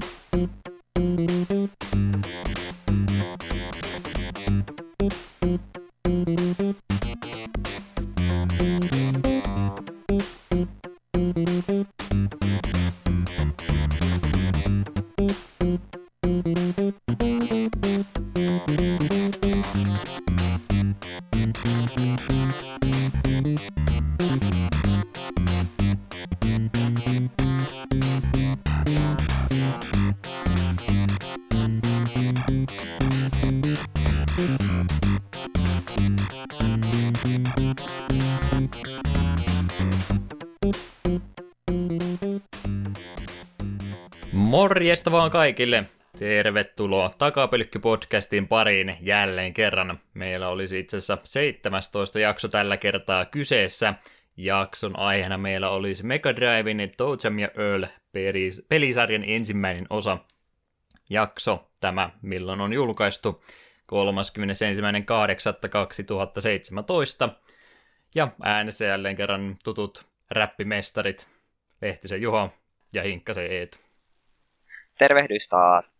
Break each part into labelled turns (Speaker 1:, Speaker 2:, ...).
Speaker 1: Bye. Morjesta vaan kaikille. Tervetuloa Takapelkky-podcastin pariin jälleen kerran. Meillä olisi itse asiassa 17 jakso tällä kertaa kyseessä. Jakson aiheena meillä olisi Mega Driven Toadjam ja Earl pelisarjan ensimmäinen osa. Jakso tämä, milloin on julkaistu 31.8.2017. Ja äänessä jälleen kerran tutut räppimestarit Lehtisen Juho ja Hinkkasen Eetu.
Speaker 2: Tervehdys taas.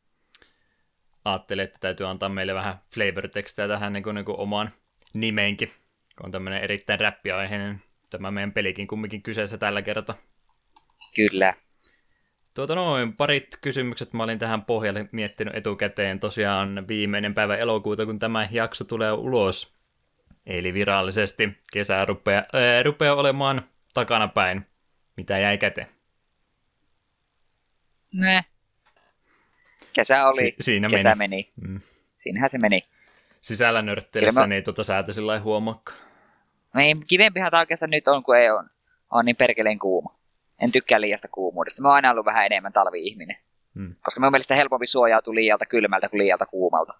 Speaker 1: Ajattelin, että täytyy antaa meille vähän flavor-tekstejä tähän niin kuin, niin kuin omaan nimeenkin, kun on tämmöinen erittäin räppiaiheinen tämä meidän pelikin kumminkin kyseessä tällä kertaa.
Speaker 2: Kyllä.
Speaker 1: Tuota noin, parit kysymykset mä olin tähän pohjalle miettinyt etukäteen tosiaan viimeinen päivä elokuuta, kun tämä jakso tulee ulos. Eli virallisesti kesä rupeaa, ää, rupeaa olemaan takanapäin. Mitä jäi käteen?
Speaker 2: Ne. Kesä oli, si- siinä kesä meni. meni. Mm. Siinähän se meni.
Speaker 1: Sisällä nörttelessä mä... niin tuota säätö sillä ei huomakkaan.
Speaker 2: No ei, kivempihan tämä oikeastaan nyt on, kun ei on, on niin perkeleen kuuma. En tykkää liiasta kuumuudesta. Mä oon aina ollut vähän enemmän talvi-ihminen. Hmm. Koska mun mielestä helpompi suojautua liialta kylmältä kuin liialta kuumalta.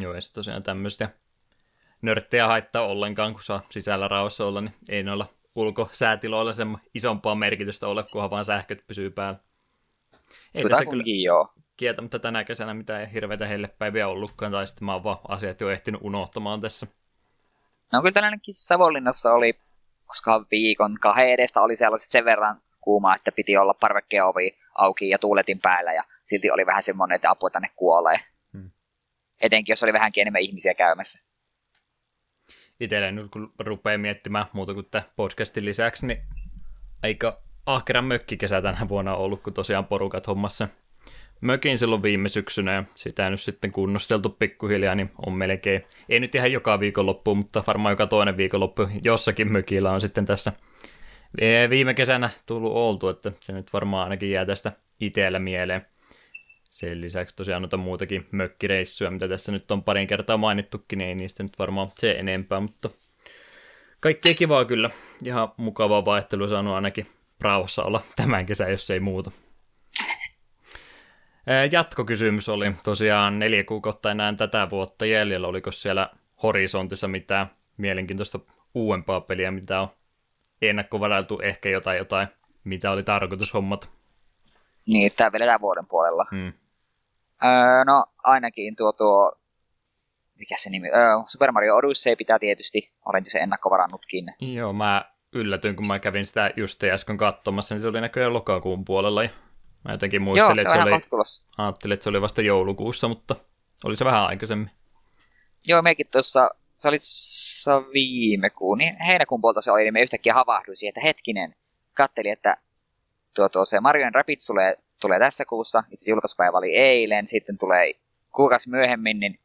Speaker 1: Joo, ja tosiaan tämmöistä nörttejä haittaa ollenkaan, kun saa sisällä rauhassa olla, niin ei noilla ulkosäätiloilla sen isompaa merkitystä ole, kunhan vaan sähköt pysyy päällä.
Speaker 2: Ei tässä kyllä joo.
Speaker 1: Kieltämättä tänä kesänä mitään hirveitä hellepäiviä ollutkaan, tai sitten mä oon vaan asiat jo ehtinyt unohtamaan tässä.
Speaker 2: No kyllä tänäänkin Savonlinnassa oli, koska viikon kahden edestä oli sellaiset sen verran kuuma, että piti olla parvekkeen ovi auki ja tuuletin päällä, ja silti oli vähän semmoinen, että apua tänne kuolee. Hmm. Etenkin, jos oli vähän enemmän ihmisiä käymässä.
Speaker 1: Itselle nyt kun rupeaa miettimään muuta kuin tämän podcastin lisäksi, niin aika ahkeran mökkikesä tänä vuonna ollut, kun tosiaan porukat hommassa mökin silloin viime syksynä ja sitä nyt sitten kunnosteltu pikkuhiljaa, niin on melkein, ei nyt ihan joka viikonloppu, mutta varmaan joka toinen viikonloppu jossakin mökillä on sitten tässä viime kesänä tullut oltu, että se nyt varmaan ainakin jää tästä itsellä mieleen. Sen lisäksi tosiaan noita muutakin mökkireissuja, mitä tässä nyt on parin kertaa mainittukin, niin ei niistä nyt varmaan se enempää, mutta kaikkea kivaa kyllä. Ihan mukavaa vaihtelua saanut ainakin rauhassa olla tämän kesän, jos ei muuta. Jatkokysymys oli tosiaan neljä kuukautta enää tätä vuotta jäljellä. Oliko siellä horisontissa mitään mielenkiintoista uudempaa peliä, mitä on ennakkovarailtu ehkä jotain, jotain mitä oli tarkoitus hommata?
Speaker 2: Niin, tämä vielä vuoden puolella. Hmm. Öö, no ainakin tuo, tuo mikä se nimi, öö, Super Mario Odyssey pitää tietysti, olen se ennakkovarannutkin.
Speaker 1: Joo, mä yllätyin, kun mä kävin sitä just äsken katsomassa, niin se oli näköjään lokakuun puolella. Mä jotenkin muistelin, Joo, se että, se oli, ajattelin, että se oli vasta joulukuussa, mutta oli se vähän aikaisemmin.
Speaker 2: Joo, mekin tuossa, se oli viime kuun, niin heinäkuun puolta se oli, niin me yhtäkkiä havahduin siihen, että hetkinen, katteli, että tuo, tuo se Mario Rapids tulee, tulee tässä kuussa, itse julkaisupäivä oli eilen, sitten tulee kuukausi myöhemmin, niin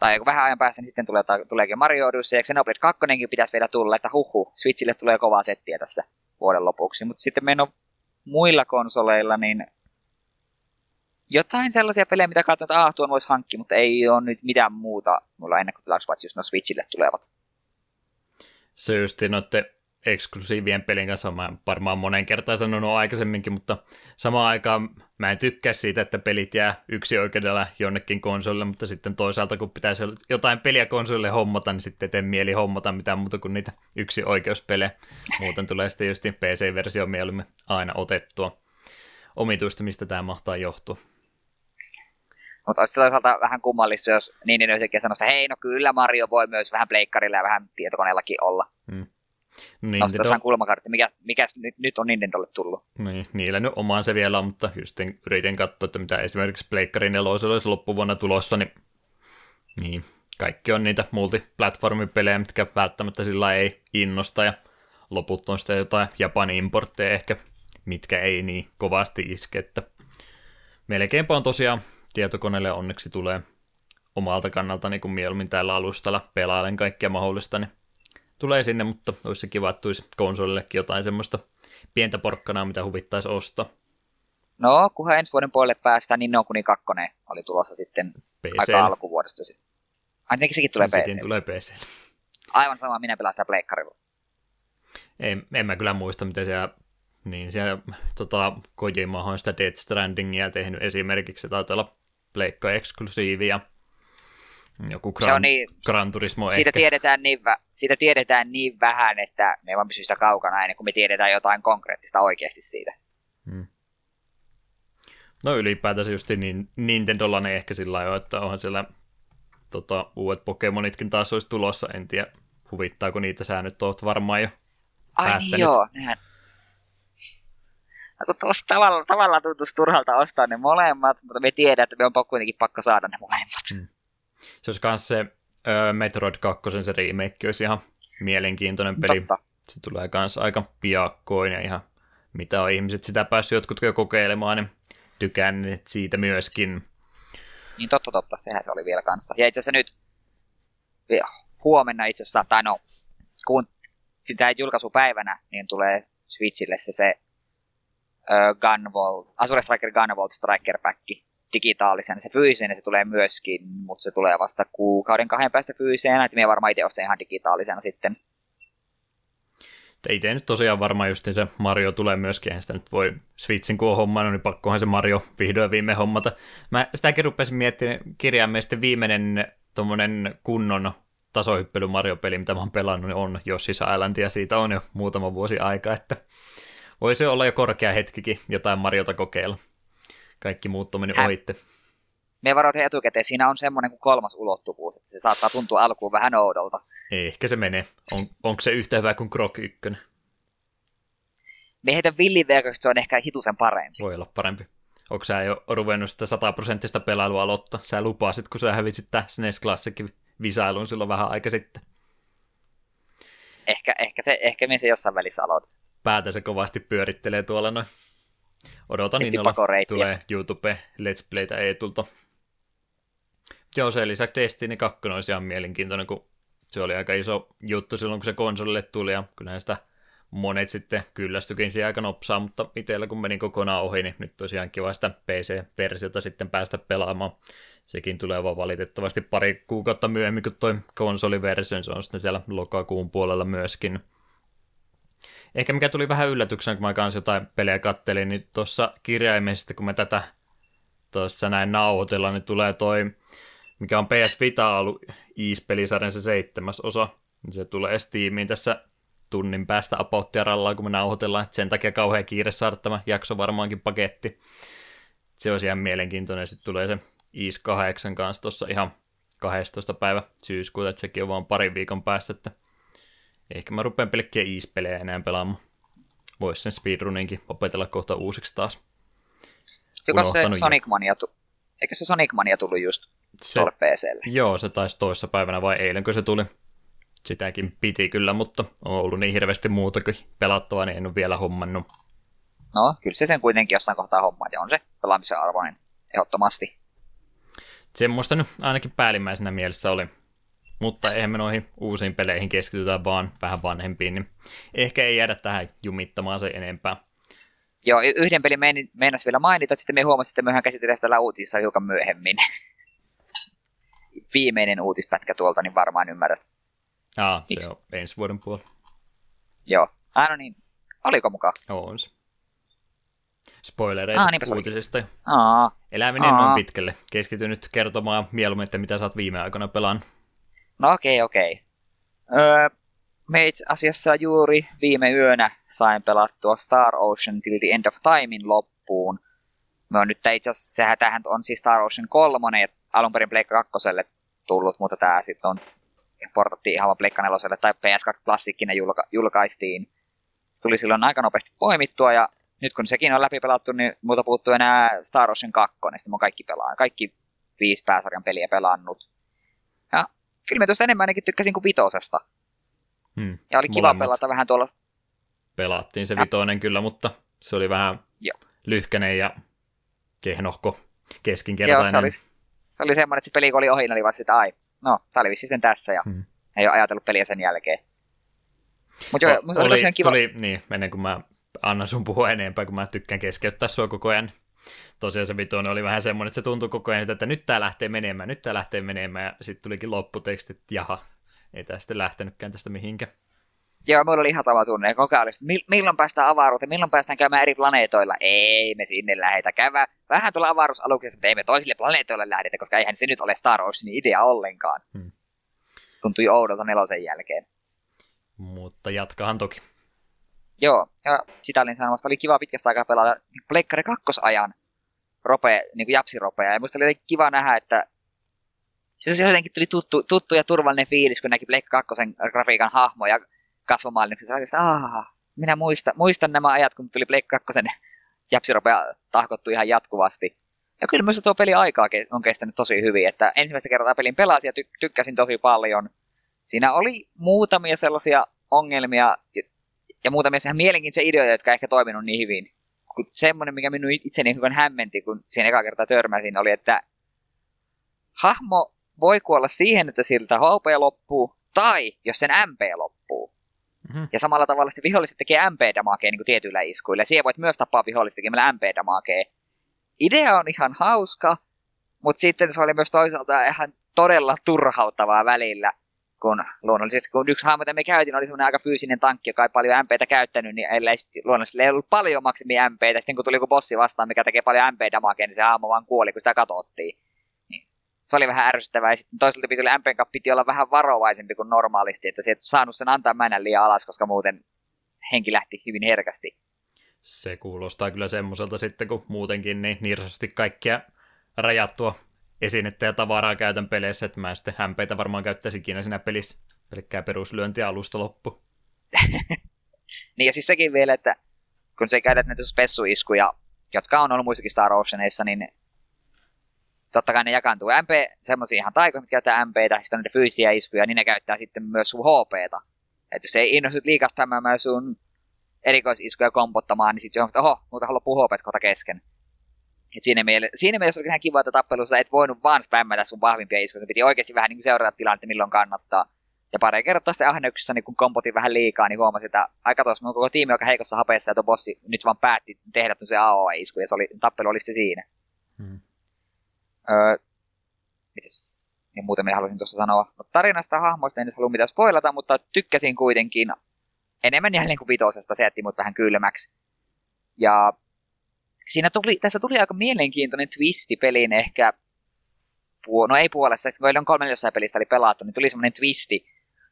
Speaker 2: tai kun vähän ajan päästä, niin sitten tulee, tuleekin Mario Odyssey, ja Xenoblade 2 pitäisi vielä tulla, että huhu, Switchille tulee kovaa settiä tässä vuoden lopuksi. Mutta sitten meillä on muilla konsoleilla, niin jotain sellaisia pelejä, mitä katsotaan, että ah, tuon voisi hankkia, mutta ei ole nyt mitään muuta mulla ennakkotilaksi, paitsi jos no Switchille tulevat.
Speaker 1: Se just noiden eksklusiivien pelin kanssa mä varmaan monen kertaan sanonut aikaisemminkin, mutta samaan aikaan mä en tykkää siitä, että pelit jää yksi oikeudella jonnekin konsolille, mutta sitten toisaalta kun pitäisi jotain peliä konsolille hommata, niin sitten teen mieli hommata mitään muuta kuin niitä yksi oikeuspelejä. Muuten tulee sitten just PC-versio mieluummin aina otettua. Omituista, mistä tämä mahtaa johtua.
Speaker 2: Mutta olisi toisaalta vähän kummallista, jos niin, niin yhtäkkiä sanoisi, että hei, no kyllä Mario voi myös vähän pleikkarilla ja vähän tietokoneellakin olla. Hmm. Nintendo... Nostetaan kulmakartti, mikä, mikä nyt, nyt on Nintendolle tullut.
Speaker 1: Niin, niillä nyt omaan se vielä on, mutta just yritin katsoa, että mitä esimerkiksi Pleikkarin nelosella olisi loppuvuonna tulossa, niin, niin kaikki on niitä multiplatformipelejä, mitkä välttämättä sillä ei innosta, ja loput on sitten jotain Japanin importteja ehkä, mitkä ei niin kovasti iske, että melkeinpä on tosiaan tietokoneelle onneksi tulee omalta kannalta niin kuin mieluummin tällä alustalla pelailen kaikkea mahdollista, niin tulee sinne, mutta olisi kiva, että tulisi konsolillekin jotain semmoista pientä porkkanaa, mitä huvittaisi ostaa.
Speaker 2: No, kunhan ensi vuoden puolelle päästään, niin No Kuni 2 oli tulossa sitten PC. aika alkuvuodesta. Ainakin sekin tulee
Speaker 1: PC. Sekin tulee PC.
Speaker 2: Aivan sama, minä pelaan sitä pleikkarilla.
Speaker 1: Ei, en mä kyllä muista, miten siellä, niin siellä tota, Kojima on sitä Death Strandingia tehnyt esimerkiksi, se taitaa olla pleikka eksklusiivia. Joku Gran, se on niin, Gran Turismo
Speaker 2: siitä ehkä. Tiedetään niin, siitä tiedetään niin vähän, että me vaan pysyy sitä kaukana ennen kuin me tiedetään jotain konkreettista oikeasti siitä. Hmm.
Speaker 1: No ylipäätänsä just niin Nintendolla ne ehkä sillä lailla, että onhan siellä tota, uudet Pokemonitkin taas olisi tulossa. En tiedä, huvittaako niitä säännöt, olet varmaan jo
Speaker 2: Ai niin joo, nehän. No, tavallaan, tavallaan tuntuisi turhalta ostaa ne molemmat, mutta me tiedetään, että me on kuitenkin pakko saada ne molemmat. Hmm.
Speaker 1: Se olisi myös se ö, Metroid 2, se remake olisi ihan mielenkiintoinen peli. Totta. Se tulee myös aika piakkoin ja ihan mitä on ihmiset sitä päässyt jotkut jo kokeilemaan, niin tykänneet siitä myöskin.
Speaker 2: Niin totta, totta, sehän se oli vielä kanssa. Ja itse asiassa nyt huomenna itse asiassa, tai no, kun sitä julkaisupäivänä, niin tulee Switchille se, se uh, Gunvolt, Azure Striker Gunvolt Striker Pack digitaalisen. Se fyysinen se tulee myöskin, mutta se tulee vasta kuukauden kahden päästä fyysisenä, että minä varmaan itse ostan ihan digitaalisena sitten.
Speaker 1: Itse nyt tosiaan varmaan just se Mario tulee myöskin, eihän sitä nyt voi Switchin kun on hommannut, niin pakkohan se Mario vihdoin viime hommata. Mä sitäkin rupesin miettimään kirjaimellisesti viimeinen tuommoinen kunnon tasohyppely Mario-peli, mitä mä oon pelannut, niin on Yoshi's Island, ja siitä on jo muutama vuosi aika, että voisi olla jo korkea hetkikin jotain Mariota kokeilla. Kaikki muut on mennyt Hä? ohitte.
Speaker 2: Me varoitin etukäteen, siinä on semmoinen kuin kolmas ulottuvuus, että se saattaa tuntua alkuun vähän oudolta.
Speaker 1: Ehkä se menee. On, onko se yhtä hyvä kuin Krok 1?
Speaker 2: Me heitä villiverkosta se on ehkä hitusen parempi.
Speaker 1: Voi olla parempi. Onko sä jo ruvennut sitä sataprosenttista pelailua aloittaa? Sä lupasit, kun sä hävisit tämän SNES Classicin visailun silloin vähän aika sitten.
Speaker 2: Ehkä, ehkä, se, ehkä me se jossain välissä aloitan.
Speaker 1: Päätä se kovasti pyörittelee tuolla noin. Odotan innolla, tulee YouTube Let's Playtä Eetulta. Joo, se lisäksi Destiny 2 olisi ihan mielenkiintoinen, kun se oli aika iso juttu silloin, kun se konsolille tuli, ja kyllähän sitä monet sitten kyllästykin siihen aika nopsaa, mutta itsellä kun meni kokonaan ohi, niin nyt tosiaan kiva sitä PC-versiota sitten päästä pelaamaan. Sekin tulee vaan valitettavasti pari kuukautta myöhemmin kuin toi konsoliversio, se on sitten siellä lokakuun puolella myöskin. Ehkä mikä tuli vähän yllätyksenä, kun mä kanssa jotain pelejä kattelin, niin tuossa kirjaimellisesti, kun me tätä tuossa näin nauhoitellaan, niin tulee toi, mikä on PS Vita ollut Ease-pelisarjan se seitsemäs osa. Se tulee Steamiin tässä tunnin päästä apauttia rallaa, kun me nauhoitellaan. Sen takia kauhean kiire saada tämä jakso varmaankin paketti. Se olisi ihan mielenkiintoinen. Sitten tulee se IS 8 kanssa tuossa ihan 12. päivä syyskuuta, että sekin on vaan parin viikon päässä, että ehkä mä rupean pelkkiä IS-pelejä enää pelaamaan. Voisi sen speedruninkin opetella kohta uusiksi taas.
Speaker 2: Joka se Sonic Mania, tu- eikö se Sonic Mania tullut just se, PClle?
Speaker 1: Joo, se taisi toissa päivänä vai eilen, kun se tuli. Sitäkin piti kyllä, mutta on ollut niin hirveästi muutakin pelattavaa, niin en ole vielä hommannut.
Speaker 2: No, kyllä se sen kuitenkin jossain kohtaa hommaa, ja on se pelaamisen arvoinen ehdottomasti.
Speaker 1: Semmoista nyt ainakin päällimmäisenä mielessä oli. Mutta eihän me noihin uusiin peleihin keskitytä vaan vähän vanhempiin, niin ehkä ei jäädä tähän jumittamaan se enempää.
Speaker 2: Joo, yhden pelin meinas vielä mainita, että sitten me huomasimme, että mehän käsitellään tällä uutisissa hiukan myöhemmin. Viimeinen uutispätkä tuolta, niin varmaan ymmärrät.
Speaker 1: Aa, se on ensi vuoden puolella.
Speaker 2: Joo. Ah, no niin. Oliko mukaan?
Speaker 1: On se. Spoilereita Aa, uutisista.
Speaker 2: Aa.
Speaker 1: Eläminen Aa. on pitkälle. Keskity nyt kertomaan mieluummin, että mitä sä oot viime aikoina pelannut.
Speaker 2: No okei, okay, okei. Okay. Öö, me itse asiassa juuri viime yönä sain pelattua Star Ocean Till the End of Timein loppuun. Me on nyt itse asiassa, sehän tähän on siis Star Ocean 3 ja alun perin Pleikka 2 tullut, mutta tämä sitten on portattiin ihan vaan Pleikka 4 tai PS2 klassikkinen julka- julkaistiin. Se tuli silloin aika nopeasti poimittua ja nyt kun sekin on läpipelattu, niin muuta puuttuu enää Star Ocean 2, niin sitten mä kaikki pelaan. Kaikki viisi pääsarjan peliä pelannut. Kyllä mä tuosta enemmän ainakin tykkäsin kuin vitosesta.
Speaker 1: Hmm.
Speaker 2: Ja oli kiva
Speaker 1: Molemmat.
Speaker 2: pelata vähän tuolla
Speaker 1: Pelattiin se
Speaker 2: Ja-
Speaker 1: vitoinen kyllä, mutta se oli vähän
Speaker 2: Joo.
Speaker 1: lyhkänen ja kehnohko,
Speaker 2: Joo,
Speaker 1: keskinkertainen.
Speaker 2: se oli, se oli semmoinen, että se peli kun oli ohi, niin oli vasta sitä, ai, no, tää oli vissi sitten tässä, ja
Speaker 1: Hmm.
Speaker 2: ei ole ajatellut peliä sen jälkeen. Mutta joo,
Speaker 1: O-
Speaker 2: musta oli tosiaan kiva.
Speaker 1: Tuli, niin, ennen kuin mä annan sun puhua enempää, kun mä tykkään keskeyttää sua koko ajan. Tosiaan se vitoinen oli vähän semmoinen, että se tuntui koko ajan, että nyt tää lähtee menemään, nyt tää lähtee menemään, ja sitten tulikin lopputeksti, että jaha, ei tää sitten lähtenytkään tästä mihinkään.
Speaker 2: Joo, mulla oli ihan sama tunne. Koko ajan oli, että mil- milloin päästään avaruuteen, milloin päästään käymään eri planeetoilla. Ei me sinne lähetä. Käydään vähän tuolla avaruusaluksessa, mutta ei me toisille planeetoille lähdetä, koska eihän se nyt ole Star Warsin idea ollenkaan.
Speaker 1: Hmm.
Speaker 2: Tuntui oudolta nelosen jälkeen.
Speaker 1: Mutta jatkahan toki.
Speaker 2: Joo, ja sitä olin sanomassa, oli kiva pitkässä aikaa pelata Pleikkari kakkosajan rope, niin kuin japsiropeja. Ja musta oli kiva nähdä, että se jotenkin tuli tuttu, tuttu ja turvallinen fiilis, kun näki Pleikka kakkosen grafiikan hahmoja kasvamaan. Niin se minä muistan, muistan nämä ajat, kun tuli Pleikka kakkosen japsiropea tahkottu ihan jatkuvasti. Ja kyllä myös tuo peli aikaa on kestänyt tosi hyvin, että ensimmäistä kertaa pelin pelasin ja ty- tykkäsin tosi paljon. Siinä oli muutamia sellaisia ongelmia ja muutamia ihan mielenkiintoisia ideoita, jotka ehkä toiminut niin hyvin. Kun semmoinen, mikä minun itseni hyvän hämmenti, kun siihen eka kertaa törmäsin, oli, että hahmo voi kuolla siihen, että siltä HP loppuu, tai jos sen MP loppuu.
Speaker 1: Mhm.
Speaker 2: Ja samalla tavalla sitten viholliset tekee MP-damakea niin tietyillä iskuilla. Ja siihen voit myös tappaa vihollista tekemällä MP-damakea. Idea on ihan hauska, mutta sitten se oli myös toisaalta ihan todella turhauttavaa välillä. Kun luonnollisesti, kun yksi hahmo, mitä me käytin, oli semmoinen aika fyysinen tankki, joka ei paljon MPtä käyttänyt, niin ellei luonnollisesti ei ollut paljon maksimi MPtä. Sitten kun tuli joku bossi vastaan, mikä tekee paljon MP-damakea, niin se hahmo vaan kuoli, kun sitä katsottiin. Niin se oli vähän ärsyttävää. Ja sitten toisaalta piti, MPn kanssa piti olla vähän varovaisempi kuin normaalisti, että se et saanut sen antaa mennä liian alas, koska muuten henki lähti hyvin herkästi.
Speaker 1: Se kuulostaa kyllä semmoiselta sitten, kun muutenkin niin nirsosti kaikkia rajattua esinettä ja tavaraa käytän peleissä, että mä en sitten hämpeitä varmaan käyttäisi ikinä siinä pelissä. Pelkkää peruslyöntiä alusta loppu.
Speaker 2: Niin ja siis sekin vielä, että kun se käytät näitä spessuiskuja, jotka on ollut muissakin Star Oceanissa, niin totta kai ne jakaantuu MP, semmoisia ihan taikoja, mitkä käyttää MPtä, sitten on niitä fyysisiä iskuja, niin ne käyttää sitten myös sun HPtä. Että jos ei innostut liikaa spämmäämään sun erikoisiskuja kompottamaan, niin sitten on, että oho, muuta loppuu HP kohta kesken. Et siinä, miele- siinä mielessä oli ihan kiva, että tappelussa et voinut vaan spämmätä sun vahvimpia iskuja, piti oikeasti vähän niin seurata tilannetta, milloin kannattaa. Ja pari kertaa se ahneuksessa, niin kun kompotin vähän liikaa, niin huomasin, että aika tuossa mun koko tiimi aika heikossa hapeessa, ja tuo bossi nyt vaan päätti tehdä se AOE-isku, ja se oli, tappelu oli sitten siinä.
Speaker 1: Hmm.
Speaker 2: Öö, mites, niin muuten minä haluaisin tuossa sanoa. No, tarinasta hahmoista en nyt halua mitään spoilata, mutta tykkäsin kuitenkin enemmän jälleen kuin vitosesta, se jätti mut vähän kylmäksi. Ja siinä tuli, tässä tuli aika mielenkiintoinen twisti peliin ehkä, no ei puolessa, kun on kolme jossain pelistä oli pelattu, niin tuli semmoinen twisti.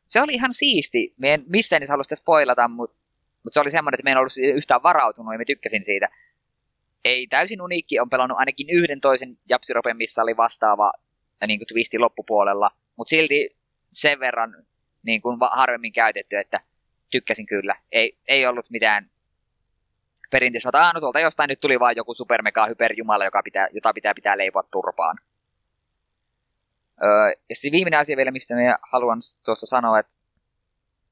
Speaker 2: Se oli ihan siisti, me en missään niissä halua sitä spoilata, mutta mut se oli semmoinen, että me en ollut yhtään varautunut ja me tykkäsin siitä. Ei täysin uniikki, on pelannut ainakin yhden toisen Japsiropen, missä oli vastaava niin kuin twisti loppupuolella, mutta silti sen verran niin kuin harvemmin käytetty, että tykkäsin kyllä. Ei, ei ollut mitään perinteistä, että no tuolta jostain nyt tuli vaan joku supermega hyperjumala, joka pitää, jota pitää pitää leipoa turpaan. Öö, ja sitten viimeinen asia vielä, mistä minä haluan tuosta sanoa, että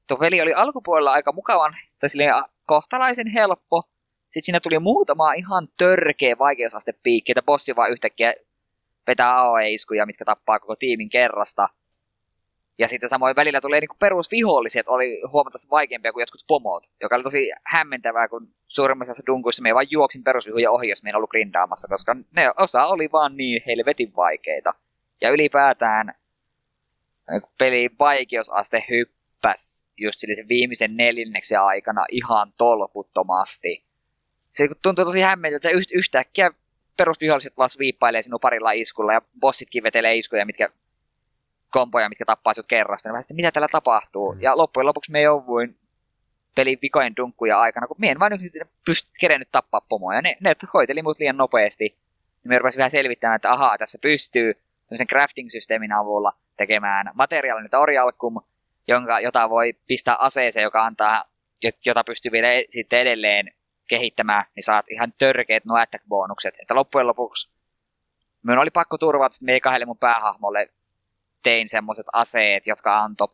Speaker 2: tuo veli oli alkupuolella aika mukavan, se silleen kohtalaisen helppo. Sitten siinä tuli muutama ihan törkeä vaikeusaste piikki, että bossi vaan yhtäkkiä vetää AOE-iskuja, mitkä tappaa koko tiimin kerrasta. Ja sitten samoin välillä tulee niinku perusviholliset, oli huomattavasti vaikeampia kuin jotkut pomot, joka oli tosi hämmentävää, kun suurimmassa dunkuissa me vaan juoksin perusvihoja ohi, jos me ollut grindaamassa, koska ne osa oli vaan niin helvetin vaikeita. Ja ylipäätään äh, pelin vaikeusaste hyppäs just sen viimeisen neljänneksen aikana ihan tolputtomasti. Se tuntuu tosi hämmentävältä, että yht- yhtäkkiä perusviholliset vaan sviippailee sinun parilla iskulla ja bossitkin vetelee iskuja, mitkä kompoja, mitkä tappaa sinut kerrasta. Niin sitten, mitä täällä tapahtuu?
Speaker 1: Mm.
Speaker 2: Ja loppujen lopuksi me jouduin pelin vikojen dunkkuja aikana, kun mie en vain pysty kerennyt tappaa pomoja. Ne, ne hoiteli mut liian nopeasti. Niin me rupesin vähän selvittämään, että ahaa, tässä pystyy. tämmöisen crafting-systeemin avulla tekemään materiaalin Orialkum, jonka, jota voi pistää aseeseen, joka antaa, jota pystyy vielä e- sitten edelleen kehittämään, niin saat ihan törkeät nuo attack-bonukset. Että loppujen lopuksi minun oli pakko turvata, että me kahdelle mun päähahmolle tein semmoiset aseet, jotka antoi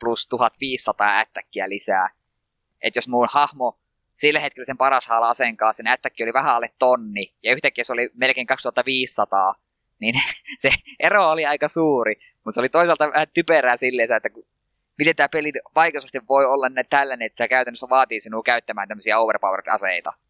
Speaker 2: plus 1500 ättäkkiä lisää. Että jos mun hahmo sillä hetkellä sen paras haala aseen kanssa, sen ättäkki oli vähän alle tonni, ja yhtäkkiä se oli melkein 2500, niin se ero oli aika suuri, mutta se oli toisaalta vähän typerää silleen, että miten tämä peli vaikeasti voi olla ne tällainen, että se käytännössä vaatii sinua käyttämään tämmöisiä overpowered-aseita. Että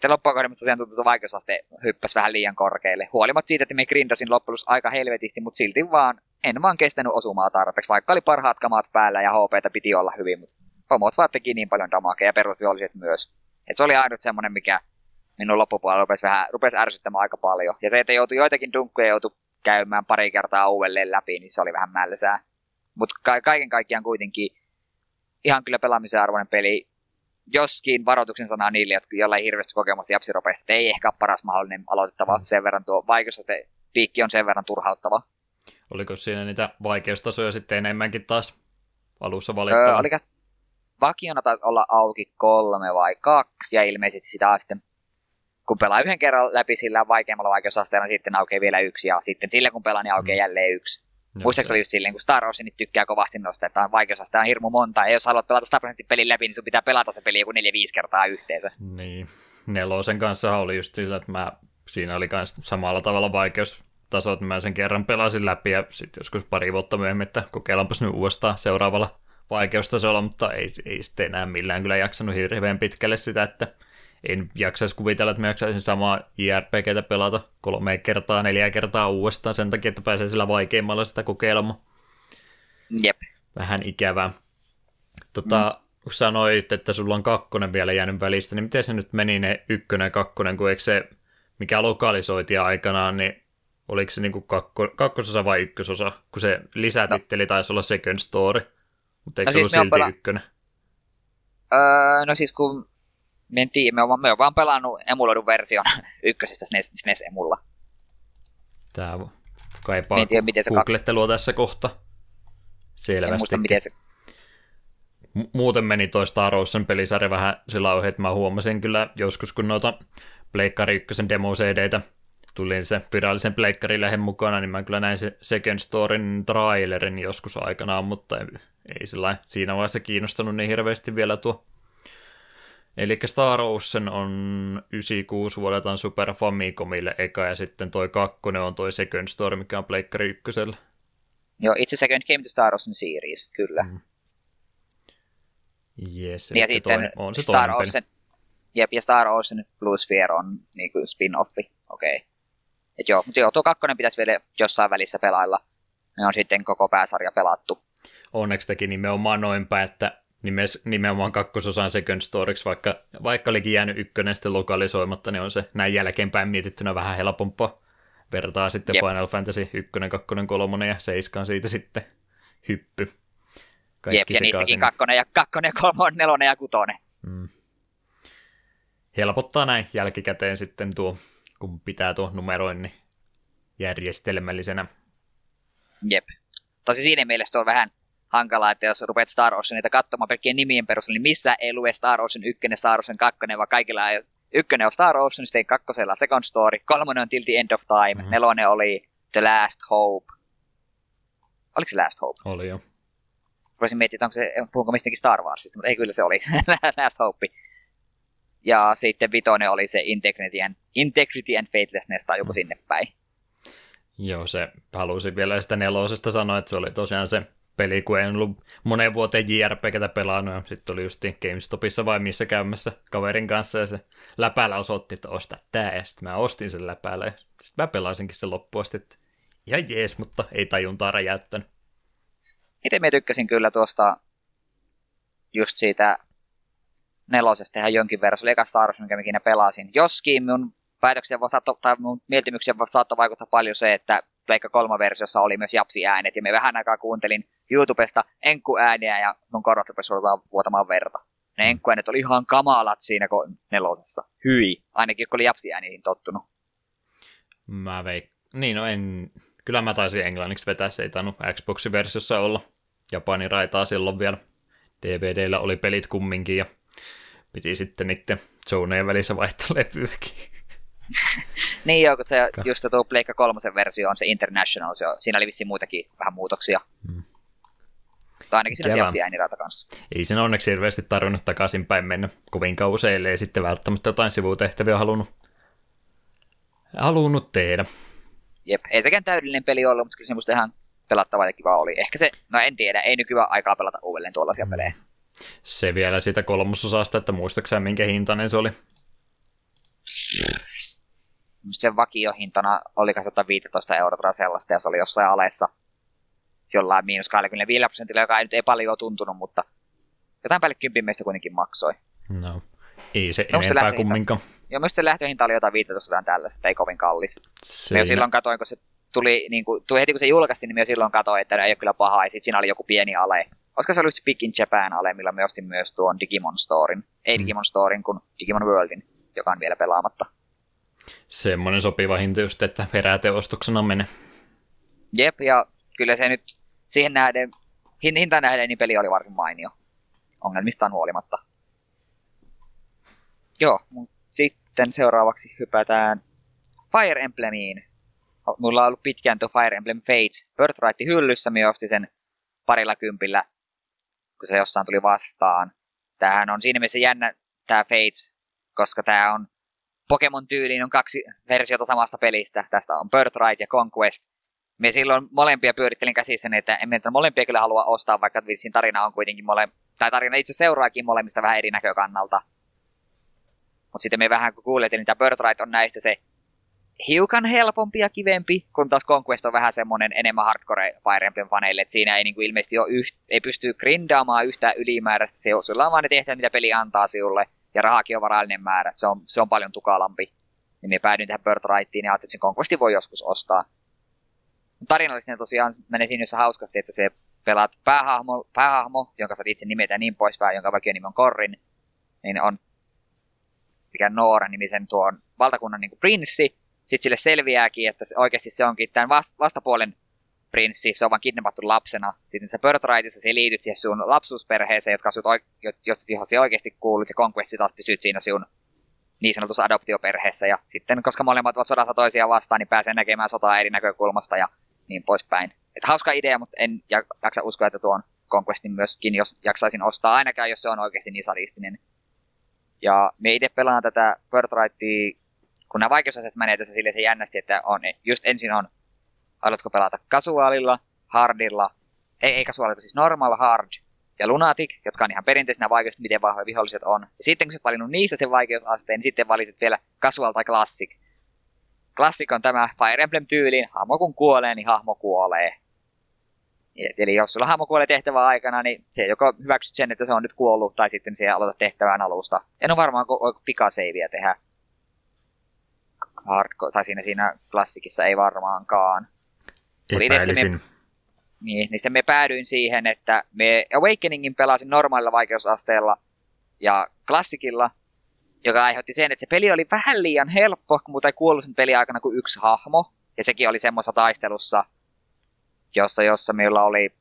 Speaker 2: tosiaan tuntuu, että vaikeusaste hyppäsi vähän liian korkealle. Huolimatta siitä, että me grindasin loppujen aika helvetisti, mutta silti vaan en vaan kestänyt osumaa tarpeeksi, vaikka oli parhaat kamat päällä ja HPtä piti olla hyvin, mutta pomot vaan teki niin paljon damakea ja perusviholliset myös. Et se oli ainut semmoinen, mikä minun loppupuolella rupesi vähän rupesi ärsyttämään aika paljon. Ja se, että joutui joitakin dunkkuja joutui käymään pari kertaa uudelleen läpi, niin se oli vähän mälsää. Mutta ka- kaiken kaikkiaan kuitenkin ihan kyllä pelaamisen arvoinen peli. Joskin varoituksen sanaa niille, joilla ei hirveästi kokemusta japsiropeista, että ei ehkä paras mahdollinen aloitettava. Mm. Sen verran tuo vaikeusaste piikki on sen verran turhauttava.
Speaker 1: Oliko siinä niitä vaikeustasoja sitten enemmänkin taas alussa valittaa? Öö,
Speaker 2: olikas vakiona taisi olla auki kolme vai kaksi, ja ilmeisesti sitä sitten kun pelaa yhden kerran läpi sillä vaikeammalla vaikeusasteella, niin sitten aukeaa vielä yksi, ja sitten sillä kun pelaa, niin aukeaa mm. jälleen yksi. Muistaakseni just silleen, kun Star Wars nyt tykkää kovasti nosta, että on vaikeusaste on hirmu monta, ja jos haluat pelata 100 pelin läpi, niin sun pitää pelata se peli joku 4-5 kertaa yhteensä.
Speaker 1: Niin. Nelosen kanssa oli just sillä, että mä, siinä oli myös samalla tavalla vaikeustaso, että mä sen kerran pelasin läpi, ja sitten joskus pari vuotta myöhemmin, että kokeillaanpas nyt uudestaan seuraavalla vaikeustasolla, mutta ei, ei sitten enää millään kyllä jaksanut hirveän pitkälle sitä, että en jaksaisi kuvitella, että mä jaksaisin samaa IRPGtä pelata kolme kertaa, neljä kertaa uudestaan sen takia, että pääsee sillä vaikeimmalla sitä kokeilemaan.
Speaker 2: Jep.
Speaker 1: Vähän ikävää. Tota, mm. kun sanoit, että sulla on kakkonen vielä jäänyt välistä, niin miten se nyt meni ne ykkönen ja kakkonen, kun eikö se, mikä lokalisoitiin aikanaan, niin oliko se niinku kakko, kakkososa vai ykkösosa, kun se lisätitteli no. taisi olla second story, mutta eikö no se siis ollut silti pela- ykkönen?
Speaker 2: Öö, no siis kun me en tiedä, me on, me on vaan pelannut emuloidun version ykkösestä SNES, SNES-emulla.
Speaker 1: Tää kaipaa tiedä, miten se googlettelua tässä kohta. Selvästi. En muista, miten se... Muuten meni toi Star Ocean pelisarja vähän sillä ohi, että mä huomasin kyllä joskus, kun noita Pleikkari 1 demo cd tuli se virallisen pleikkarilehen mukana, niin mä kyllä näin se Second Storyn trailerin joskus aikanaan, mutta ei, ei sillä siinä vaiheessa kiinnostanut niin hirveästi vielä tuo Eli Star Ocean on 96 vuodeltaan Super Famicomille eka, ja sitten toi kakkonen on toi Second Story, mikä on Pleikkari ykkösellä.
Speaker 2: Joo, itse Second Game to Star Ocean series, kyllä. Mm.
Speaker 1: Yes, ja sitten on se Star Ocean,
Speaker 2: jep, ja Star Ocean Blue Sphere on niin kuin spin-offi, okei. Okay. Et joo, mutta joo, tuo kakkonen pitäisi vielä jossain välissä pelailla. Ne on sitten koko pääsarja pelattu.
Speaker 1: Onneksi teki nimenomaan noinpä, että nimes, nimenomaan kakkososan Second Storiksi, vaikka, vaikka olikin jäänyt ykkönen sitten lokalisoimatta, niin on se näin jälkeenpäin mietittynä vähän helpompaa. Vertaa sitten Jep. Final Fantasy 1, 2, 3 ja 7 siitä sitten hyppy.
Speaker 2: Kaikki Jep, ja niistäkin kakkonen ja kakkonen, kolmonen, nelonen ja kutonen. Mm.
Speaker 1: Helpottaa näin jälkikäteen sitten tuo, kun pitää tuo numeroinnin järjestelmällisenä.
Speaker 2: Jep. Tosi siinä mielessä on vähän hankalaa, että jos rupeat Star Oceanita katsomaan pelkkien nimien perusteella, niin missä ei lue Star Ocean 1, Star Ocean 2, vaan kaikilla ei Ykkönen on Star Ocean, sitten kakkosella Second Story, kolmonen on Tilti End of Time, mm-hmm. nelonen oli The Last Hope. Oliko se Last Hope?
Speaker 1: Oli jo.
Speaker 2: Voisin miettiä, onko se, puhunko mistäkin Star Warsista, mutta ei kyllä se oli Last Hope. Ja sitten vitonen oli se Integrity and, Integrity and Faithlessness tai joku mm. sinne päin.
Speaker 1: Joo, se halusin vielä sitä nelosesta sanoa, että se oli tosiaan se peli, kun en ollut monen vuoteen JRPGtä pelannut, ja sitten oli just GameStopissa vai missä käymässä kaverin kanssa, ja se läpäällä osoitti, että osta tää, ja sitten mä ostin sen läpäällä, ja sitten mä pelasinkin sen loppuun asti, että ihan jees, mutta ei tajuntaa räjäyttänyt.
Speaker 2: Itse mä tykkäsin kyllä tuosta just siitä nelosesta ihan jonkin verran. Se oli eka Star Wars, minkä ikinä pelasin. Joskin mun päätöksiä voi saattaa, tai mun mieltymyksiä voi saattaa vaikuttaa paljon se, että Pleikka 3 versiossa oli myös japsi-äänet, ja me vähän aikaa kuuntelin YouTubesta enkku-ääniä, ja mun korvat rupesi vuotamaan verta. Ne mm. enkku-äänet oli ihan kamalat siinä nelosessa. Hyi. Ainakin kun oli japsi-ääniin tottunut.
Speaker 1: Mä veik- Niin, no en... Kyllä mä taisin englanniksi vetää, se ei tainnut Xboxin versiossa olla. Japanin raitaa silloin vielä. DVDllä oli pelit kumminkin ja piti sitten niiden zonejen välissä vaihtaa levyäkin.
Speaker 2: niin joo, kun se just se tuo Pleikka kolmosen versio on se International, se on, siinä oli vissiin muitakin vähän muutoksia. Hmm. Tai ainakin siinä sijaksi äänirata kanssa.
Speaker 1: Ei sen onneksi hirveästi tarvinnut takaisinpäin mennä kovinkaan usein, ei sitten välttämättä jotain sivutehtäviä halunnut, halunnut tehdä.
Speaker 2: Jep, ei sekään täydellinen peli ollut, mutta kyllä se musta ihan pelattava ja kiva oli. Ehkä se, no en tiedä, ei nykyään aikaa pelata uudelleen tuollaisia mm. pelejä.
Speaker 1: Se vielä siitä kolmososasta, että muistaakseni minkä hintainen se oli?
Speaker 2: Sen vakiohintana oli 15 euroa sellaista ja se oli jossain alessa jollain miinus 25 prosentilla, joka ei nyt ei paljon tuntunut, mutta jotain päälle 10 meistä kuitenkin maksoi.
Speaker 1: No, ei se no, enempää se kumminkaan.
Speaker 2: Joo, myös se lähtöhinta oli jotain 15 tällaista, ei kovin kallis. Se... jo silloin katoin, kun se tuli, niin kuin, tuli heti kun se julkaistiin, niin mä silloin katsoin, että ei ole kyllä paha, ja sitten siinä oli joku pieni ale. Koska se oli just Big in Japan ale, millä mä ostin myös tuon Digimon Storin. Ei mm. Digimon Storin, kun Digimon Worldin, joka on vielä pelaamatta.
Speaker 1: Semmoinen sopiva hinta just, että peräteostuksena menee.
Speaker 2: Jep, ja kyllä se nyt siihen nähden, hinta nähden, niin peli oli varsin mainio. Ongelmistaan huolimatta. Joo, sitten seuraavaksi hypätään Fire Emblemiin. Mulla on ollut pitkään tuo Fire Emblem Fates Birthright hyllyssä, minä ostin sen parilla kympillä, kun se jossain tuli vastaan. Tämähän on siinä mielessä jännä, tämä Fates, koska tämä on Pokemon-tyyliin on kaksi versiota samasta pelistä. Tästä on Birthright ja Conquest. Me silloin molempia pyörittelin käsissä, että että molempia kyllä halua ostaa, vaikka vissiin tarina on kuitenkin mole... tai tarina itse seuraakin molemmista vähän eri näkökannalta. Mutta sitten me vähän kun tämä Birthright on näistä se hiukan helpompi ja kivempi, kun taas Conquest on vähän semmoinen enemmän hardcore Fire Emblem faneille, että siinä ei niinku ilmeisesti ole yht, ei pysty grindaamaan yhtään ylimääräistä, se on, on vaan ne tehtävät, mitä peli antaa sinulle, ja rahakin on varallinen määrä, se on, se on paljon tukalampi. Niin me päädyin tähän Birthrightiin ja ajattelin, että sen Conquestin voi joskus ostaa. Tarinallisesti tosiaan menee siinä hauskasti, että se pelaat päähahmo, päähahmo jonka sä itse nimetä ja niin poispäin, jonka vaikka nimi on Korrin, niin on mikä Noora nimisen tuon valtakunnan niin prinssi, sitten sille selviääkin, että se, oikeasti se onkin tämän vastapuolen prinssi, se on vaan kidnappattu lapsena. Sitten se Birthrightissa se liityt siihen sun lapsuusperheeseen, jotka sut, johon se oikeasti kuulut, ja Conquest taas pysyt siinä sun niin sanotussa adoptioperheessä. Ja sitten, koska molemmat ovat sodassa toisiaan vastaan, niin pääsee näkemään sotaa eri näkökulmasta ja niin poispäin. Et hauska idea, mutta en jaksa uskoa, että tuon Conquestin myöskin, jos jaksaisin ostaa, ainakaan jos se on oikeasti niin sadistinen. Ja me itse pelaan tätä Birthrightia kun nämä vaikeusasiat menee tässä silleen jännästi, että on, just ensin on, haluatko pelata kasuaalilla, hardilla, ei, ei kasuaalilla, siis normal, hard ja lunatic, jotka on ihan perinteisenä vaikeus, miten vahvoja viholliset on. Ja sitten kun sä valinnut niistä sen vaikeusasteen, niin sitten valitit vielä casual tai classic. Classic on tämä Fire Emblem-tyyliin, hahmo kun kuolee, niin hahmo kuolee. Eli jos sulla hahmo kuolee tehtävää aikana, niin se joko hyväksyt sen, että se on nyt kuollut, tai sitten se aloita tehtävän alusta. En ole varmaan pikaseiviä tehdä hardcore, tai siinä, siinä klassikissa ei varmaankaan.
Speaker 1: Epäilisin.
Speaker 2: Me, niin, niin sitten me päädyin siihen, että me Awakeningin pelasin normaalilla vaikeusasteella ja klassikilla, joka aiheutti sen, että se peli oli vähän liian helppo, mutta ei kuollut sen peli aikana kuin yksi hahmo. Ja sekin oli semmoisessa taistelussa, jossa, jossa meillä oli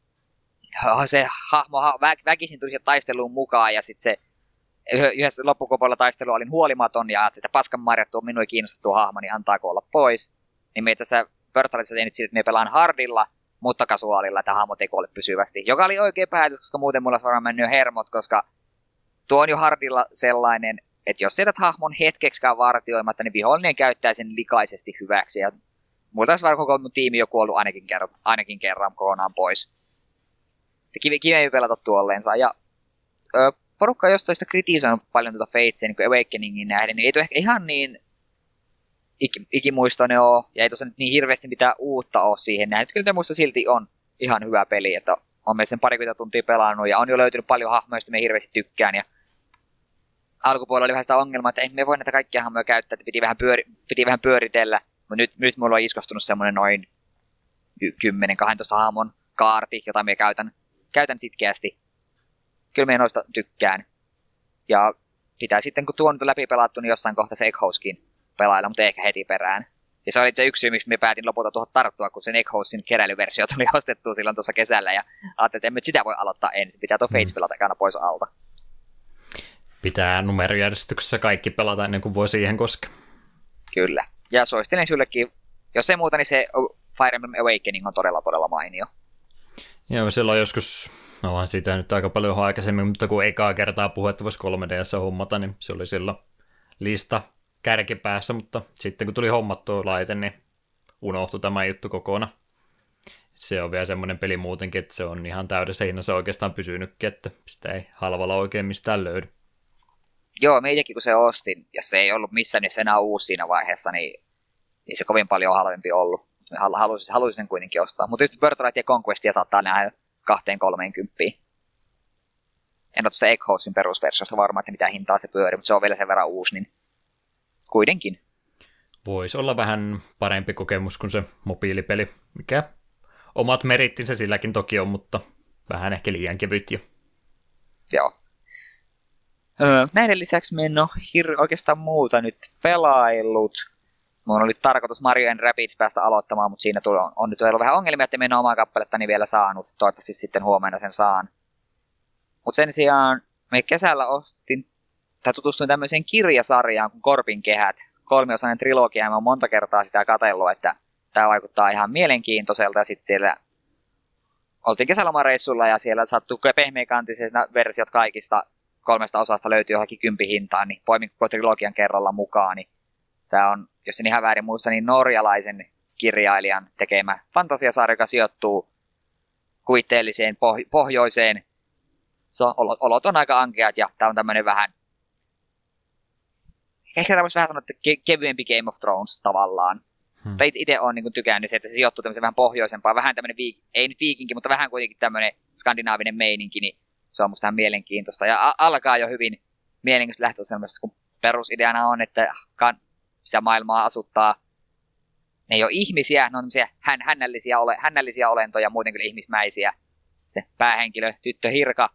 Speaker 2: se hahmo väkisin tuli taisteluun mukaan ja sitten se yhdessä loppukopoilla taistelu olin huolimaton ja ajattelin, että paskan marjat tuo minua tuo hahmo, niin antaako olla pois. Niin me tässä Pörtalissa tein nyt siitä, että me pelaan hardilla, mutta kasuaalilla, että hahmot ei kuole pysyvästi. Joka oli oikea päätös, koska muuten mulla olisi varmaan mennyt hermot, koska tuo on jo hardilla sellainen, että jos sieltä hahmon hetkeksikään vartioimatta, niin vihollinen käyttää sen likaisesti hyväksi. Ja mulla olisi varmaan koko mun tiimi jo kuollut ainakin kerran, ainakin kerran kokonaan pois. Kivi, kivempi pelata tuolleensa. Ja ö, porukka jostain sitä kritisoinut paljon tuota Fatesia niin Awakeningin nähden, niin ei ehkä ihan niin ik, ikimuistoinen ole, ja ei nyt niin hirveästi mitään uutta ole siihen nähden. Kyllä muista silti on ihan hyvä peli, että on sen parikymmentä tuntia pelannut, ja on jo löytynyt paljon hahmoja, joista me hirveästi tykkään, ja alkupuolella oli vähän sitä ongelmaa, että ei me voi näitä kaikkia hahmoja käyttää, että piti vähän, pyöri, piti vähän pyöritellä, mutta nyt, nyt mulla on iskostunut semmoinen noin 10-12 hahmon kaarti, jota me käytän, käytän sitkeästi kyllä minä noista tykkään. Ja pitää sitten, kun tuon läpi pelattu, niin jossain kohtaa se Egghouskin pelailla, mutta ehkä heti perään. Ja se oli se yksi syy, miksi me päätin lopulta tuohon tarttua, kun sen Egghoussin keräilyversio tuli ostettua silloin tuossa kesällä. Ja ajattelin, että emme sitä voi aloittaa ensin. Pitää tuo Fates mm. pelata ekana pois alta.
Speaker 1: Pitää numerojärjestyksessä kaikki pelata ennen kuin voi siihen koskea.
Speaker 2: Kyllä. Ja suosittelen sullekin, jos ei muuta, niin se Fire Emblem Awakening on todella, todella mainio.
Speaker 1: Joo, silloin joskus, no vaan siitä nyt aika paljon aikaisemmin, mutta kun ekaa kertaa puhetta voisi 3DS hommata, niin se oli silloin lista kärkipäässä, mutta sitten kun tuli hommattua laite, niin unohtui tämä juttu kokonaan. Se on vielä semmoinen peli muutenkin, että se on ihan täydessä hinnassa oikeastaan pysynytkin, että sitä ei halvalla oikein mistään löydy.
Speaker 2: Joo, meitäkin kun se ostin, ja se ei ollut missään niin enää uusi siinä vaiheessa, niin ei se kovin paljon halvempi ollut. Haluaisin, haluaisin sen kuitenkin ostaa. Mutta nyt Birthright ja Conquestia saattaa nähdä kahteen kolmeen kymppiin. En ole tuosta Egghousin perusversiosta varma, että mitä hintaa se pyörii, mutta se on vielä sen verran uusi, niin kuitenkin.
Speaker 1: Voisi olla vähän parempi kokemus kuin se mobiilipeli, mikä omat merittinsä silläkin toki on, mutta vähän ehkä liian kevyt jo.
Speaker 2: Joo. Öö, näiden lisäksi me en ole hir- oikeastaan muuta nyt pelaillut. Mun oli tarkoitus Mario Rapids päästä aloittamaan, mutta siinä tuli, on, on nyt ollut vähän ongelmia, että en ole omaa kappalettani vielä saanut. Toivottavasti sitten huomenna sen saan. Mutta sen sijaan me kesällä ostin, tai tutustuin tämmöiseen kirjasarjaan kuin Korpin kehät. Kolmiosainen trilogia, ja mä oon monta kertaa sitä katsellut, että tämä vaikuttaa ihan mielenkiintoiselta. Ja sitten siellä oltiin kesälomareissulla ja siellä sattui pehmeäkantiset versiot kaikista kolmesta osasta löytyy johonkin kympi hintaan, niin poimin koko trilogian kerralla mukaan. Niin tämä on, jos en ihan väärin muista, niin norjalaisen kirjailijan tekemä fantasiasarja, joka sijoittuu kuvitteelliseen poh- pohjoiseen. So, olot on aika ankeat ja tämä on tämmöinen vähän ehkä tämä voisi vähän sanoa, että ke- kevyempi Game of Thrones tavallaan. Hmm. Tai itse olen niin tykännyt se, että se sijoittuu tämmöiseen vähän pohjoisempaan, vähän tämmöinen, viik- ei nyt viikinki, mutta vähän kuitenkin tämmöinen skandinaavinen meininki, niin se on musta ihan mielenkiintoista. Ja a- alkaa jo hyvin mielenkiintoista lähtöasemasta, kun perusideana on, että kan- sitä maailmaa asuttaa ne ei ole ihmisiä, ne on hän, hännällisiä, ole, hännällisiä olentoja, muuten kuin ihmismäisiä. Sitten päähenkilö, tyttö Hirka,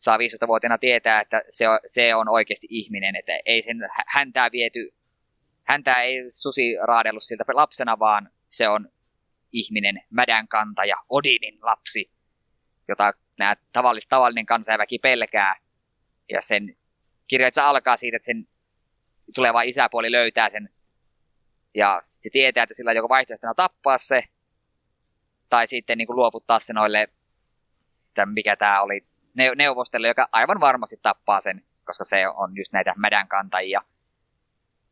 Speaker 2: saa 15-vuotiaana tietää, että se on, se on oikeasti ihminen, että ei sen häntää viety, häntää ei susi raadellut siltä lapsena, vaan se on ihminen, mädän kantaja, Odinin lapsi, jota nämä tavallis, tavallinen kansainväki pelkää. Ja sen kirjoitsa alkaa siitä, että sen tuleva isäpuoli löytää sen. Ja se tietää, että sillä on joko vaihtoehtona tappaa se, tai sitten niin kuin luovuttaa se noille, tämän, mikä tämä oli, neuvostelle, joka aivan varmasti tappaa sen, koska se on just näitä mädän kantajia.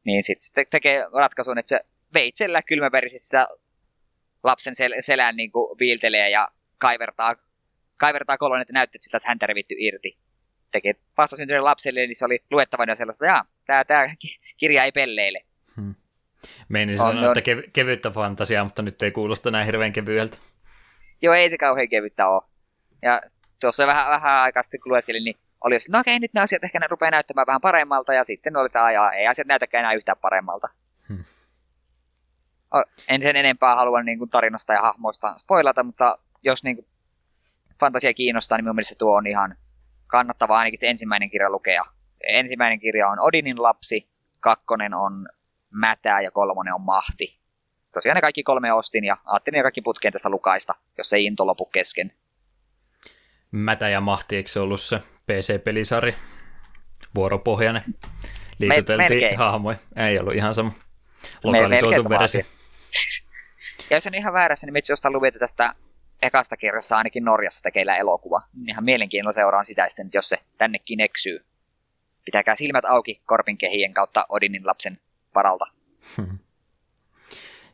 Speaker 2: Niin sitten se tekee ratkaisun, että se veitsellä kylmäverisesti sitä lapsen sel- selän niin kuin viiltelee ja kaivertaa kaivertaa kolon, että näytti, että sitä häntä revitty irti. Tekee vastasyntyneelle lapselle, niin se oli luettavana sellaista, että tämä, tämä kirja ei pelleile. Hmm.
Speaker 1: Meinin sanoa, on, että kev- kevyttä fantasiaa, mutta nyt ei kuulosta näin hirveän kevyeltä.
Speaker 2: Joo, ei se kauhean kevyttä ole. Ja tuossa vähän, vähän aikaa sitten, kun lueskelin, niin oli jos, no okei, nyt ne asiat ehkä ne rupeaa näyttämään vähän paremmalta, ja sitten oli tämä, ja ei asiat näytäkään enää yhtään paremmalta. Hmm. En sen enempää halua niin kuin tarinasta ja hahmoista spoilata, mutta jos niin kuin, fantasia kiinnostaa, niin minun mielestä tuo on ihan kannattava ainakin ensimmäinen kirja lukea. Ensimmäinen kirja on Odinin lapsi, kakkonen on Mätää ja kolmonen on Mahti. Tosiaan ne kaikki kolme ostin ja ajattelin ne kaikki putkeen tästä lukaista, jos ei into lopu kesken.
Speaker 1: Mätä ja Mahti, eikö se ollut se PC-pelisari? Vuoropohjainen. Liikuteltiin Me, hahmoja. Ei ollut ihan sama. Lokalisoitu versio.
Speaker 2: ja jos on ihan väärässä, niin itse jostain luvita tästä ekasta kirjassa ainakin Norjassa tekeillä elokuva. Ihan mielenkiinnolla seuraan sitä sitten, jos se tännekin eksyy. Pitäkää silmät auki korpin kehien kautta Odinin lapsen varalta. Hmm.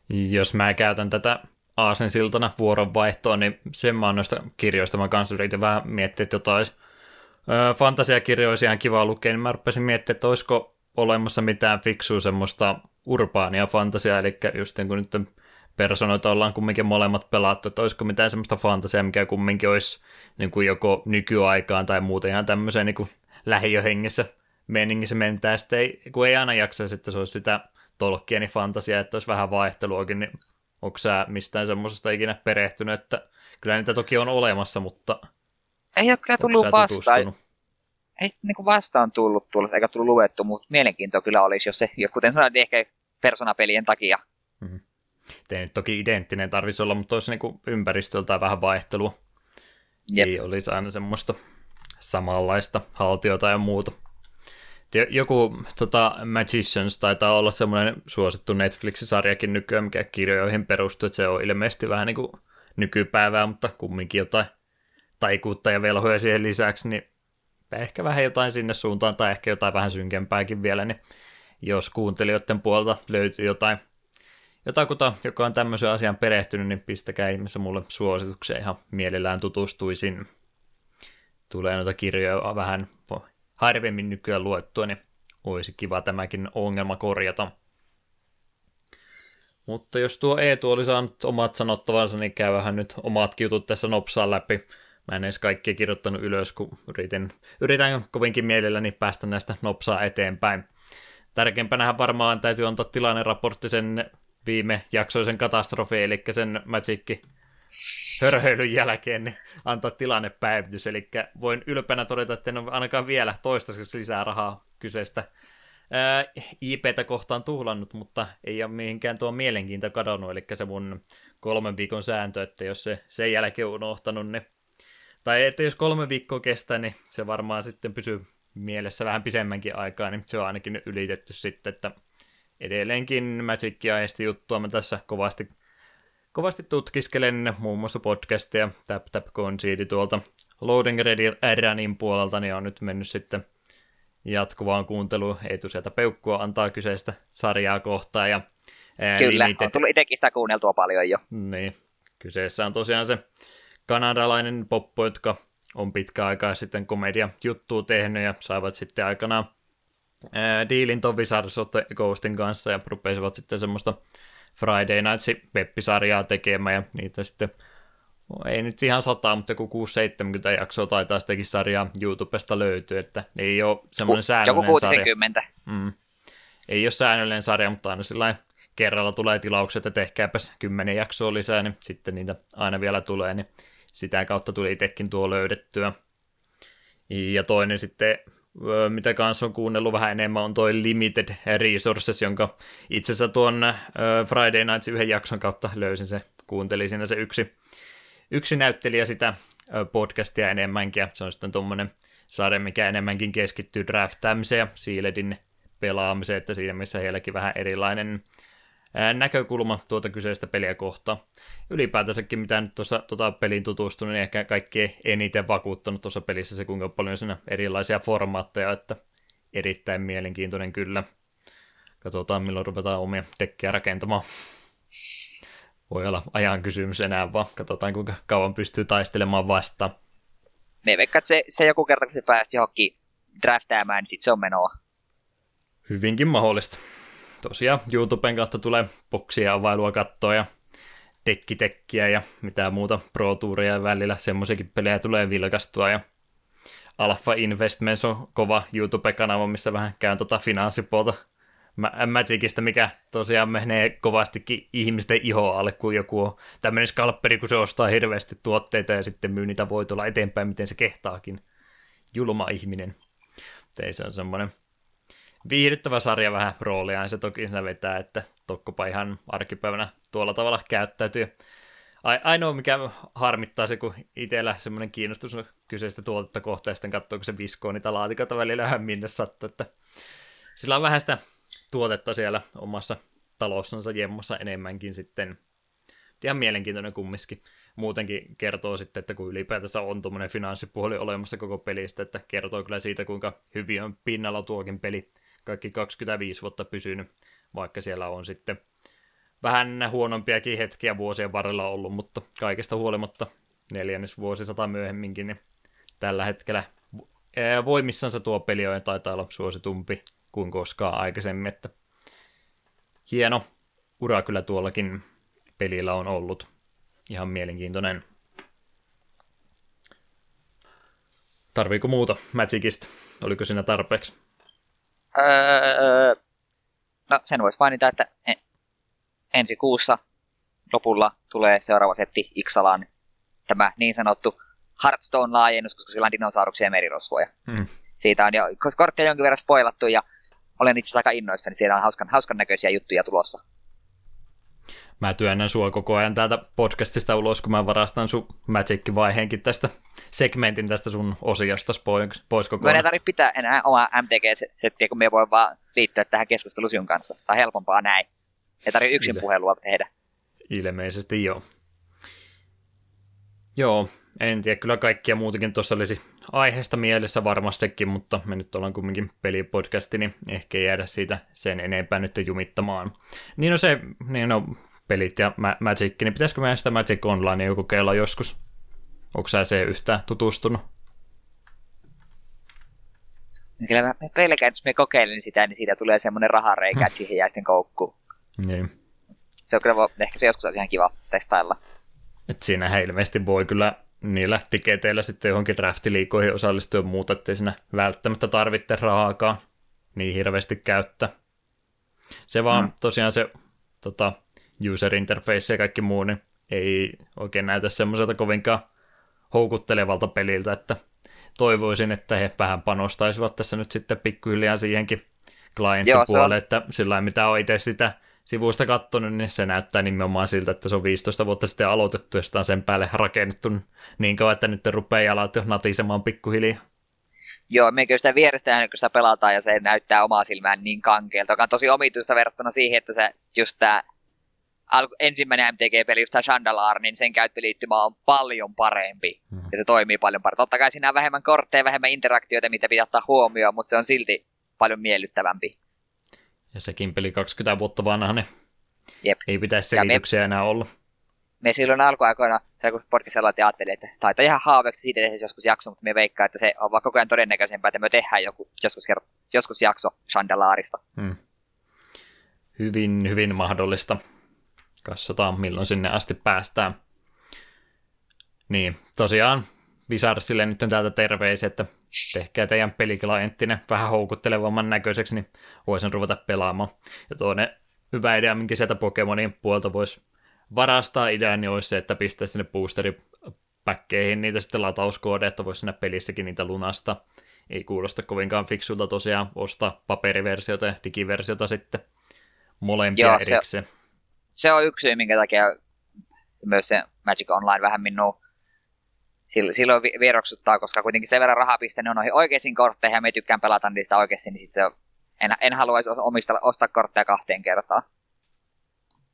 Speaker 1: Jos mä käytän tätä Aasen siltana vuoronvaihtoa, niin sen mä noista kirjoista mä kanssa yritin vähän miettiä, että jotain fantasiakirjoja olisi ihan kiva lukea, niin mä rupesin miettimään, että olisiko olemassa mitään fiksua semmoista urbaania fantasiaa, eli just niin kuin nyt personoita ollaan kumminkin molemmat pelattu, että olisiko mitään semmoista fantasiaa, mikä kumminkin olisi niin kuin joko nykyaikaan tai muuten ihan tämmöiseen niin kuin lähiöhengessä meningissä mentää, sitten ei, kun ei aina jaksa, että se olisi sitä Tolkienin fantasiaa, että olisi vähän vaihteluakin, niin onko sä mistään semmoisesta ikinä perehtynyt, että kyllä niitä toki on olemassa, mutta
Speaker 2: ei ole kyllä tullut vastaan. Ei niin kuin vastaan tullut, tullut, eikä tullut luettu, mutta mielenkiintoa kyllä olisi, jos se, kuten sanoin, ehkä Persona-pelien takia.
Speaker 1: Mm-hmm. Ei nyt toki identtinen tarvitsisi olla, mutta olisi niin ympäristöltä vähän vaihtelua. Jep. Ei olisi aina semmoista samanlaista haltiota ja muuta. Joku tota, Magicians taitaa olla semmoinen suosittu Netflix-sarjakin nykyään, mikä kirjoihin perustuu, että se on ilmeisesti vähän niin kuin nykypäivää, mutta kumminkin jotain taikuutta ja velhoja siihen lisäksi, niin ehkä vähän jotain sinne suuntaan tai ehkä jotain vähän synkempääkin vielä, niin jos kuuntelijoiden puolta löytyy jotain, jotakuta, joka on tämmöisen asian perehtynyt, niin pistäkää ihmeessä mulle suosituksia, ihan mielellään tutustuisin. Tulee noita kirjoja vähän harvemmin nykyään luettua, niin olisi kiva tämäkin ongelma korjata. Mutta jos tuo Eetu oli saanut omat sanottavansa, niin käyvähän nyt omat jutut tässä nopsaa läpi. Mä en edes kaikkia kirjoittanut ylös, kun yritin, yritän kovinkin mielelläni päästä näistä nopsaa eteenpäin. Tärkeimpänähän varmaan täytyy antaa tilanneraportti sen viime jaksoisen katastrofi, eli sen Magicki hörhöilyn jälkeen niin antaa tilannepäivitys, eli voin ylpeänä todeta, että en ole ainakaan vielä toistaiseksi lisää rahaa kyseistä ää, IPtä kohtaan tuhlannut, mutta ei ole mihinkään tuo mielenkiinto kadonnut, eli se mun kolmen viikon sääntö, että jos se sen jälkeen on unohtanut, niin tai että jos kolme viikkoa kestää, niin se varmaan sitten pysyy mielessä vähän pisemmänkin aikaa, niin se on ainakin ylitetty sitten, että edelleenkin Magicia ja juttua mä tässä kovasti, kovasti tutkiskelen, muun muassa podcastia, Tap Tap Concede tuolta Loading Ready Runnin puolelta, niin on nyt mennyt sitten jatkuvaan kuunteluun, ei tule sieltä peukkua antaa kyseistä sarjaa kohtaan. Ja,
Speaker 2: ää, Kyllä, limited... on tullut itsekin sitä kuunneltua paljon jo.
Speaker 1: Niin, kyseessä on tosiaan se kanadalainen poppo, jotka on pitkä aikaa sitten komedia juttua tehnyt ja saivat sitten aikanaan ää, diilin Ghostin kanssa ja rupesivat sitten semmoista Friday Nights web-sarjaa tekemään ja niitä sitten no, ei nyt ihan sata, mutta joku 6-70 jaksoa taitaa sitäkin sarjaa YouTubesta löytyy, että ei ole semmoinen säännöllinen
Speaker 2: joku 60. sarja.
Speaker 1: Mm. Ei ole säännöllinen sarja, mutta aina sillä kerralla tulee tilaukset, että tehkääpäs kymmenen jaksoa lisää, niin sitten niitä aina vielä tulee, niin sitä kautta tuli itsekin tuo löydettyä. Ja toinen sitten, mitä kanssa on kuunnellut vähän enemmän, on toi Limited Resources, jonka itse asiassa tuon Friday Nights yhden jakson kautta löysin. Se, kuuntelin siinä se yksi, yksi näyttelijä sitä podcastia enemmänkin, ja se on sitten tuommoinen sarja, mikä enemmänkin keskittyy draftaamiseen ja Sealedin pelaamiseen, että siinä missä heilläkin vähän erilainen näkökulma tuota kyseistä peliä kohtaan. Ylipäätänsäkin, mitä nyt tuossa tuota peliin tutustunut, niin ehkä kaikkein eniten vakuuttanut tuossa pelissä se, kuinka paljon siinä erilaisia formaatteja, että erittäin mielenkiintoinen kyllä. Katsotaan, milloin ruvetaan omia tekkejä rakentamaan. Voi olla ajan kysymys enää, vaan katsotaan, kuinka kauan pystyy taistelemaan vastaan.
Speaker 2: Me veikkaan, että se, se joku kerta, kun se päästi johonkin draftaamaan, niin sitten se on menoa.
Speaker 1: Hyvinkin mahdollista tosiaan YouTuben kautta tulee boksia availua kattoa ja tekkitekkiä ja mitä muuta Pro Touria välillä semmoisiakin pelejä tulee vilkastua ja Alpha Investments on kova YouTube-kanava, missä vähän käyn tota finanssipuolta Magicista, mikä tosiaan menee kovastikin ihmisten iho alle, kun joku on tämmöinen skalpperi, kun se ostaa hirveästi tuotteita ja sitten myy niitä voitolla eteenpäin, miten se kehtaakin. Julma ihminen. Ei se on semmoinen viihdyttävä sarja vähän roolia, se toki siinä vetää, että Tokkopa ihan arkipäivänä tuolla tavalla käyttäytyy. Ainoa, mikä harmittaa se, kun itsellä semmoinen kiinnostus kyseistä tuotetta kohtaa, ja sitten katsoo, kun se viskoo niitä laatikoita välillä vähän minne sattuu, että sillä on vähän sitä tuotetta siellä omassa talossansa jemmossa enemmänkin sitten. Ihan mielenkiintoinen kumminkin. Muutenkin kertoo sitten, että kun ylipäätänsä on tuommoinen finanssipuoli olemassa koko pelistä, että kertoo kyllä siitä, kuinka hyvin on pinnalla tuokin peli kaikki 25 vuotta pysynyt, vaikka siellä on sitten vähän huonompiakin hetkiä vuosien varrella ollut, mutta kaikesta huolimatta neljännes vuosisata myöhemminkin, niin tällä hetkellä voimissansa tuo peli on taitaa olla suositumpi kuin koskaan aikaisemmin, että hieno ura kyllä tuollakin pelillä on ollut. Ihan mielenkiintoinen. Tarviiko muuta Magicista? Oliko siinä tarpeeksi?
Speaker 2: Öö, no sen voisi mainita, että ensi kuussa lopulla tulee seuraava setti Ixalan tämä niin sanottu Hearthstone-laajennus, koska sillä on dinosauruksia ja merirosvoja. Hmm. Siitä on jo, on jonkin verran spoilattu ja olen itse asiassa aika innoissa, niin siellä on hauskan, hauskan näköisiä juttuja tulossa.
Speaker 1: Mä työnnän sua koko ajan täältä podcastista ulos, kun mä varastan sun Magic-vaiheenkin tästä segmentin tästä sun osiosta pois, pois koko
Speaker 2: ajan. Mä en tarvitse pitää enää omaa MTG-settiä, kun me voi vaan liittyä tähän keskusteluun kanssa. Tai helpompaa näin. Ei tarvitse yksin Ile. puhelua tehdä.
Speaker 1: Ilmeisesti joo. Joo, en tiedä, kyllä kaikkia muutakin tuossa olisi aiheesta mielessä varmastikin, mutta me nyt ollaan kumminkin pelipodcasti, niin ehkä jäädä siitä sen enempää nyt jumittamaan. Niin no se, niin no, pelit ja ma- Magic, niin pitäisikö meidän sitä Magic Online joku kokeilla joskus? Onko sä se yhtään tutustunut?
Speaker 2: Kyllä mä pelkään, jos me kokeilin sitä, niin siitä tulee semmoinen rahareikä, että siihen jää sitten koukkuun.
Speaker 1: Niin.
Speaker 2: Se on kyllä, ehkä se joskus olisi ihan kiva testailla.
Speaker 1: Et siinä ilmeisesti voi kyllä niillä tiketeillä sitten johonkin draftiliikoihin osallistua muuta, ettei siinä välttämättä tarvitse rahaakaan niin hirveästi käyttää. Se vaan mm. tosiaan se tota, user interface ja kaikki muu, niin ei oikein näytä semmoiselta kovinkaan houkuttelevalta peliltä, että toivoisin, että he vähän panostaisivat tässä nyt sitten pikkuhiljaa siihenkin klienttipuolelle, että sillä mitä on itse sitä sivuista katsonut, niin se näyttää nimenomaan siltä, että se on 15 vuotta sitten aloitettu ja sitä on sen päälle rakennettu niin kauan, että nyt rupeaa jalat jo natisemaan pikkuhiljaa.
Speaker 2: Joo, meikö sitä vierestä kun sitä pelataan ja se näyttää omaa silmään niin kankeelta, joka on tosi omituista verrattuna siihen, että se just tämä ensimmäinen MTG-peli, just tämä Chandalar, niin sen käyttöliittymä on paljon parempi. Hmm. Ja se toimii paljon paremmin. Totta kai siinä on vähemmän kortteja, vähemmän interaktioita, mitä pitää ottaa huomioon, mutta se on silti paljon miellyttävämpi.
Speaker 1: Ja sekin peli 20 vuotta vanha, niin Jep. ei pitäisi selityksiä me, enää olla.
Speaker 2: Me silloin alkuaikoina, kun podcastilla ajattelin, että taitaa ihan haaveeksi siitä tehdä joskus jakso, mutta me veikkaa, että se on vaan koko ajan todennäköisempää, että me tehdään joku, joskus, joskus jakso Chandalaarista. Hmm.
Speaker 1: Hyvin, hyvin mahdollista. Katsotaan, milloin sinne asti päästään. Niin, tosiaan Visarsille nyt on täältä terveisiä, että tehkää teidän peliklienttinen vähän houkuttelevamman näköiseksi, niin voisin ruveta pelaamaan. Ja toinen hyvä idea, minkä sieltä Pokemonin puolta voisi varastaa idean, niin olisi se, että pistää sinne boosteripäkkeihin niitä sitten latauskoodeja, että voisi sinne pelissäkin niitä lunasta. Ei kuulosta kovinkaan fiksulta tosiaan ostaa paperiversiota ja digiversiota sitten molempia Joo, erikseen. Se,
Speaker 2: se on yksi syy, minkä takia myös se Magic Online vähän minua silloin vieroksuttaa, koska kuitenkin sen verran rahapiste on noihin oikeisiin kortteihin ja me tykkään pelata niistä oikeasti, niin sit se on, en, en haluaisi omista, ostaa kortteja kahteen kertaan.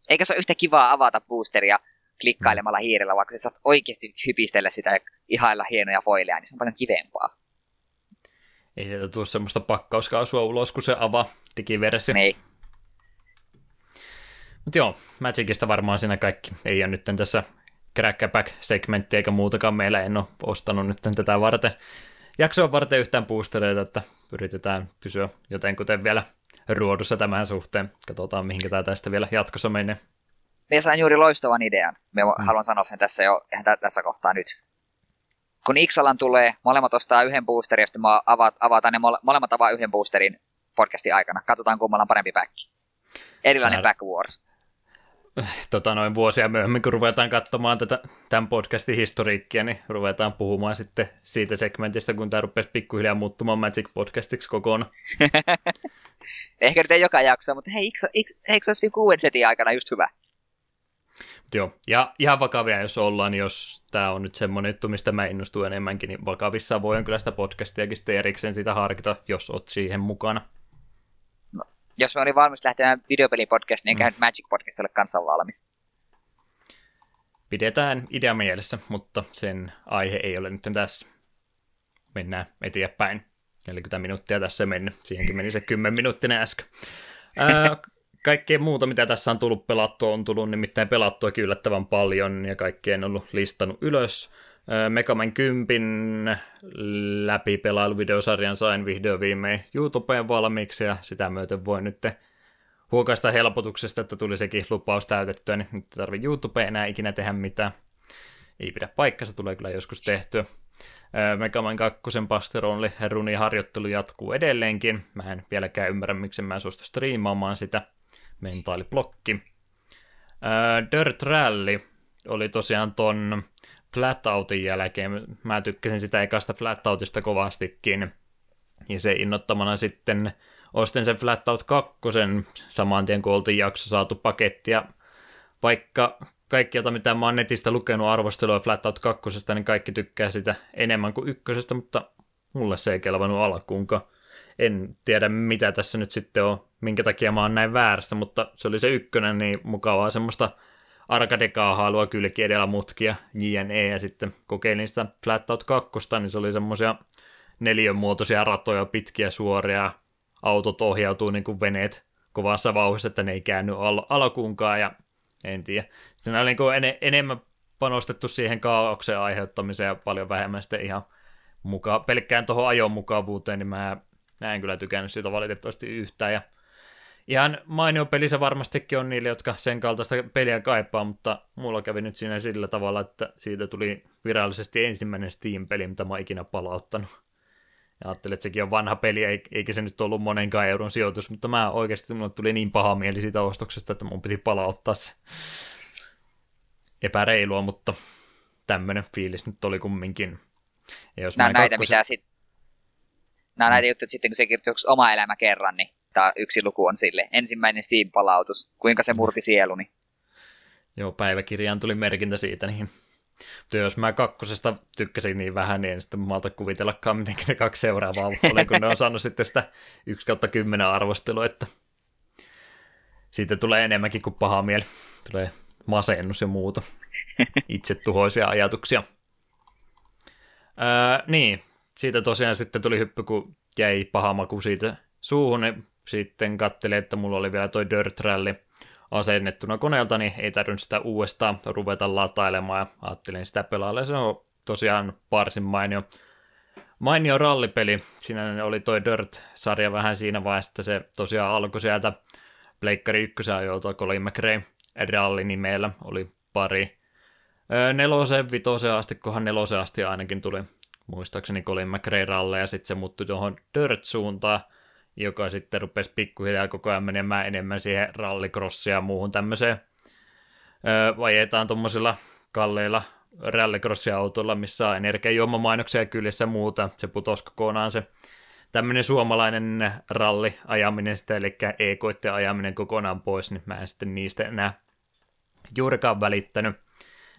Speaker 2: Eikä se ole yhtä kivaa avata boosteria klikkailemalla mm. hiirellä, vaikka sä saat oikeasti hypistellä sitä ja ihailla hienoja foileja, niin se on paljon kivempaa.
Speaker 1: Ei sieltä tule semmoista pakkauskaasua ulos, kun se avaa digiversio.
Speaker 2: Niin.
Speaker 1: Mutta joo, Magicista varmaan siinä kaikki. Ei ole nyt tässä crackback-segmenttiä eikä muutakaan meillä. En ole ostanut nyt tätä varten jaksoa varten yhtään boostereita, että yritetään pysyä jotenkuten vielä ruodussa tämän suhteen. Katsotaan, mihinkä tämä tästä vielä jatkossa menee.
Speaker 2: Me sain juuri loistavan idean. Me hmm. haluan sanoa sen tässä jo tässä kohtaa nyt. Kun Ixalan tulee, molemmat ostaa yhden boosterin, ja sitten avataan ne molemmat avaa yhden boosterin podcastin aikana. Katsotaan, kummalla on parempi back. Erilainen. Back Wars
Speaker 1: tota, noin vuosia myöhemmin, kun ruvetaan katsomaan tätä, tämän podcastin historiikkia, niin ruvetaan puhumaan sitten siitä segmentistä, kun tämä rupesi pikkuhiljaa muuttumaan Magic Podcastiksi kokonaan.
Speaker 2: Ehkä nyt ei joka jakso, mutta hei, eikö, eikö se ole kuuden setin aikana just hyvä?
Speaker 1: Joo, ja ihan vakavia jos ollaan, niin jos tämä on nyt semmoinen juttu, mistä mä innostun enemmänkin, niin vakavissa voin kyllä sitä podcastiakin sitten erikseen sitä harkita, jos oot siihen mukana
Speaker 2: jos mä olin valmis lähtemään videopelipodcastiin, niin eikä mm. Magic Podcast ole kanssa valmis.
Speaker 1: Pidetään idea mielessä, mutta sen aihe ei ole nyt tässä. Mennään eteenpäin. 40 minuuttia tässä mennyt. Siihenkin meni se 10 minuuttinen äsken. Ää, kaikkea muuta, mitä tässä on tullut pelattua, on tullut nimittäin pelattua yllättävän paljon, ja kaikkea en ollut listannut ylös. Megaman 10 läpi pelailuvideosarjan sain vihdoin viimein YouTubeen valmiiksi ja sitä myöten voi nyt huokaista helpotuksesta, että tuli sekin lupaus täytettyä, niin nyt ei tarvitse YouTubeen enää ikinä tehdä mitään. Ei pidä paikkansa, tulee kyllä joskus tehtyä. Megaman 2 Pasteronli runin harjoittelu jatkuu edelleenkin. Mä en vieläkään ymmärrä, miksi mä en suostu striimaamaan sitä. Mentaaliblokki. Dirt Rally oli tosiaan ton Flatoutin jälkeen. Mä tykkäsin sitä ekasta Flatoutista kovastikin. Ja se innottamana sitten ostin sen Flat Out 2 saman tien, kun oltiin jakso saatu pakettia. Vaikka kaikki, jota mitä mä oon netistä lukenut arvostelua Flat Out 2, niin kaikki tykkää sitä enemmän kuin ykkösestä, mutta mulle se ei kelvannut alkuunkaan. En tiedä, mitä tässä nyt sitten on, minkä takia mä oon näin väärässä, mutta se oli se ykkönen, niin mukavaa semmoista arcade-kaahailua kylki edellä mutkia, JNE, ja sitten kokeilin sitä Flat Out 2, niin se oli semmoisia neliönmuotoisia ratoja, pitkiä suoria, autot ohjautuu niin kuin veneet kovassa vauhdissa, että ne ei käänny al- alkuunkaan, ja en tiedä. Siinä oli niin en- enemmän panostettu siihen kaauksen aiheuttamiseen ja paljon vähemmän sitten ihan mukaan, pelkkään tuohon ajon mukavuuteen, niin mä, mä en kyllä tykännyt siitä valitettavasti yhtään, ja ihan mainio peli se varmastikin on niille, jotka sen kaltaista peliä kaipaa, mutta mulla kävi nyt siinä sillä tavalla, että siitä tuli virallisesti ensimmäinen Steam-peli, mitä mä oon ikinä palauttanut. Ja ajattelin, että sekin on vanha peli, eikä se nyt ollut monenkaan euron sijoitus, mutta mä oikeasti mulle tuli niin paha mieli siitä ostoksesta, että mun piti palauttaa se. Epäreilua, mutta tämmöinen fiilis nyt oli kumminkin.
Speaker 2: Ja jos Nämä näitä, kakkosen... mitä sit... Nämä näitä juttuja, että sitten kun se kirjoitti oma elämä kerran, niin tämä yksi luku on sille. Ensimmäinen Steam-palautus, kuinka se murti sieluni.
Speaker 1: Joo, päiväkirjaan tuli merkintä siitä, niin mutta jos mä kakkosesta tykkäsin niin vähän, niin en sitten malta kuvitellakaan, miten ne kaksi seuraavaa oli, kun ne on saanut sitten sitä 1 kautta 10 arvostelua, että siitä tulee enemmänkin kuin paha mieli. Tulee masennus ja muuta. Itsetuhoisia ajatuksia. Öö, niin, siitä tosiaan sitten tuli hyppy, kun jäi paha maku siitä suuhun, niin sitten katselin, että mulla oli vielä toi Dirt Rally asennettuna koneelta, niin ei tarvinnut sitä uudestaan ruveta latailemaan ja ajattelin sitä pelailla. Se on tosiaan varsin mainio, mainio rallipeli. Siinä oli toi Dirt-sarja vähän siinä vaiheessa, että se tosiaan alkoi sieltä. Pleikkari 1 ajoilta Colin McRae ralli nimellä. Oli pari nelosen, vitosen asti, kohan nelosen asti ainakin tuli muistaakseni Colin McRae ralle ja sitten se muuttui tuohon Dirt-suuntaan joka sitten rupesi pikkuhiljaa koko ajan menemään enemmän siihen rallycrossia ja muuhun tämmöiseen. Öö, vajetaan tuommoisilla kalleilla rallycrossia-autoilla, missä on energiajuomamainoksia kyljessä ja muuta. Se putosi kokonaan se tämmöinen suomalainen ralli ajaminen sitä, eli e ajaminen kokonaan pois, niin mä en sitten niistä enää juurikaan välittänyt.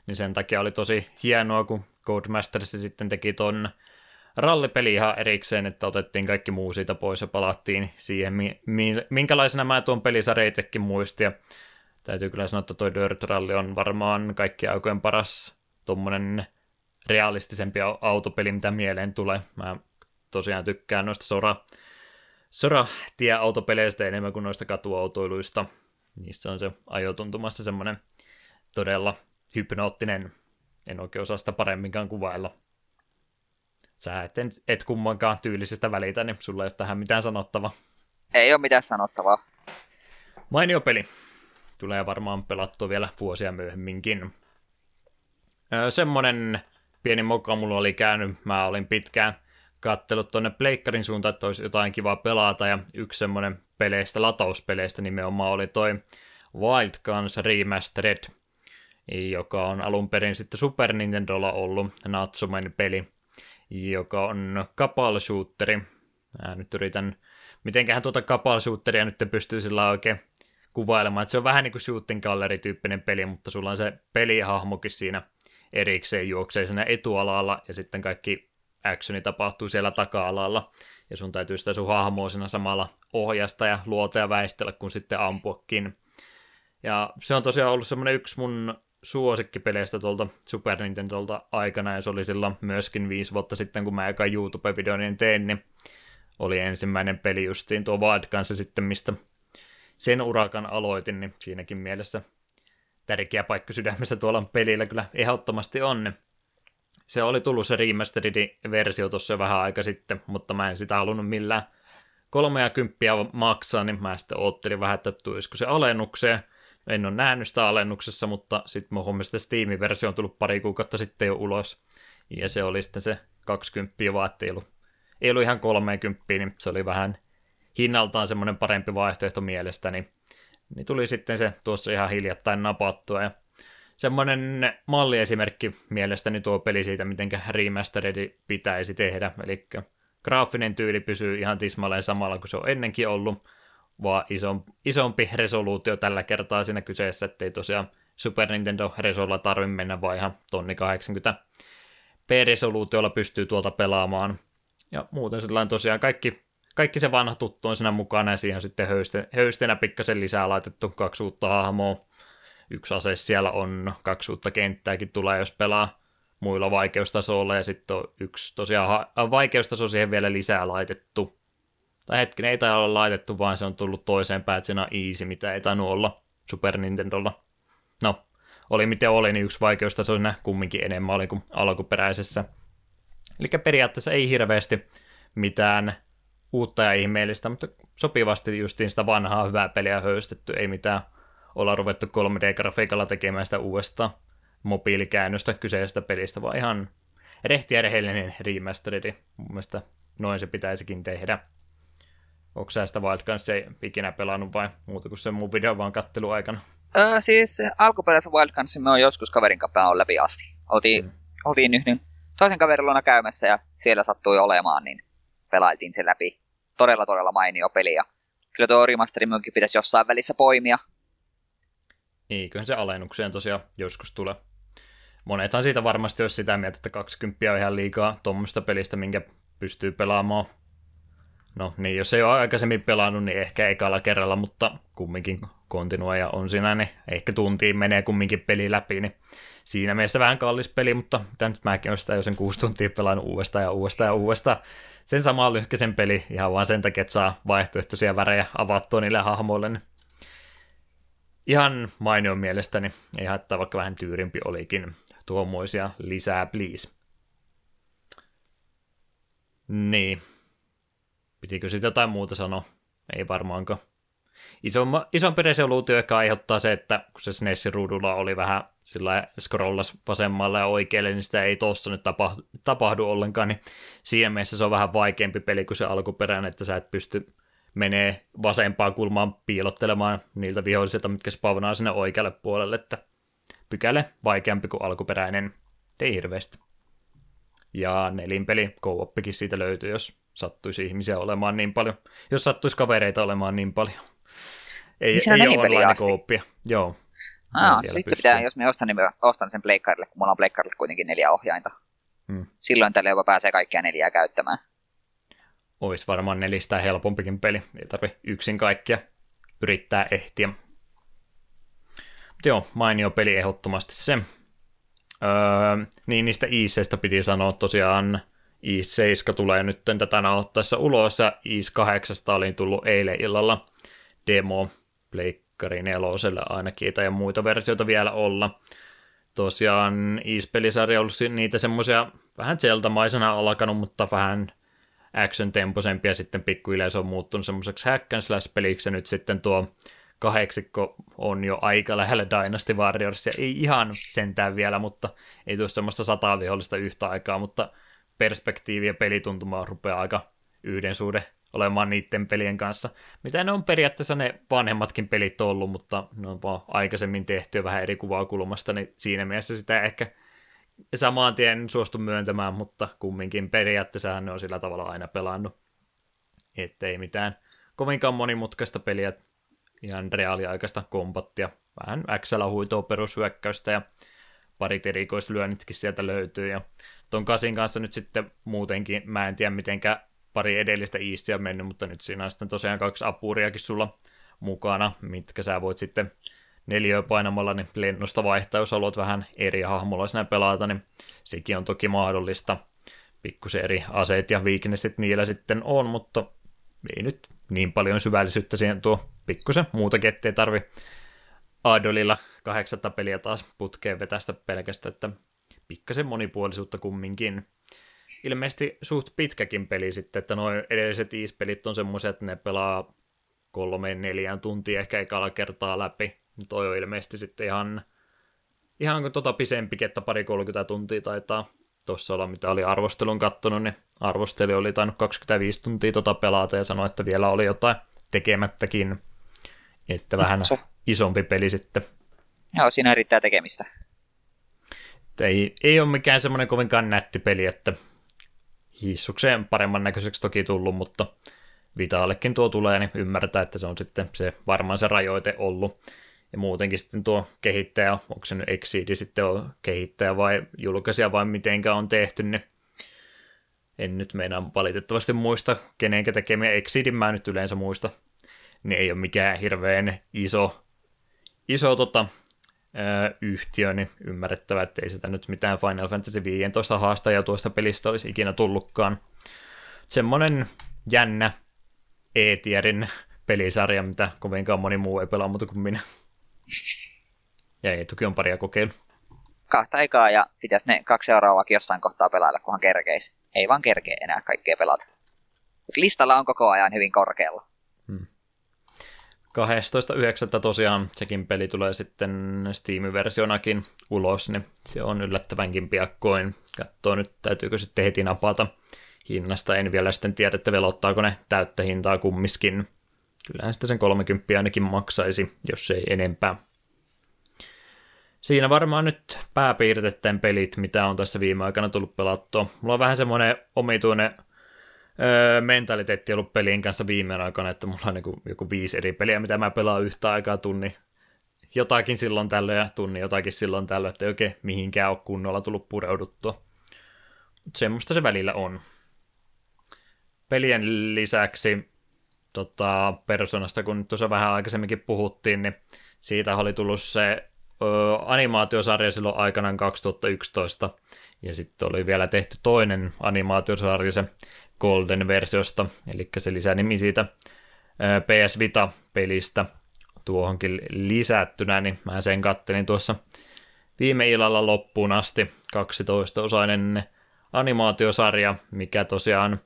Speaker 1: Niin sen takia oli tosi hienoa, kun Codemasters sitten teki ton rallipeli ihan erikseen, että otettiin kaikki muu siitä pois ja palattiin siihen, minkälaisena mä tuon pelisarja itsekin muistin. täytyy kyllä sanoa, että toi Dirt Rally on varmaan kaikki aikojen paras tuommoinen realistisempi autopeli, mitä mieleen tulee. Mä tosiaan tykkään noista sora, sora autopeleistä enemmän kuin noista katuautoiluista. Niissä on se ajotuntumasta semmoinen todella hypnoottinen, en oikein osaa sitä paremminkaan kuvailla sä et, et kummankaan tyylisestä välitä, niin sulla ei ole tähän mitään sanottavaa.
Speaker 2: Ei ole mitään sanottavaa.
Speaker 1: Mainio peli. Tulee varmaan pelattua vielä vuosia myöhemminkin. Öö, semmonen pieni moka mulla oli käynyt. Mä olin pitkään kattelut tuonne Pleikkarin suuntaan, että olisi jotain kivaa pelata, ja yksi semmonen peleistä, latauspeleistä nimenomaan oli toi Wild Guns Remastered, joka on alun perin sitten Super Nintendolla ollut Natsumen peli, joka on Kapal Shooteri. Mä nyt yritän, mitenköhän tuota Kapal Shooteria nyt pystyy sillä oikein kuvailemaan, että se on vähän niin kuin shooting gallery tyyppinen peli, mutta sulla on se pelihahmokin siinä erikseen juoksee siinä etualalla ja sitten kaikki actioni tapahtuu siellä taka-alalla ja sun täytyy sitä sun hahmoa siinä samalla ohjasta ja luota ja väistellä kun sitten ampuakin. Ja se on tosiaan ollut semmoinen yksi mun suosikkipeleistä tuolta Super Nintendolta aikana, ja se oli silloin myöskin viisi vuotta sitten, kun mä eka YouTube-videonin tein, niin oli ensimmäinen peli justiin tuo Wild kanssa sitten, mistä sen urakan aloitin, niin siinäkin mielessä tärkeä paikka sydämessä tuolla pelillä kyllä ehdottomasti on. Niin se oli tullut se remastered-versio tuossa vähän aika sitten, mutta mä en sitä halunnut millään kolmea kymppiä maksaa, niin mä sitten oottelin vähän, että tulisiko se alennukseen, en ole nähnyt sitä alennuksessa, mutta sitten huomasin, että Steam-versio on tullut pari kuukautta sitten jo ulos. Ja se oli sitten se 20 vaan, ei ei ollut ihan 30, niin se oli vähän hinnaltaan semmoinen parempi vaihtoehto mielestäni. Niin tuli sitten se tuossa ihan hiljattain napattua. Ja semmoinen malliesimerkki mielestäni tuo peli siitä, miten remastered pitäisi tehdä. Eli graafinen tyyli pysyy ihan tismalleen samalla kuin se on ennenkin ollut, vaan isompi, isompi resoluutio tällä kertaa siinä kyseessä, ettei tosiaan Super Nintendo Resolla tarvi mennä vaan ihan tonni 80 P-resoluutiolla pystyy tuolta pelaamaan. Ja muuten sellainen tosiaan kaikki, kaikki se vanha tuttu on siinä mukana ja siihen on sitten höyste, höysteenä pikkasen lisää laitettu kaksi uutta hahmoa. Yksi ase siellä on, kaksi uutta kenttääkin tulee, jos pelaa muilla vaikeustasoilla ja sitten on yksi tosiaan vaikeustaso siihen vielä lisää laitettu. Tai hetken ei taida olla laitettu, vaan se on tullut toiseen siinä on easy, mitä ei tainnut olla Super Nintendolla. No, oli miten oli, niin yksi vaikeustaso siinä kumminkin enemmän oli kuin alkuperäisessä. Eli periaatteessa ei hirveästi mitään uutta ja ihmeellistä, mutta sopivasti justiin sitä vanhaa hyvää peliä höystetty, ei mitään olla ruvettu 3D-grafiikalla tekemään sitä uudestaan mobiilikäännöstä kyseisestä pelistä, vaan ihan rehti ja rehellinen remasteridi. Mun mielestä noin se pitäisikin tehdä. Onko sä sitä Wild ei ikinä pelannut vai muuta kuin sen mun videon vaan katteluaikana?
Speaker 2: Öö, siis alkuperäisen Wild Gunsin me on joskus kaverin kanssa läpi asti. Oltiin, mm. oltiin yhden toisen kaverin luona käymässä ja siellä sattui olemaan, niin pelailtiin se läpi. Todella, todella mainio peli ja kyllä tuo remasteri minunkin pitäisi jossain välissä poimia.
Speaker 1: Niin, kyllä se alennukseen tosiaan joskus tulee. Monethan siitä varmasti olisi sitä mieltä, että 20 on ihan liikaa tuommoista pelistä, minkä pystyy pelaamaan. No niin, jos ei ole aikaisemmin pelannut, niin ehkä ekalla kerralla, mutta kumminkin kontinuoja on siinä, niin ehkä tuntiin menee kumminkin peli läpi, niin siinä mielessä vähän kallis peli, mutta mitä nyt mäkin olen sitä jo sen kuusi tuntia pelannut uudestaan ja uudestaan ja uudestaan. Sen samaa lyhkäisen peli ihan vaan sen takia, että saa vaihtoehtoisia värejä avattua niille hahmoille, niin ihan mainio mielestäni, ei haittaa vaikka vähän tyyrimpi olikin tuommoisia lisää, please. Niin. Pitikö sitten jotain muuta sanoa? Ei varmaanko. Isomma, isompi resoluutio ehkä aiheuttaa se, että kun se SNESin ruudulla oli vähän sillä scrollas vasemmalle ja oikealle, niin sitä ei tuossa nyt tapahdu, tapahdu ollenkaan, niin siinä mielessä se on vähän vaikeampi peli kuin se alkuperäinen, että sä et pysty menee vasempaan kulmaan piilottelemaan niiltä vihollisilta, mitkä spawnaa sinne oikealle puolelle, että pykäle vaikeampi kuin alkuperäinen, ei hirveästi. Ja nelinpeli, co siitä löytyy, jos sattuisi ihmisiä olemaan niin paljon, jos sattuisi kavereita olemaan niin paljon. Ei,
Speaker 2: niin ei ole online
Speaker 1: kooppia. Joo.
Speaker 2: Ah, sitten pitää, jos me ostan, niin me ostan sen pleikkarille, kun mulla on pleikkarille kuitenkin neljä ohjainta. Hmm. Silloin tällä jopa pääsee kaikkia neljää käyttämään.
Speaker 1: Olisi varmaan nelistä helpompikin peli. Ei tarvi yksin kaikkia yrittää ehtiä. Mutta joo, mainio peli ehdottomasti se. Öö, niin niistä Iiseistä piti sanoa tosiaan East 7 tulee nyt tätä nauhoittaessa ulos, ja East 8 oli tullut eilen illalla demo Pleikkari neloselle ainakin, tai muita versioita vielä olla. Tosiaan East-pelisarja on ollut niitä semmoisia vähän zeltamaisena alkanut, mutta vähän action-temposempia sitten pikkuhiljaa se on muuttunut semmoiseksi hack and slash-peliksi, ja nyt sitten tuo kahdeksikko on jo aika lähellä Dynasty Warriors, ja ei ihan sentään vielä, mutta ei tule semmoista sataa vihollista yhtä aikaa, mutta perspektiivi ja pelituntuma rupeaa aika yhden suhde olemaan niiden pelien kanssa. Mitä ne on periaatteessa ne vanhemmatkin pelit ollut, mutta ne on vaan aikaisemmin tehty vähän eri kuvakulmasta, niin siinä mielessä sitä ehkä samaan tien suostu myöntämään, mutta kumminkin periaatteessa ne on sillä tavalla aina pelannut. Ettei mitään kovinkaan monimutkaista peliä, ihan reaaliaikaista kompattia, vähän XL huitoa perushyökkäystä ja parit erikoislyönnitkin sieltä löytyy. Ja ton kasin kanssa nyt sitten muutenkin, mä en tiedä mitenkä pari edellistä iistiä on mennyt, mutta nyt siinä on sitten tosiaan kaksi apuriakin sulla mukana, mitkä sä voit sitten neljö painamalla niin lennosta vaihtaa, jos haluat vähän eri hahmolla sinä pelata, niin sekin on toki mahdollista. Pikkusen eri aseet ja weaknessit niillä sitten on, mutta ei nyt niin paljon syvällisyyttä siihen tuo pikkusen muutakin, ettei tarvi Adolilla kahdeksatta peliä taas putkeen vetästä pelkästään, että pikkasen monipuolisuutta kumminkin. Ilmeisesti suht pitkäkin peli sitten, että nuo edelliset iispelit on semmoisia, että ne pelaa kolmeen neljään tuntia ehkä ekalla kertaa läpi. Toi on ilmeisesti sitten ihan, ihan kuin tota pisempikin, että pari 30 tuntia taitaa tuossa olla, mitä oli arvostelun kattonut, niin arvosteli oli tainnut 25 tuntia tota pelata ja sanoi, että vielä oli jotain tekemättäkin, että vähän se. isompi peli sitten.
Speaker 2: Joo, siinä riittää tekemistä.
Speaker 1: Ei, ei ole mikään semmoinen kovinkaan nätti peli, että hissukseen paremman näköiseksi toki tullut, mutta Vitallekin tuo tulee, niin ymmärtää, että se on sitten se varmaan se rajoite ollut. Ja muutenkin sitten tuo kehittäjä, onko se nyt Exceedi sitten on kehittäjä vai julkaisija vai mitenkä on tehty, niin en nyt meinaa valitettavasti muista, kenenkä tekemiä Exceedin mä nyt yleensä muista, niin ei ole mikään hirveän iso, iso tota, yhtiö, niin ymmärrettävä, että ei sitä nyt mitään Final Fantasy 15 haastajaa tuosta pelistä olisi ikinä tullutkaan. Semmonen jännä E-tierin pelisarja, mitä kovinkaan moni muu ei pelaa muuta kuin minä. Ja ei toki on paria kokeilu.
Speaker 2: Kahta aikaa ja pitäisi ne kaksi seuraavaakin jossain kohtaa pelailla, kunhan kerkeisi. Ei vaan kerkee enää kaikkea pelata. Listalla on koko ajan hyvin korkealla.
Speaker 1: Hmm. 12.9. tosiaan sekin peli tulee sitten Steam-versionakin ulos, niin se on yllättävänkin piakkoin. Katsoo nyt, täytyykö sitten heti napata hinnasta. En vielä sitten tiedä, että velottaako ne täyttä hintaa kummiskin. Kyllähän sitten sen 30 ainakin maksaisi, jos ei enempää. Siinä varmaan nyt pääpiirteiden pelit, mitä on tässä viime aikana tullut pelattua. Mulla on vähän semmoinen omituinen mentaliteetti ollut pelin kanssa viime aikana, että mulla on niin joku viisi eri peliä, mitä mä pelaan yhtä aikaa tunni jotakin silloin tällöin ja tunni jotakin silloin tällöin, että ei oikein mihinkään ole kunnolla tullut pureuduttua. Mutta semmoista se välillä on. Pelien lisäksi tota, Personasta, kun tuossa vähän aikaisemminkin puhuttiin, niin siitä oli tullut se ö, animaatiosarja silloin aikanaan 2011, ja sitten oli vielä tehty toinen animaatiosarja se Golden-versiosta, eli se lisänimi siitä PS Vita-pelistä tuohonkin lisättynä, niin mä sen kattelin tuossa viime illalla loppuun asti 12-osainen animaatiosarja, mikä tosiaan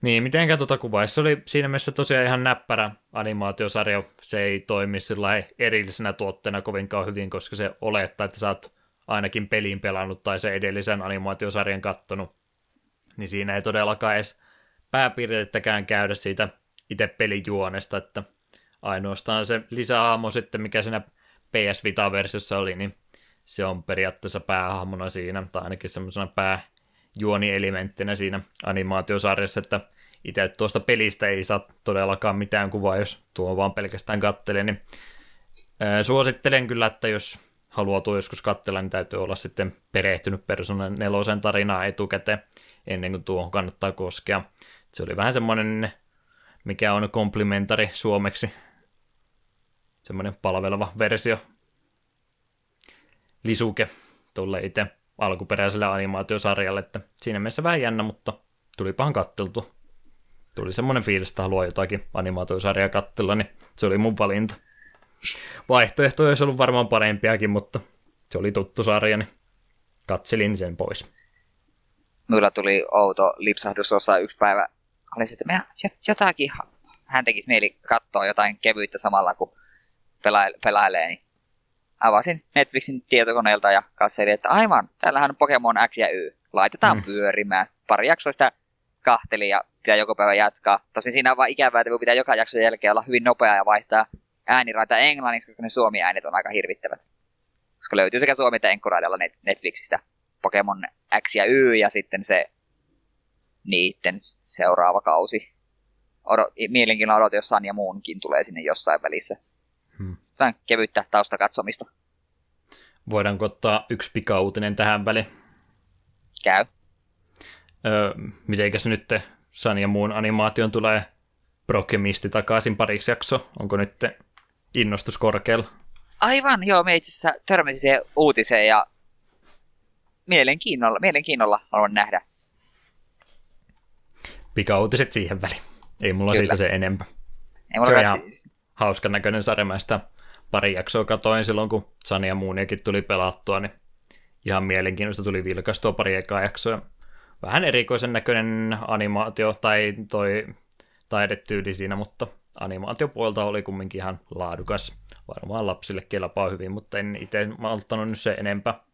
Speaker 1: niin, mitenkä tuota kuvaisi. Se oli siinä mielessä tosiaan ihan näppärä animaatiosarja. Se ei toimi sillä erillisenä tuotteena kovinkaan hyvin, koska se olettaa, että sä oot ainakin pelin pelannut tai se edellisen animaatiosarjan kattonut. Niin siinä ei todellakaan edes pääpiirteittäkään käydä siitä itse pelijuonesta, että ainoastaan se lisähahmo sitten, mikä siinä PS Vita-versiossa oli, niin se on periaatteessa päähahmona siinä, tai ainakin semmoisena pääjuonielementtinä siinä animaatiosarjassa, että itse tuosta pelistä ei saa todellakaan mitään kuvaa, jos tuo vaan pelkästään kattelee, niin suosittelen kyllä, että jos haluaa tuo joskus katsella, niin täytyy olla sitten perehtynyt Persona nelosen tarinaa etukäteen, ennen kuin tuohon kannattaa koskea. Se oli vähän semmoinen, mikä on komplimentari suomeksi, semmoinen palveleva versio, lisuke tuolle itse alkuperäiselle animaatiosarjalle, että siinä mielessä vähän jännä, mutta tulipahan katteltu. Tuli semmoinen fiilis, että haluaa jotakin animaatiosarjaa katsella, niin se oli mun valinta. Vaihtoehtoja olisi ollut varmaan parempiakin, mutta se oli tuttu sarja, niin katselin sen pois.
Speaker 2: Minulla tuli outo lipsahdus osa yksi päivä. Oli sitten, että jotakin, hän teki mieli katsoa jotain kevyyttä samalla, kun pela- pelailee, niin avasin Netflixin tietokoneelta ja katselin, että aivan, täällähän on Pokemon X ja Y. Laitetaan mm. pyörimään. Pari jaksoista kahteli ja pitää joku päivä jatkaa. Tosin siinä on vaan ikävää, että pitää joka jakson jälkeen olla hyvin nopea ja vaihtaa ääniraita englanniksi, koska ne suomi-äänet on aika hirvittävät. Koska löytyy sekä suomi- että enkkuraidalla Netflixistä Pokemon X ja Y ja sitten se niiden seuraava kausi. Odo, mielenkiinnolla odotin, jos San ja muunkin tulee sinne jossain välissä. Hmm. Se on kevyttä taustakatsomista.
Speaker 1: Voidaanko ottaa yksi pikauutinen tähän väliin?
Speaker 2: Käy.
Speaker 1: Öö, mitenkäs nyt San ja muun animaation tulee Prokemisti takaisin pariksi jakso? Onko nyt innostus korkealla?
Speaker 2: Aivan, joo, me itse asiassa törmäsin siihen uutiseen ja mielenkiinnolla, mielenkiinnolla haluan nähdä.
Speaker 1: Pikauutiset siihen väliin. Ei mulla Kyllä. siitä se enempää. Ei mulla se on ihan siis... hauskan näköinen sarja. Mä sitä pari jaksoa katoin silloin, kun Sani ja Muuniakin tuli pelattua, niin ihan mielenkiinnosta tuli vilkastua pari ekaa jaksoa. Vähän erikoisen näköinen animaatio tai toi taidetyyli siinä, mutta animaatiopuolta oli kumminkin ihan laadukas. Varmaan lapsille kelpaa hyvin, mutta en itse malttanut nyt se enempää.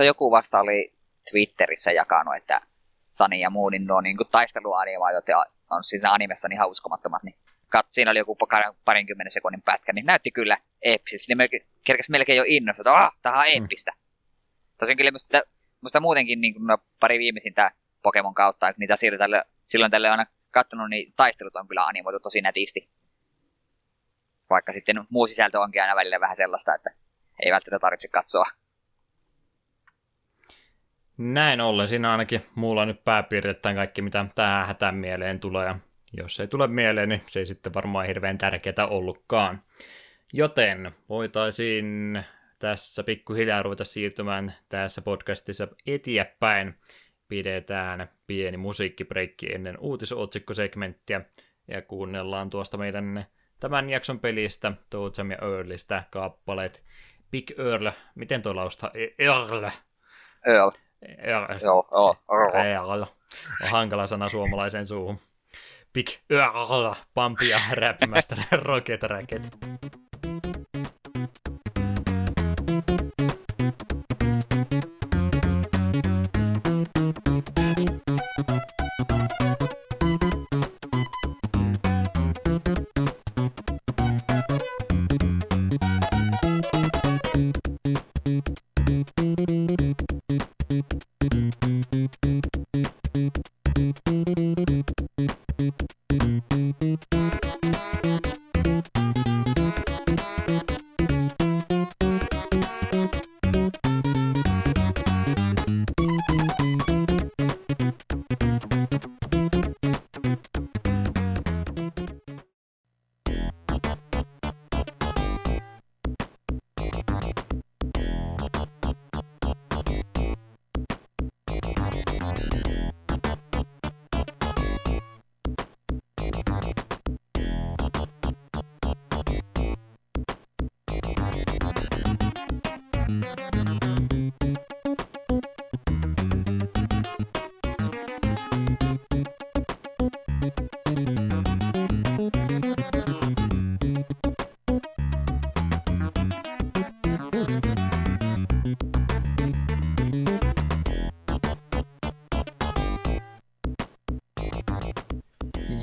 Speaker 2: Meissä joku vasta oli Twitterissä jakanut, että Sani ja Moonin nuo niin taisteluanimaatiot on siinä animessa niin hauskomattomat, niin kat, siinä oli joku parinkymmenen sekunnin pätkä, niin näytti kyllä eeppiseltä. Niin melkein, kerkesi melkein jo innosta, että ah, tämä on eeppistä. Mm. Tosin kyllä että musta muutenkin niin no, pari viimeisintä Pokemon kautta, että niitä tälle, silloin tälle aina katsonut, niin taistelut on kyllä animoitu tosi nätisti. Vaikka sitten muu sisältö onkin aina välillä vähän sellaista, että ei välttämättä tarvitse katsoa.
Speaker 1: Näin ollen, siinä ainakin muulla nyt pääpiirtettäen kaikki, mitä tähän hätään mieleen tulee. Ja jos ei tule mieleen, niin se ei sitten varmaan hirveän tärkeää ollutkaan. Joten voitaisiin tässä pikkuhiljaa ruveta siirtymään tässä podcastissa eteenpäin. Pidetään pieni musiikkibreikki ennen uutisotsikkosegmenttiä ja kuunnellaan tuosta meidän tämän jakson pelistä, Toadsam ja Earlistä kappaleet Big Earl, miten tuo lausta? E- Earl.
Speaker 2: Earl.
Speaker 1: Earl.
Speaker 2: Joo, joo,
Speaker 1: Earl. On hankala sana suomalaiseen suuhun. Big Earl, pampia räpimästä Rocket Racket.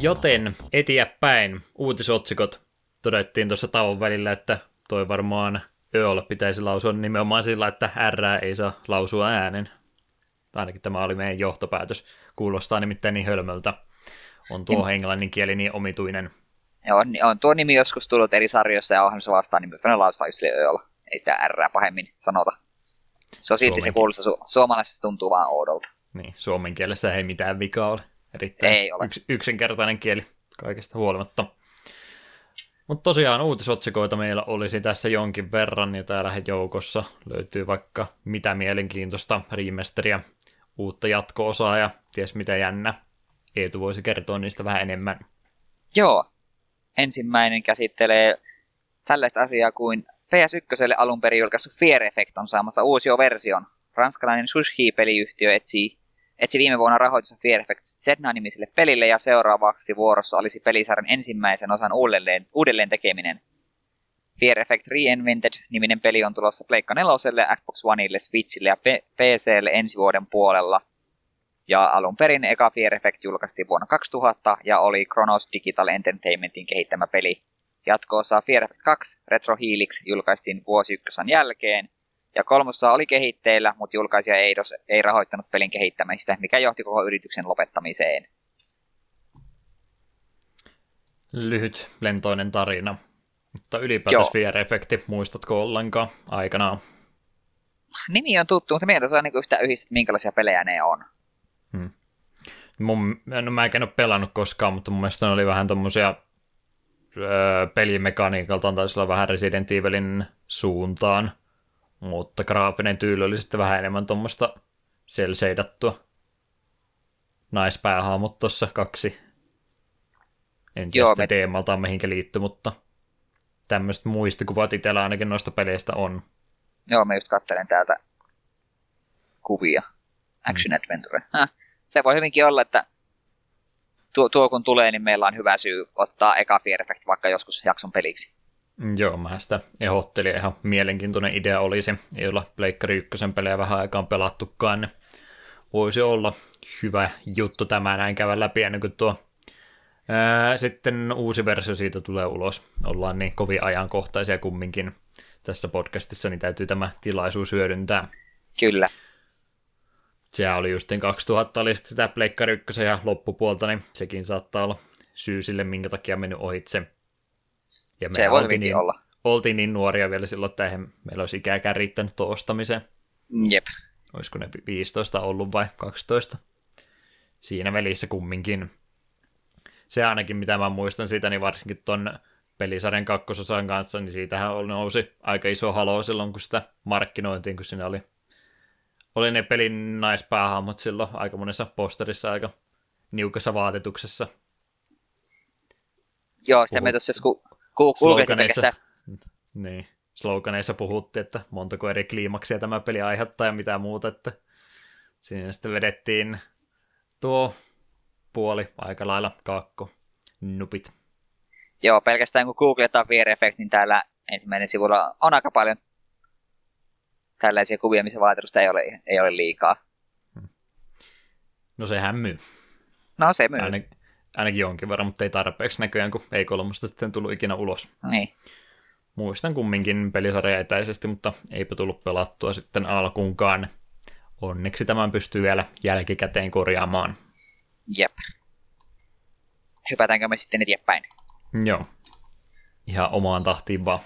Speaker 1: Joten eteenpäin uutisotsikot todettiin tuossa tauon välillä, että toi varmaan Öl pitäisi lausua nimenomaan sillä, että R ei saa lausua äänen. Ainakin tämä oli meidän johtopäätös. Kuulostaa nimittäin niin hölmöltä. On tuo niin. englanninkieli niin omituinen.
Speaker 2: Joo, on tuo nimi joskus tullut eri sarjoissa ja ohjelmassa vastaan, niin myös laustaa just Öl. Ei sitä R pahemmin sanota. Se on silti se kuulostaa, su- suomalaisessa tuntuu vaan oudolta.
Speaker 1: Niin, suomen kielessä ei mitään vikaa ole. Erittäin Ei ole. Yks, yksinkertainen kieli kaikesta huolimatta. Mutta tosiaan uutisotsikoita meillä olisi tässä jonkin verran, ja täällä joukossa löytyy vaikka mitä mielenkiintoista remesteriä, uutta jatko-osaa ja ties mitä jännä. Eetu voisi kertoa niistä vähän enemmän.
Speaker 2: Joo. Ensimmäinen käsittelee tällaista asiaa kuin PS1 alun perin julkaistu Fear Effect on saamassa uusi version. Ranskalainen Sushi-peliyhtiö etsii etsi viime vuonna rahoitusta Fear Effect Zedna-nimiselle pelille ja seuraavaksi vuorossa olisi pelisarjan ensimmäisen osan uudelleen, uudelleen tekeminen. Fear Effect Reinvented-niminen peli on tulossa Pleikka 4, Xbox Oneille, Switchille ja PClle ensi vuoden puolella. Ja alun perin eka Fear Effect julkaistiin vuonna 2000 ja oli Chronos Digital Entertainmentin kehittämä peli. Jatkoossa Fear Effect 2 Retro Helix julkaistiin vuosi ykkösen jälkeen, ja kolmossa oli kehitteillä, mutta julkaisija Eidos ei rahoittanut pelin kehittämistä, mikä johti koko yrityksen lopettamiseen.
Speaker 1: Lyhyt lentoinen tarina. Mutta ylipäätänsä VR-efekti, muistatko ollenkaan aikanaan?
Speaker 2: Nimi on tuttu, mutta minä en niin yhtään yhdistä, minkälaisia pelejä ne on. Hmm.
Speaker 1: Mun, no mä en ole pelannut koskaan, mutta mun mielestä ne oli vähän tommosia öö, pelimekaniikaltaan taisi olla vähän Resident Evilin suuntaan. Mutta graafinen tyyli oli sitten vähän enemmän tuommoista selseidattua. Naispäähaamut tuossa kaksi. En tiedä sitten me... teemaltaan mihinkä liittyy, mutta tämmöiset muistikuvat itsellä ainakin noista peleistä on.
Speaker 2: Joo, mä just katselen täältä kuvia. Action mm. Adventure. Häh. Se voi hyvinkin olla, että tuo, tuo kun tulee, niin meillä on hyvä syy ottaa eka Fear Effect vaikka joskus jakson peliksi.
Speaker 1: Joo, mä sitä ehdottelin. Ihan mielenkiintoinen idea olisi. Ei olla Pleikkari ykkösen pelejä vähän aikaan pelattukaan. Niin voisi olla hyvä juttu tämä näin käydä läpi ennen kuin tuo ää, sitten uusi versio siitä tulee ulos. Ollaan niin kovin ajankohtaisia kumminkin tässä podcastissa, niin täytyy tämä tilaisuus hyödyntää.
Speaker 2: Kyllä.
Speaker 1: Sehän oli justiin 2000 oli sitä Pleikkari 1 ja loppupuolta, niin sekin saattaa olla syy sille, minkä takia mennyt ohitse.
Speaker 2: Ja me se voi niin, olla.
Speaker 1: Oltiin niin nuoria vielä silloin, että eihän meillä olisi ikääkään riittänyt tuo ostamiseen.
Speaker 2: Jep.
Speaker 1: Olisiko ne 15 ollut vai 12? Siinä välissä kumminkin. Se ainakin, mitä mä muistan siitä, niin varsinkin ton pelisarjan kakkososan kanssa, niin siitähän oli, nousi aika iso halo silloin, kun sitä markkinointiin, kun siinä oli, oli ne pelin naispäähahmot silloin aika monessa posterissa aika niukassa vaatetuksessa.
Speaker 2: Joo, sitä me tuossa
Speaker 1: sloganeissa, niin, sloganeissa puhuttiin, että montako eri kliimaksia tämä peli aiheuttaa ja mitä muuta, että siinä sitten vedettiin tuo puoli aika lailla kakko nupit.
Speaker 2: Joo, pelkästään kun googletaan Effect, niin täällä ensimmäinen sivulla on aika paljon tällaisia kuvia, missä vaatetusta ei ole, ei ole liikaa.
Speaker 1: No sehän myy.
Speaker 2: No se myy.
Speaker 1: Ainakin, ainakin jonkin verran, mutta ei tarpeeksi näköjään, kun ei kolmosta sitten tullut ikinä ulos.
Speaker 2: Niin.
Speaker 1: Muistan kumminkin pelisarja etäisesti, mutta eipä tullut pelattua sitten alkuunkaan. Onneksi tämän pystyy vielä jälkikäteen korjaamaan.
Speaker 2: Jep. Hypätäänkö me sitten eteenpäin?
Speaker 1: Joo. Ihan omaan tahtiin vaan.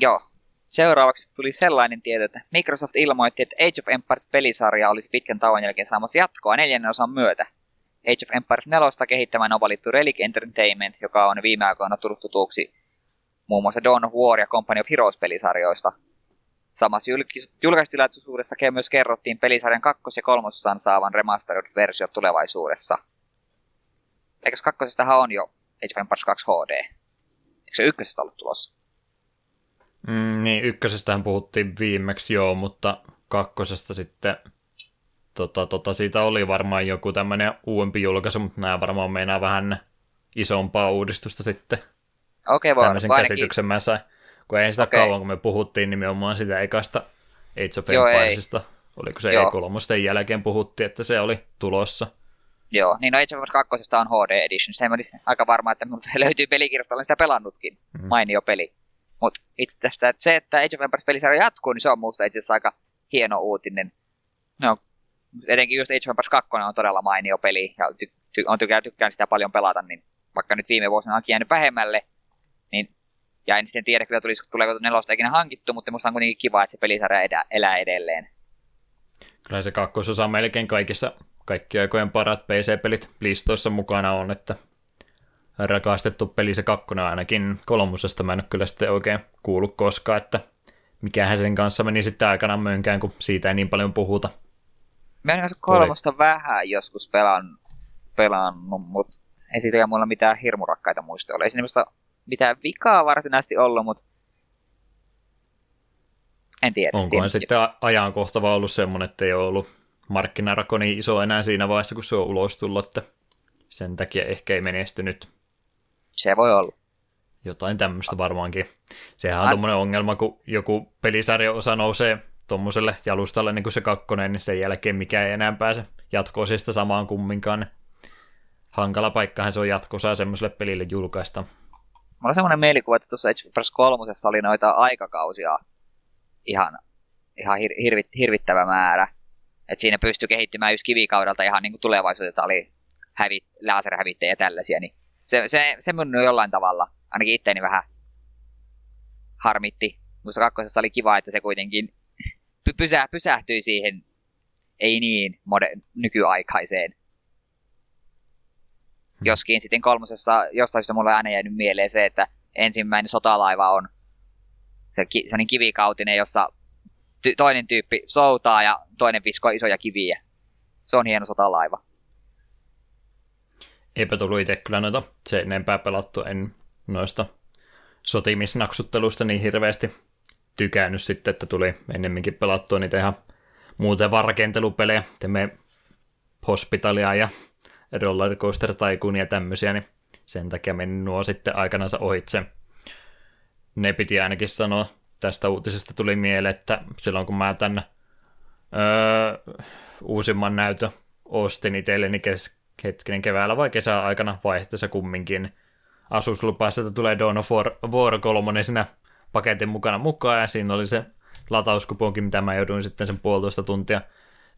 Speaker 2: Joo. Seuraavaksi tuli sellainen tieto, että Microsoft ilmoitti, että Age of Empires-pelisarja olisi pitkän tauon jälkeen saamassa jatkoa neljännen osan myötä. Age of Empires 4 kehittämään on valittu Relic Entertainment, joka on viime aikoina tullut tutuksi muun muassa Dawn of War ja Company of Heroes-pelisarjoista. Samassa julkaistilaisuudessa myös kerrottiin pelisarjan kakkos- ja kolmososan saavan remastered-versio tulevaisuudessa. Eikös kakkosestahan on jo Age of Empires 2 HD? Eikö se ykkösestä ollut tulossa?
Speaker 1: Mm, niin, ykkösestähän puhuttiin viimeksi joo, mutta kakkosesta sitten tota, tota, siitä oli varmaan joku tämmöinen uudempi julkaisu, mutta nämä varmaan meinaa vähän isompaa uudistusta sitten.
Speaker 2: Okei, okay,
Speaker 1: Tämmöisen ainakin... käsityksen mä sain. Kun ei sitä okay. kauan, kun me puhuttiin nimenomaan sitä ekasta Age of Empiresista. Oliko se Joo. E3 jälkeen puhuttiin, että se oli tulossa.
Speaker 2: Joo, niin no Age of 2 on HD Edition. Se olisi aika varma, että se löytyy pelikirjasta, olen sitä pelannutkin. Mm. Mainio peli. Mutta itse tästä, että se, että Age of Empires pelisarja jatkuu, niin se on muusta itse asiassa aika hieno uutinen. No, etenkin just Age of Empires 2 on todella mainio peli, ja ty- ty- on tykkään, tykkään sitä paljon pelata, niin vaikka nyt viime vuosina onkin jäänyt vähemmälle, niin ja en sitten tiedä kyllä, tulisiko, tuleeko nelosta ikinä hankittu, mutta musta on kuitenkin kiva, että se pelisarja edä, elää edelleen.
Speaker 1: Kyllä se kakkososa melkein kaikissa kaikki aikojen parat PC-pelit listoissa mukana on, että rakastettu peli se kakkonen ainakin kolmosesta mä en ole kyllä sitten oikein kuullut koskaan, että mikähän sen kanssa meni sitten aikanaan mönkään, kun siitä ei niin paljon puhuta.
Speaker 2: Mä en kolmosta Oli. vähän joskus pelan, pelannut, mutta ei siitä mulla mitään hirmurakkaita muistoja ole. Ei siinä mitään vikaa varsinaisesti ollut, mutta en tiedä.
Speaker 1: Onkohan sitten ajankohtava ollut semmoinen, että ei ole ollut markkinarako niin iso enää siinä vaiheessa, kun se on ulos tullut, että sen takia ehkä ei menestynyt.
Speaker 2: Se voi olla.
Speaker 1: Jotain tämmöistä varmaankin. Sehän on tuommoinen ongelma, kun joku osa nousee tuommoiselle jalustalle niin kuin se kakkonen, niin sen jälkeen mikä ei enää pääse jatkoosista samaan kumminkaan. Hankala paikkahan se on jatkosaa semmoiselle pelille julkaista.
Speaker 2: Mulla on semmoinen mielikuva, että tuossa Age of 3 oli noita aikakausia ihan, ihan hir- hirvit, hirvittävä määrä. Et siinä pystyi kehittymään just kivikaudelta ihan niin kuin tulevaisuudelta oli hävit, laserhävittäjä ja tällaisia. Niin se, se, se mun jollain tavalla, ainakin itteeni vähän harmitti. Musta kakkosessa oli kiva, että se kuitenkin pysä, pysähtyi siihen ei niin moder- nykyaikaiseen. Hmm. Joskin sitten kolmosessa jostain syystä mulla on aina jäänyt mieleen se, että ensimmäinen sotalaiva on se, ki, se niin kivikautinen, jossa ty, toinen tyyppi soutaa ja toinen viskoo isoja kiviä. Se on hieno sotalaiva.
Speaker 1: Eipä tullut itse kyllä noita se enempää pelattu, en noista sotimisnaksuttelusta niin hirveästi tykännyt sitten, että tuli ennemminkin pelattua niitä ihan muuten vaan rakentelupelejä, hospitalia ja rollercoaster taikuun ja tämmöisiä, niin sen takia meni nuo sitten aikanansa ohitse. Ne piti ainakin sanoa, tästä uutisesta tuli mieleen, että silloin kun mä tämän öö, uusimman näytö ostin itselleni kes- hetkinen keväällä vai kesän aikana vaihteessa kumminkin, asuslupassa, että tulee Dawn of War, War 3 siinä paketin mukana mukaan, ja siinä oli se latauskuponki, mitä mä jouduin sitten sen puolitoista tuntia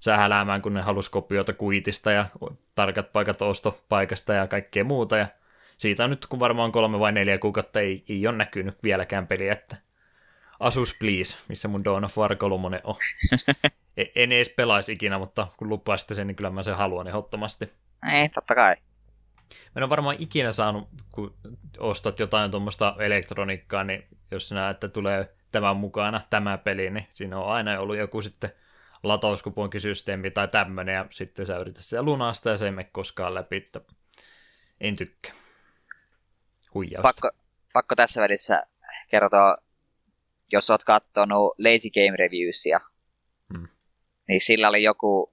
Speaker 1: sähäläämään, kun ne halusi kopioita kuitista ja tarkat paikat ostopaikasta ja kaikkea muuta. Ja siitä on nyt, kun varmaan kolme vai neljä kuukautta ei, ei ole näkynyt vieläkään peliä, että Asus Please, missä mun Dawn of War 3 on. E, en edes pelaisi ikinä, mutta kun lupasitte sen, niin kyllä mä sen haluan ehdottomasti.
Speaker 2: Ei, totta kai.
Speaker 1: Mä en ole varmaan ikinä saanut, kun ostat jotain tuommoista elektroniikkaa, niin jos näet, että tulee tämän mukana tämä peli, niin siinä on aina ollut joku sitten latauskuponkisysteemi tai tämmöinen, ja sitten sä yrität sitä lunasta, ja se ei mene koskaan läpi, että en tykkää. Huijausta.
Speaker 2: Pakko, pakko tässä välissä kertoa, jos oot katsonut Lazy Game Reviewsia,
Speaker 1: Hmm.
Speaker 2: niin sillä oli joku,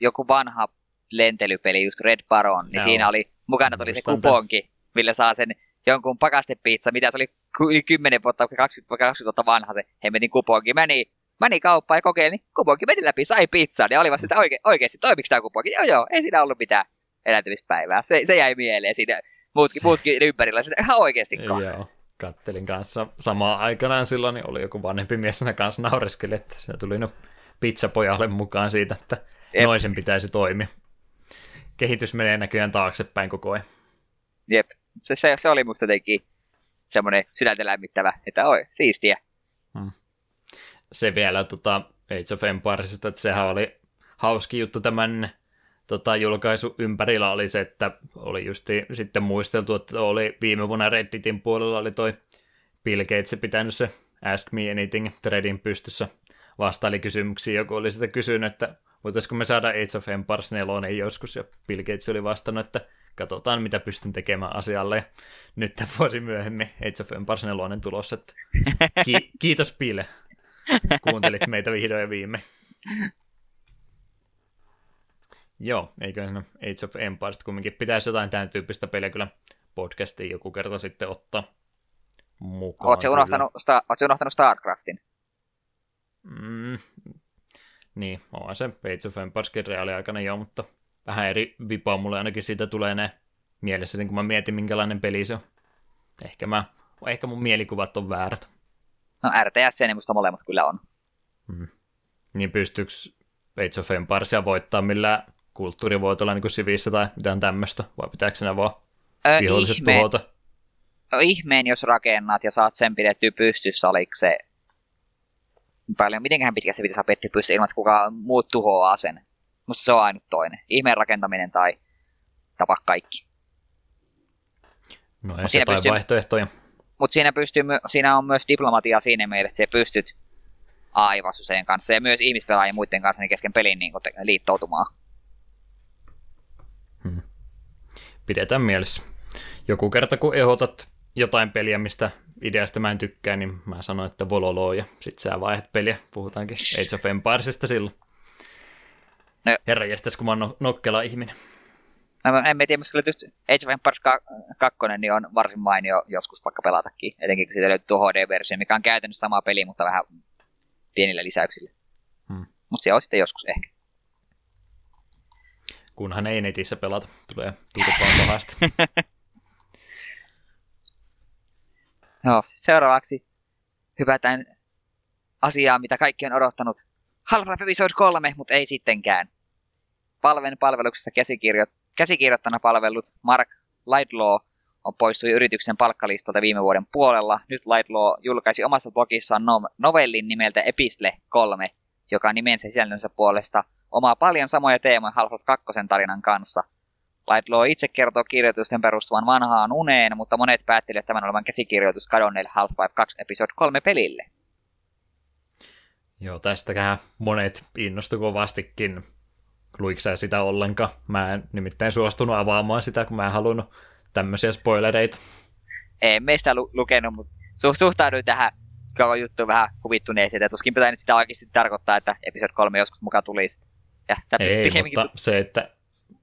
Speaker 2: joku vanha lentelypeli, just Red Baron, niin
Speaker 1: Joo.
Speaker 2: siinä oli, mukana tuli se kuponki, millä saa sen jonkun pakastepizza, mitä se oli yli 10 vuotta, 20, 20 vuotta vanha se hemmetin kuponki. Meni, meni kauppaan ja kokeili, niin kuponki meni läpi, sai pizzan ja olivat sitä oike, oikeasti, toimiks tämä kuponki? Joo joo, ei siinä ollut mitään eläytymispäivää. Se, se jäi mieleen siinä. Muutkin, muutkin ympärillä, sitä ihan oikeasti
Speaker 1: Joo, kattelin kanssa samaan aikanaan silloin, niin oli joku vanhempi mies siinä kanssa naureskeli, että siinä tuli no pizzapojalle mukaan siitä, että
Speaker 2: Jep.
Speaker 1: noin sen pitäisi toimia. Kehitys menee näköjään taaksepäin koko ajan.
Speaker 2: Jep. Se, se, se oli musta jotenkin semmoinen sydäntä lämmittävä, että oi, siistiä.
Speaker 1: Se vielä tota, Age of Empiresista, että sehän oli hauski juttu tämän tota, julkaisu ympärillä oli se, että oli justi sitten muisteltu, että oli viime vuonna Redditin puolella oli toi Bill Gates pitänyt se Ask Me Anything threadin pystyssä vastaili kysymyksiin. Joku oli sitä kysynyt, että voitaisiko me saada Age of Empires 4 joskus, ja Bill Gates oli vastannut, että katsotaan mitä pystyn tekemään asialle. Ja nyt tämän vuosi myöhemmin Age of Empires 4 tulossa, että ki- kiitos Bill, kuuntelit meitä vihdoin ja viimein. Joo, eikö no Age of Empires kumminkin pitäisi jotain tämän tyyppistä peliä kyllä podcastiin joku kerta sitten ottaa mukaan.
Speaker 2: Oletko unohtanut, sta, unohtanut StarCraftin?
Speaker 1: Mm, niin, on se Age of Empireskin reaaliaikana jo, mutta vähän eri vipaa mulle ainakin siitä tulee ne mielessä, niin kun mä mietin minkälainen peli se on. Ehkä, mä, ehkä mun mielikuvat on väärät.
Speaker 2: No RTS ja niin musta molemmat kyllä on.
Speaker 1: Niin pystyykö Age of Empiresia voittaa millään kulttuurivoitolla niin kuin sivissä tai mitään tämmöistä, vai pitääkö sinä vaan
Speaker 2: Ö,
Speaker 1: viholliset
Speaker 2: ihme,
Speaker 1: tuhota?
Speaker 2: ö, ihmeen, jos rakennat ja saat sen pidettyä pystyssä, oliko se paljon, mitenköhän pitkä se pitäisi saa pettyä pystyssä ilman, että kukaan muut tuhoaa sen. Musta se on ainut toinen. Ihmeen rakentaminen tai tapa kaikki.
Speaker 1: No ei
Speaker 2: siinä pystyy-
Speaker 1: vaihtoehtoja.
Speaker 2: Mutta siinä, pystyy, siinä on myös diplomatia siinä mielessä, että se pystyt aivassuseen kanssa ja myös ihmispelaajien muiden kanssa niin kesken pelin niin liittoutumaan.
Speaker 1: Pidetään mielessä. Joku kerta kun ehdotat jotain peliä, mistä ideasta mä en tykkää, niin mä sanon, että vololoo ja sit sä vaihdat peliä. Puhutaankin Age of Empiresista silloin.
Speaker 2: No-
Speaker 1: Herra jästäs, kun mä oon no- nokkela ihminen.
Speaker 2: Mä en tiedä, mutta kyllä just Age of Empires 2 niin on varsin mainio joskus vaikka pelatakin, etenkin kun siitä löytyy tuo HD-versio, mikä on käytännössä sama peli, mutta vähän pienillä lisäyksillä.
Speaker 1: Hmm.
Speaker 2: Mutta se on sitten joskus ehkä.
Speaker 1: Kunhan ei netissä pelata. Tulee turpaa pahasti.
Speaker 2: No, seuraavaksi hypätään asiaan, mitä kaikki on odottanut. Half-Life Episode 3, mutta ei sittenkään. Palven palveluksessa käsikirjo- käsikirjoittana palvellut Mark Lightlaw on poistui yrityksen palkkalistalta viime vuoden puolella. Nyt Lightlaw julkaisi omassa blogissaan no- novellin nimeltä Epistle 3, joka nimensä sisällönsä puolesta omaa paljon samoja teemoja Half-Life 2 tarinan kanssa. Lightlaw itse kertoo kirjoitusten perustuvan vanhaan uneen, mutta monet päättelivät tämän olevan käsikirjoitus kadonneelle Half-Life 2 Episode 3 pelille.
Speaker 1: Joo, tästäkään monet innostu kovastikin. Luiko sä sitä ollenkaan? Mä en nimittäin suostunut avaamaan sitä, kun mä en halunnut tämmöisiä spoilereita.
Speaker 2: En meistä lu- lukenut, mutta su- suhtauduin tähän koko juttuun vähän huvittuneesti, että tuskin pitää nyt sitä oikeasti tarkoittaa, että Episode 3 joskus mukaan tulisi. Ja
Speaker 1: Ei, mutta se, että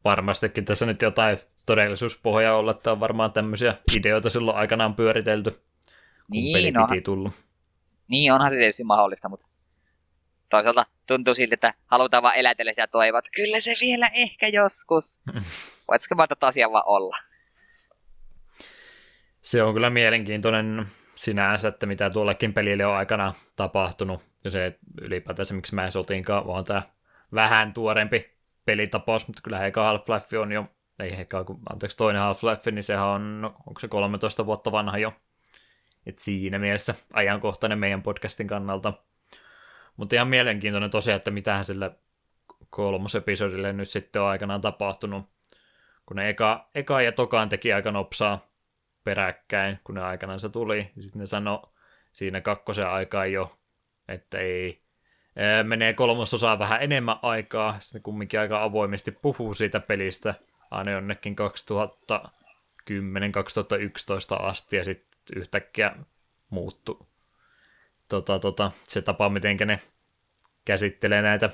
Speaker 1: varmastikin tässä nyt jotain todellisuuspohjaa olla, että on varmaan tämmöisiä ideoita silloin aikanaan pyöritelty, kun
Speaker 2: Niin,
Speaker 1: peli
Speaker 2: no.
Speaker 1: piti tullut.
Speaker 2: Niin, onhan se tietysti mahdollista, mutta toisaalta tuntuu siltä, että halutaan vaan elätellä sitä toivoa, että kyllä se vielä ehkä joskus. Voitko mä tätä asiaa vaan olla?
Speaker 1: Se on kyllä mielenkiintoinen sinänsä, että mitä tuollekin pelille on aikana tapahtunut. Ja se ylipäätänsä, miksi mä en sotinkaan, vaan tämä vähän tuorempi pelitapaus, mutta kyllä eka Half-Life on jo, ei eka, kun, anteeksi, toinen Half-Life, niin sehän on, onko se 13 vuotta vanha jo. Et siinä mielessä ajankohtainen meidän podcastin kannalta. Mutta ihan mielenkiintoinen tosiaan, että mitähän sille kolmosepisodille nyt sitten on aikanaan tapahtunut. Kun ne eka, eka ja tokaan teki aika nopsaa peräkkäin, kun ne aikanaan se tuli. Sitten ne sanoi siinä kakkosen aikaan jo, että ei, menee kolmososaa vähän enemmän aikaa, sitten kumminkin aika avoimesti puhuu siitä pelistä, aina jonnekin 2010-2011 asti, ja sitten yhtäkkiä muuttu tota, tota, se tapa, miten ne käsittelee näitä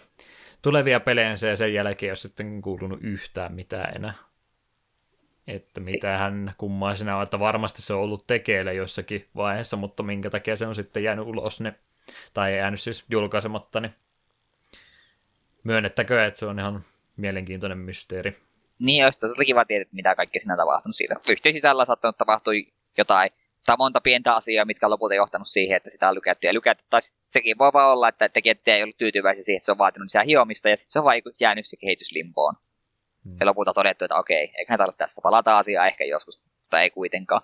Speaker 1: tulevia pelejä, ja sen jälkeen ei ole sitten kuulunut yhtään mitään enää. Että mitä hän kummaisena on, että varmasti se on ollut tekeillä jossakin vaiheessa, mutta minkä takia se on sitten jäänyt ulos, ne, tai ei jäänyt siis julkaisematta, niin myönnettäkö, että se on ihan mielenkiintoinen mysteeri.
Speaker 2: Niin, olisi tosi kiva tietää, mitä kaikkea siinä tapahtunut siitä. Yhteen sisällä on saattanut tapahtua jotain tai monta pientä asiaa, mitkä on lopulta johtanut siihen, että sitä on lykätty ja lykätty. Tai sekin voi vaan olla, että tekijät ei ollut tyytyväisiä siihen, että se on vaatinut lisää hiomista, ja sitten se on vaan jäänyt se kehitys limpoon. Hmm. Ja lopulta todettu, että okei, eiköhän tämä tässä, palata asiaa ehkä joskus, mutta ei kuitenkaan.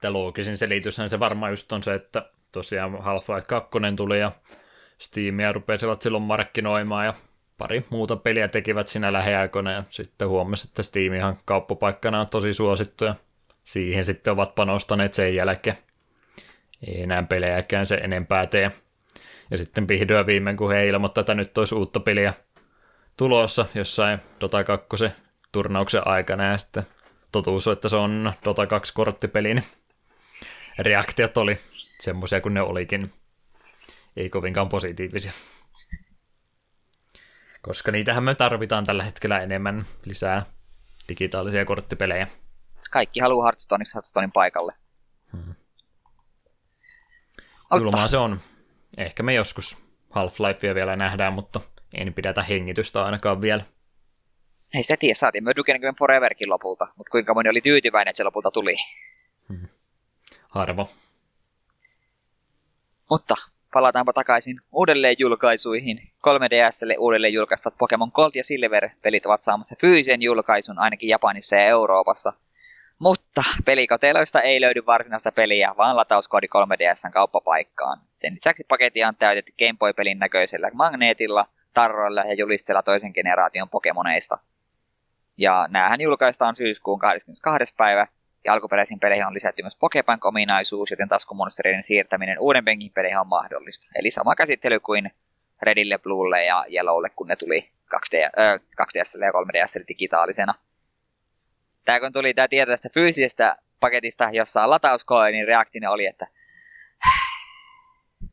Speaker 1: Että loogisin selityshän se varmaan just on se, että tosiaan Half-Life 2 tuli ja Steamia rupesivat silloin markkinoimaan ja pari muuta peliä tekivät siinä lähiaikoina ja sitten huomasi, että Steamihan kauppapaikkana on tosi suosittu ja siihen sitten ovat panostaneet sen jälkeen. Ei enää pelejäkään se enempää tee. Ja sitten vihdoin viimein, kun he ilmoittavat, että nyt olisi uutta peliä tulossa jossain Dota 2 turnauksen aikana ja sitten totuus on, että se on Dota 2 korttipeli, niin reaktiot oli semmoisia kuin ne olikin. Ei kovinkaan positiivisia. Koska niitähän me tarvitaan tällä hetkellä enemmän lisää digitaalisia korttipelejä
Speaker 2: kaikki haluaa Hearthstoneiksi Hearthstonein paikalle. Hmm.
Speaker 1: Julmaa se on. Ehkä me joskus Half-Lifea vielä nähdään, mutta en pidätä hengitystä ainakaan vielä.
Speaker 2: Ei sitä tiedä, saatiin me Duke Nukem Foreverkin lopulta, mutta kuinka moni oli tyytyväinen, että se lopulta tuli. Hmm.
Speaker 1: Harvo.
Speaker 2: Mutta palataanpa takaisin uudelleen julkaisuihin. 3DSlle uudelleen julkaistavat Pokemon Gold ja Silver pelit ovat saamassa fyysisen julkaisun ainakin Japanissa ja Euroopassa – mutta pelikoteloista ei löydy varsinaista peliä, vaan latauskoodi 3DSn kauppapaikkaan. Sen lisäksi paketia on täytetty Game Boy-pelin näköisellä magneetilla, tarroilla ja julisteella toisen generaation Pokemoneista. Ja näähän julkaistaan syyskuun 22. päivä, ja alkuperäisiin peleihin on lisätty myös Pokebank-ominaisuus, joten taskumonstereiden siirtäminen uuden penkin peleihin on mahdollista. Eli sama käsittely kuin Redille, Bluelle ja Yellowlle, kun ne tuli 2D, äh, 2DS ja 3DS digitaalisena tämä kun tuli tämä tieto tästä fyysisestä paketista, jossa on latauskoe, niin reaktini oli, että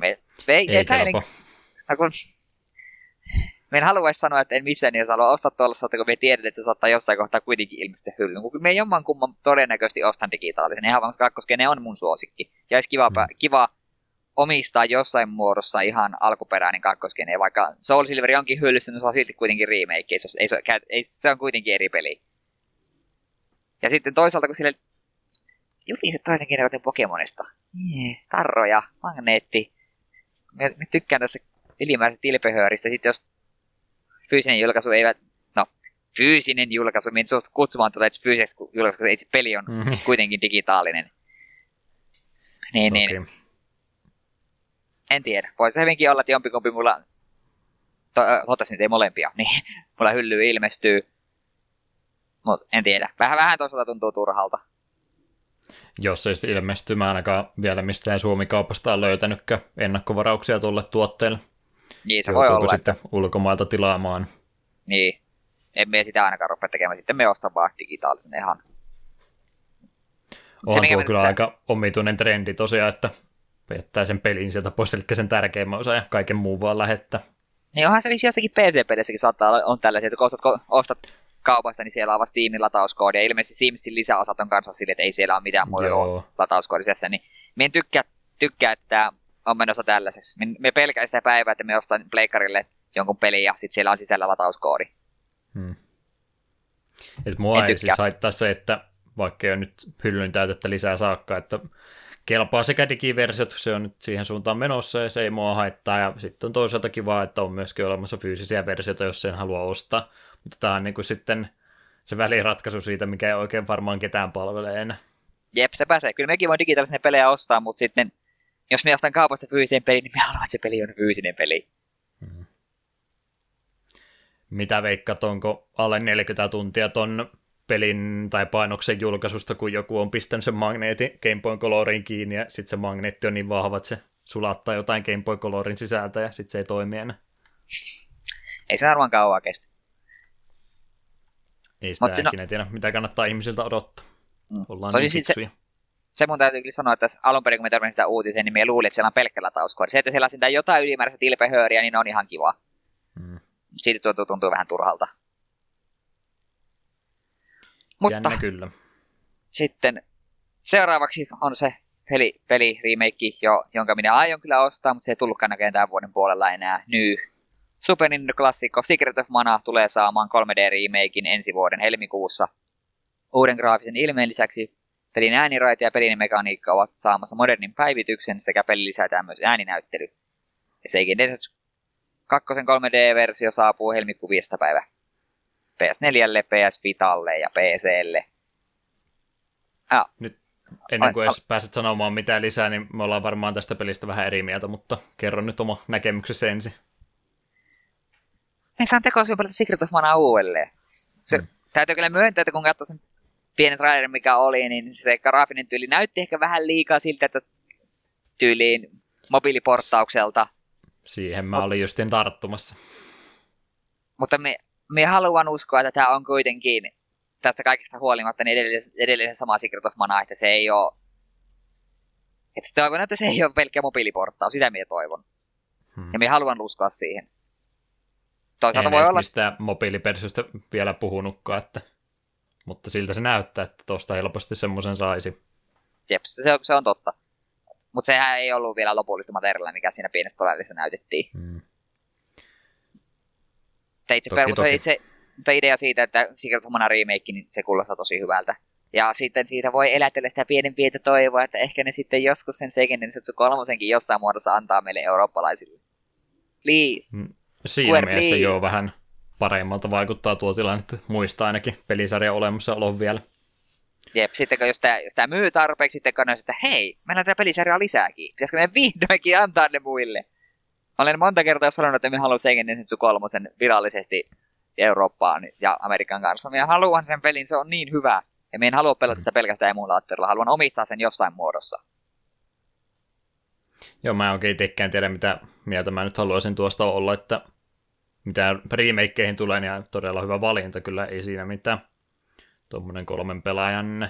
Speaker 2: me, me ei,
Speaker 1: ei epäilen,
Speaker 2: no kun, me en haluaisi sanoa, että en missään nimessä halua ostaa tuolla, kun me tiedetään, että se saattaa jossain kohtaa kuitenkin ilmestyä hyllyyn. Kun me jomman kumman todennäköisesti ostan digitaalisen, ihan vaan koska ne on mun suosikki. Ja olisi kiva, mm. kiva omistaa jossain muodossa ihan alkuperäinen kakkoskene, vaikka Soul Silver onkin hyllyssä, niin se on silti kuitenkin remake, se, ei, se, ei, se on kuitenkin eri peli. Ja sitten toisaalta, kun sille se toisen generaation Pokemonista, tarroja, magneetti, mä, mä tykkään tässä ylimääräisestä tilpehööristä, sitten jos fyysinen julkaisu ei no, fyysinen julkaisu, minä suostu kutsumaan tuota fyysiseksi julkaisu, itse peli on mm. kuitenkin digitaalinen. Niin, niin. En tiedä. Voisi hyvinkin olla, että jompikumpi mulla, toivottavasti nyt ei molempia, niin mulla hylly ilmestyy. Mutta en tiedä. Vähän, vähän toisaalta tuntuu turhalta.
Speaker 1: Jos ei ilmesty, mä ainakaan vielä mistään Suomi-kaupasta on löytänytkään ennakkovarauksia tuolle tuotteelle.
Speaker 2: Niin, se voi olla.
Speaker 1: sitten että... ulkomailta tilaamaan.
Speaker 2: Niin. En me sitä ainakaan rupea tekemään. Sitten me ostan vaan digitaalisen ihan.
Speaker 1: Onhan tuo kyllä se... aika omituinen trendi tosiaan, että jättää sen pelin sieltä pois, eli sen tärkeimmän osa ja kaiken muun vaan lähettää.
Speaker 2: Niin onhan se vissi jossakin PC-pelissäkin saattaa olla on tällaisia, että kun ostat, kun ostat kaupasta, niin siellä on vasta Steamin latauskoodi, ja ilmeisesti Simsin lisäosat on kanssa sille, että ei siellä ole mitään muuta latauskoodisessa, niin minä en tykkää, tykkää että on menossa tällaiseksi. Me pelkään sitä päivää, että me ostan pleikkarille jonkun pelin, ja sitten siellä on sisällä latauskoodi.
Speaker 1: Hmm. Et mua ei siis haittaa se, että vaikka ei ole nyt hyllyn täytettä lisää saakka, että kelpaa sekä digiversiot, se on nyt siihen suuntaan menossa ja se ei mua haittaa. Ja sitten on toisaalta kiva, että on myöskin olemassa fyysisiä versioita, jos sen haluaa ostaa. Mutta tämä on niin kuin sitten se väliratkaisu siitä, mikä ei oikein varmaan ketään palvele enää.
Speaker 2: Jep, se pääsee. Kyllä mekin voi digitaalisen pelejä ostaa, mutta sitten jos me ostan kaupasta fyysisen pelin, niin me haluamme, että se peli on fyysinen peli. Hmm.
Speaker 1: Mitä veikkat, onko alle 40 tuntia ton pelin tai painoksen julkaisusta, kun joku on pistänyt sen magneetin Game Boy Colorin kiinni ja sitten se magneetti on niin vahva, että se sulattaa jotain Game Boy Colorin sisältä ja sitten se ei toimi enää.
Speaker 2: Ei se varmaan kauan kestä.
Speaker 1: Ei sitä ikinä tiedä, mitä kannattaa ihmisiltä odottaa. Mm. Ollaan niin
Speaker 2: se, se mun täytyy kyllä sanoa, että alun perin kun me törmäsin sitä uutiseen, niin me luulin, että siellä on pelkkä latauskoodi. Se, että siellä on jotain ylimääräistä tilpehööriä, niin on ihan kiva. Mm. Siitä tuntuu, tuntuu vähän turhalta.
Speaker 1: Mutta Jännä kyllä.
Speaker 2: sitten seuraavaksi on se peli, peli remake, jo, jonka minä aion kyllä ostaa, mutta se ei tullutkaan näköjään tämän vuoden puolella enää. Ny. Super Nintendo-klassikko Secret of Mana tulee saamaan 3D-remakein ensi vuoden helmikuussa. Uuden graafisen ilmeen lisäksi pelin ääniraita ja pelin mekaniikka ovat saamassa modernin päivityksen sekä peli lisätään myös ääninäyttely. Ja Seikin 2 3D-versio saapuu helmikuun 5. päivä. PS4, PS Vitalle ja PClle.
Speaker 1: Ah. Nyt ennen kuin edes pääset sanomaan mitään lisää, niin me ollaan varmaan tästä pelistä vähän eri mieltä, mutta kerro nyt oma näkemyksesi ensin.
Speaker 2: Ei saa tekoa paljon Secret of Mana uudelleen. Se, mm. Täytyy kyllä myöntää, että kun katsoi sen pienen trailerin, mikä oli, niin se graafinen tyyli näytti ehkä vähän liikaa siltä, että tyyliin mobiiliportaukselta.
Speaker 1: Siihen mä Mut, olin justin tarttumassa.
Speaker 2: Mutta me, me haluan uskoa, että tämä on kuitenkin tästä kaikista huolimatta niin edelleen, edelleen sama Secret of Mana, että se ei ole että toivon, että se ei ole pelkkä mobiiliporttaus, sitä minä toivon. Hmm. Ja minä haluan uskoa siihen.
Speaker 1: Toisaalta en voi olla... mistään mobiilipersiosta vielä puhunutkaan, että... mutta siltä se näyttää, että tuosta helposti semmoisen saisi.
Speaker 2: Jep, se, se on totta. Mutta sehän ei ollut vielä lopullista materiaalia, mikä siinä pienessä todellisessa näytettiin. Hmm. itse toki, per, mutta toki. Se, mutta idea siitä, että Secret of Mana remake, niin se kuulostaa tosi hyvältä. Ja sitten siitä voi elätellä sitä pienen pientä toivoa, että ehkä ne sitten joskus sen Seiken Densetsu kolmosenkin jossain muodossa antaa meille eurooppalaisille. Please. Mm.
Speaker 1: Siinä Square, mielessä please. jo vähän paremmalta vaikuttaa tuo tilanne, että muistaa ainakin pelisarjan olemassaolon vielä.
Speaker 2: Jep, sitten kun jos tämä, jos tämä myy tarpeeksi, sitten kun että hei, meillä on tämä pelisarja lisääkin. Pitäisikö meidän vihdoinkin antaa ne muille? Olen monta kertaa sanonut, että me haluan Seiken Densetsu kolmosen virallisesti Eurooppaan ja Amerikan kanssa. Minä haluan sen pelin, se on niin hyvä. Ja minä en halua pelata sitä pelkästään emulaattorilla, haluan omistaa sen jossain muodossa.
Speaker 1: Joo, mä en oikein itsekään tiedä, mitä mieltä mä nyt haluaisin tuosta olla, että mitä remakeihin tulee, niin todella hyvä valinta, kyllä ei siinä mitään. Tuommoinen kolmen pelaajan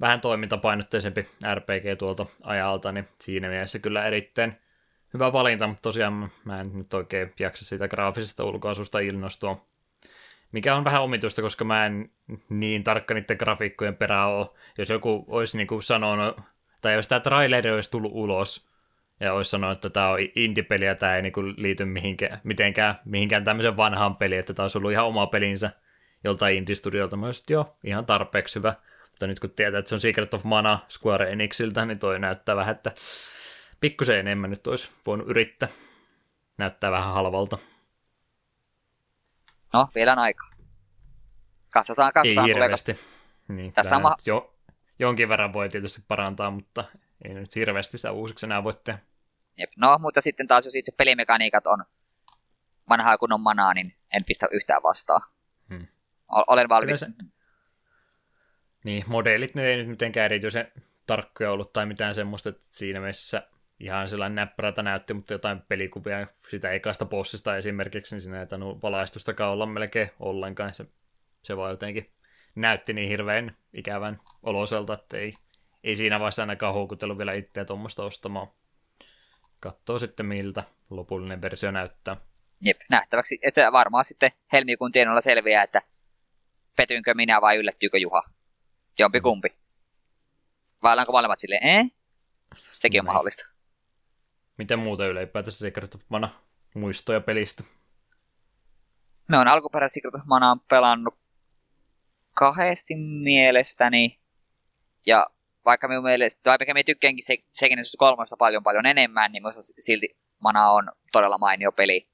Speaker 1: vähän toimintapainotteisempi RPG tuolta ajalta, niin siinä mielessä kyllä erittäin hyvä valinta, mutta tosiaan mä en nyt oikein jaksa siitä graafisesta ulkoasusta innostua mikä on vähän omituista, koska mä en niin tarkka niiden grafiikkojen perään ole. Jos joku olisi niin kuin sanonut, tai jos tämä traileri olisi tullut ulos, ja olisi sanonut, että tämä on indie-peli ja tämä ei niin liity mihinkään, mitenkään mihinkään tämmöisen vanhaan peliin, että tämä olisi ollut ihan oma pelinsä joltain indie-studiolta. Mä olisin, joo, ihan tarpeeksi hyvä. Mutta nyt kun tietää, että se on Secret of Mana Square Enixiltä, niin toi näyttää vähän, että pikkusen enemmän nyt olisi voinut yrittää. Näyttää vähän halvalta.
Speaker 2: No, vielä on aika. Katsotaan, katsotaan.
Speaker 1: Ei hirveästi. Niin, Tässä sama... jo, jonkin verran voi tietysti parantaa, mutta ei nyt hirveästi sitä uusiksi enää voi tehdä.
Speaker 2: Jep. No, mutta sitten taas jos itse pelimekaniikat on vanhaa kunnon manaa, niin en pistä yhtään vastaan. Hmm. Olen valmis. Se...
Speaker 1: Niin, modeelit ne ei nyt mitenkään erityisen tarkkoja ollut tai mitään semmoista, että siinä mielessä ihan sellainen näppärältä näytti, mutta jotain pelikuvia sitä ekasta bossista esimerkiksi, niin siinä ei tainnut valaistustakaan olla melkein ollenkaan. Se, se vaan jotenkin näytti niin hirveän ikävän oloselta, että ei, ei siinä vaiheessa ainakaan houkutellut vielä itseä tuommoista ostamaan. Katsoo sitten miltä lopullinen versio näyttää.
Speaker 2: Jep, nähtäväksi. Että se varmaan sitten helmikuun tienoilla selviää, että petynkö minä vai yllättyykö Juha. Jompi kumpi. Vai ollaanko molemmat silleen, eh? Sekin on mahdollista.
Speaker 1: Miten muuten ylipäätänsä Secret of Mana muistoja pelistä?
Speaker 2: Me on alkuperäisen Secret of Mana pelannut kahdesti mielestäni. Ja vaikka minun mielestä, vaikka minä tykkäänkin se, Genesis 3 paljon paljon enemmän, niin minusta silti Mana on todella mainio peli.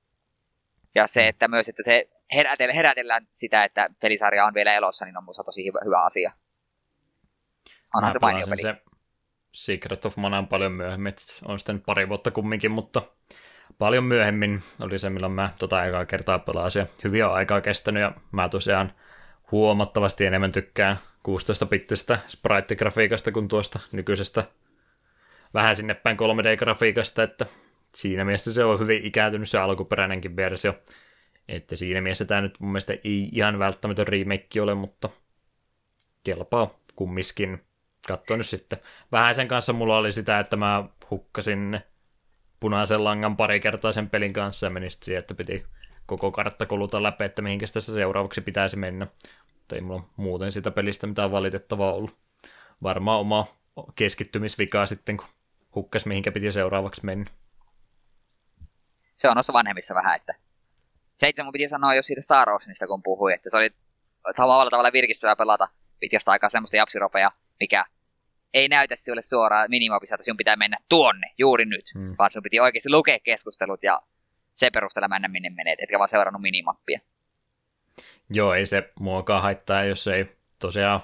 Speaker 2: Ja se, että myös, että se herätellään, herätellään sitä, että pelisarja on vielä elossa, niin on minusta tosi hyvä, hyvä asia. Onhan
Speaker 1: Mä
Speaker 2: se mainio peli.
Speaker 1: se Secret of Manaan paljon myöhemmin, on sitten pari vuotta kumminkin, mutta paljon myöhemmin oli se, milloin mä tota aikaa kertaa pelasin. Hyvin on aikaa kestänyt ja mä tosiaan huomattavasti enemmän tykkään 16-bittistä sprite-grafiikasta kuin tuosta nykyisestä vähän sinne päin 3D-grafiikasta, että siinä mielessä se on hyvin ikääntynyt se alkuperäinenkin versio. Että siinä mielessä tämä nyt mun mielestä ei ihan välttämätön remake ole, mutta kelpaa kummiskin. Katsoin nyt sitten. Vähän sen kanssa mulla oli sitä, että mä hukkasin punaisen langan pari kertaa sen pelin kanssa ja meni sitten siihen, että piti koko kartta koluta läpi, että mihinkä tässä seuraavaksi pitäisi mennä. Mutta ei mulla muuten sitä pelistä mitään valitettavaa ollut. Varmaan oma keskittymisvikaa sitten, kun hukkas mihinkä piti seuraavaksi mennä.
Speaker 2: Se on noissa vanhemmissa vähän, että... Se itse mun piti sanoa jo siitä Star Oceanista, kun puhui, että se oli tavalla tavalla virkistävää pelata pitkästä aikaa semmoista japsiropea, mikä ei näytä sinulle suoraan minimapissa, että sinun pitää mennä tuonne juuri nyt,
Speaker 1: Hmm.
Speaker 2: mm. vaan sinun piti oikeasti lukea keskustelut ja se perusteella mennä minne menet, etkä vaan seurannut minimappia.
Speaker 1: Joo, ei se muokaan haittaa, jos ei tosiaan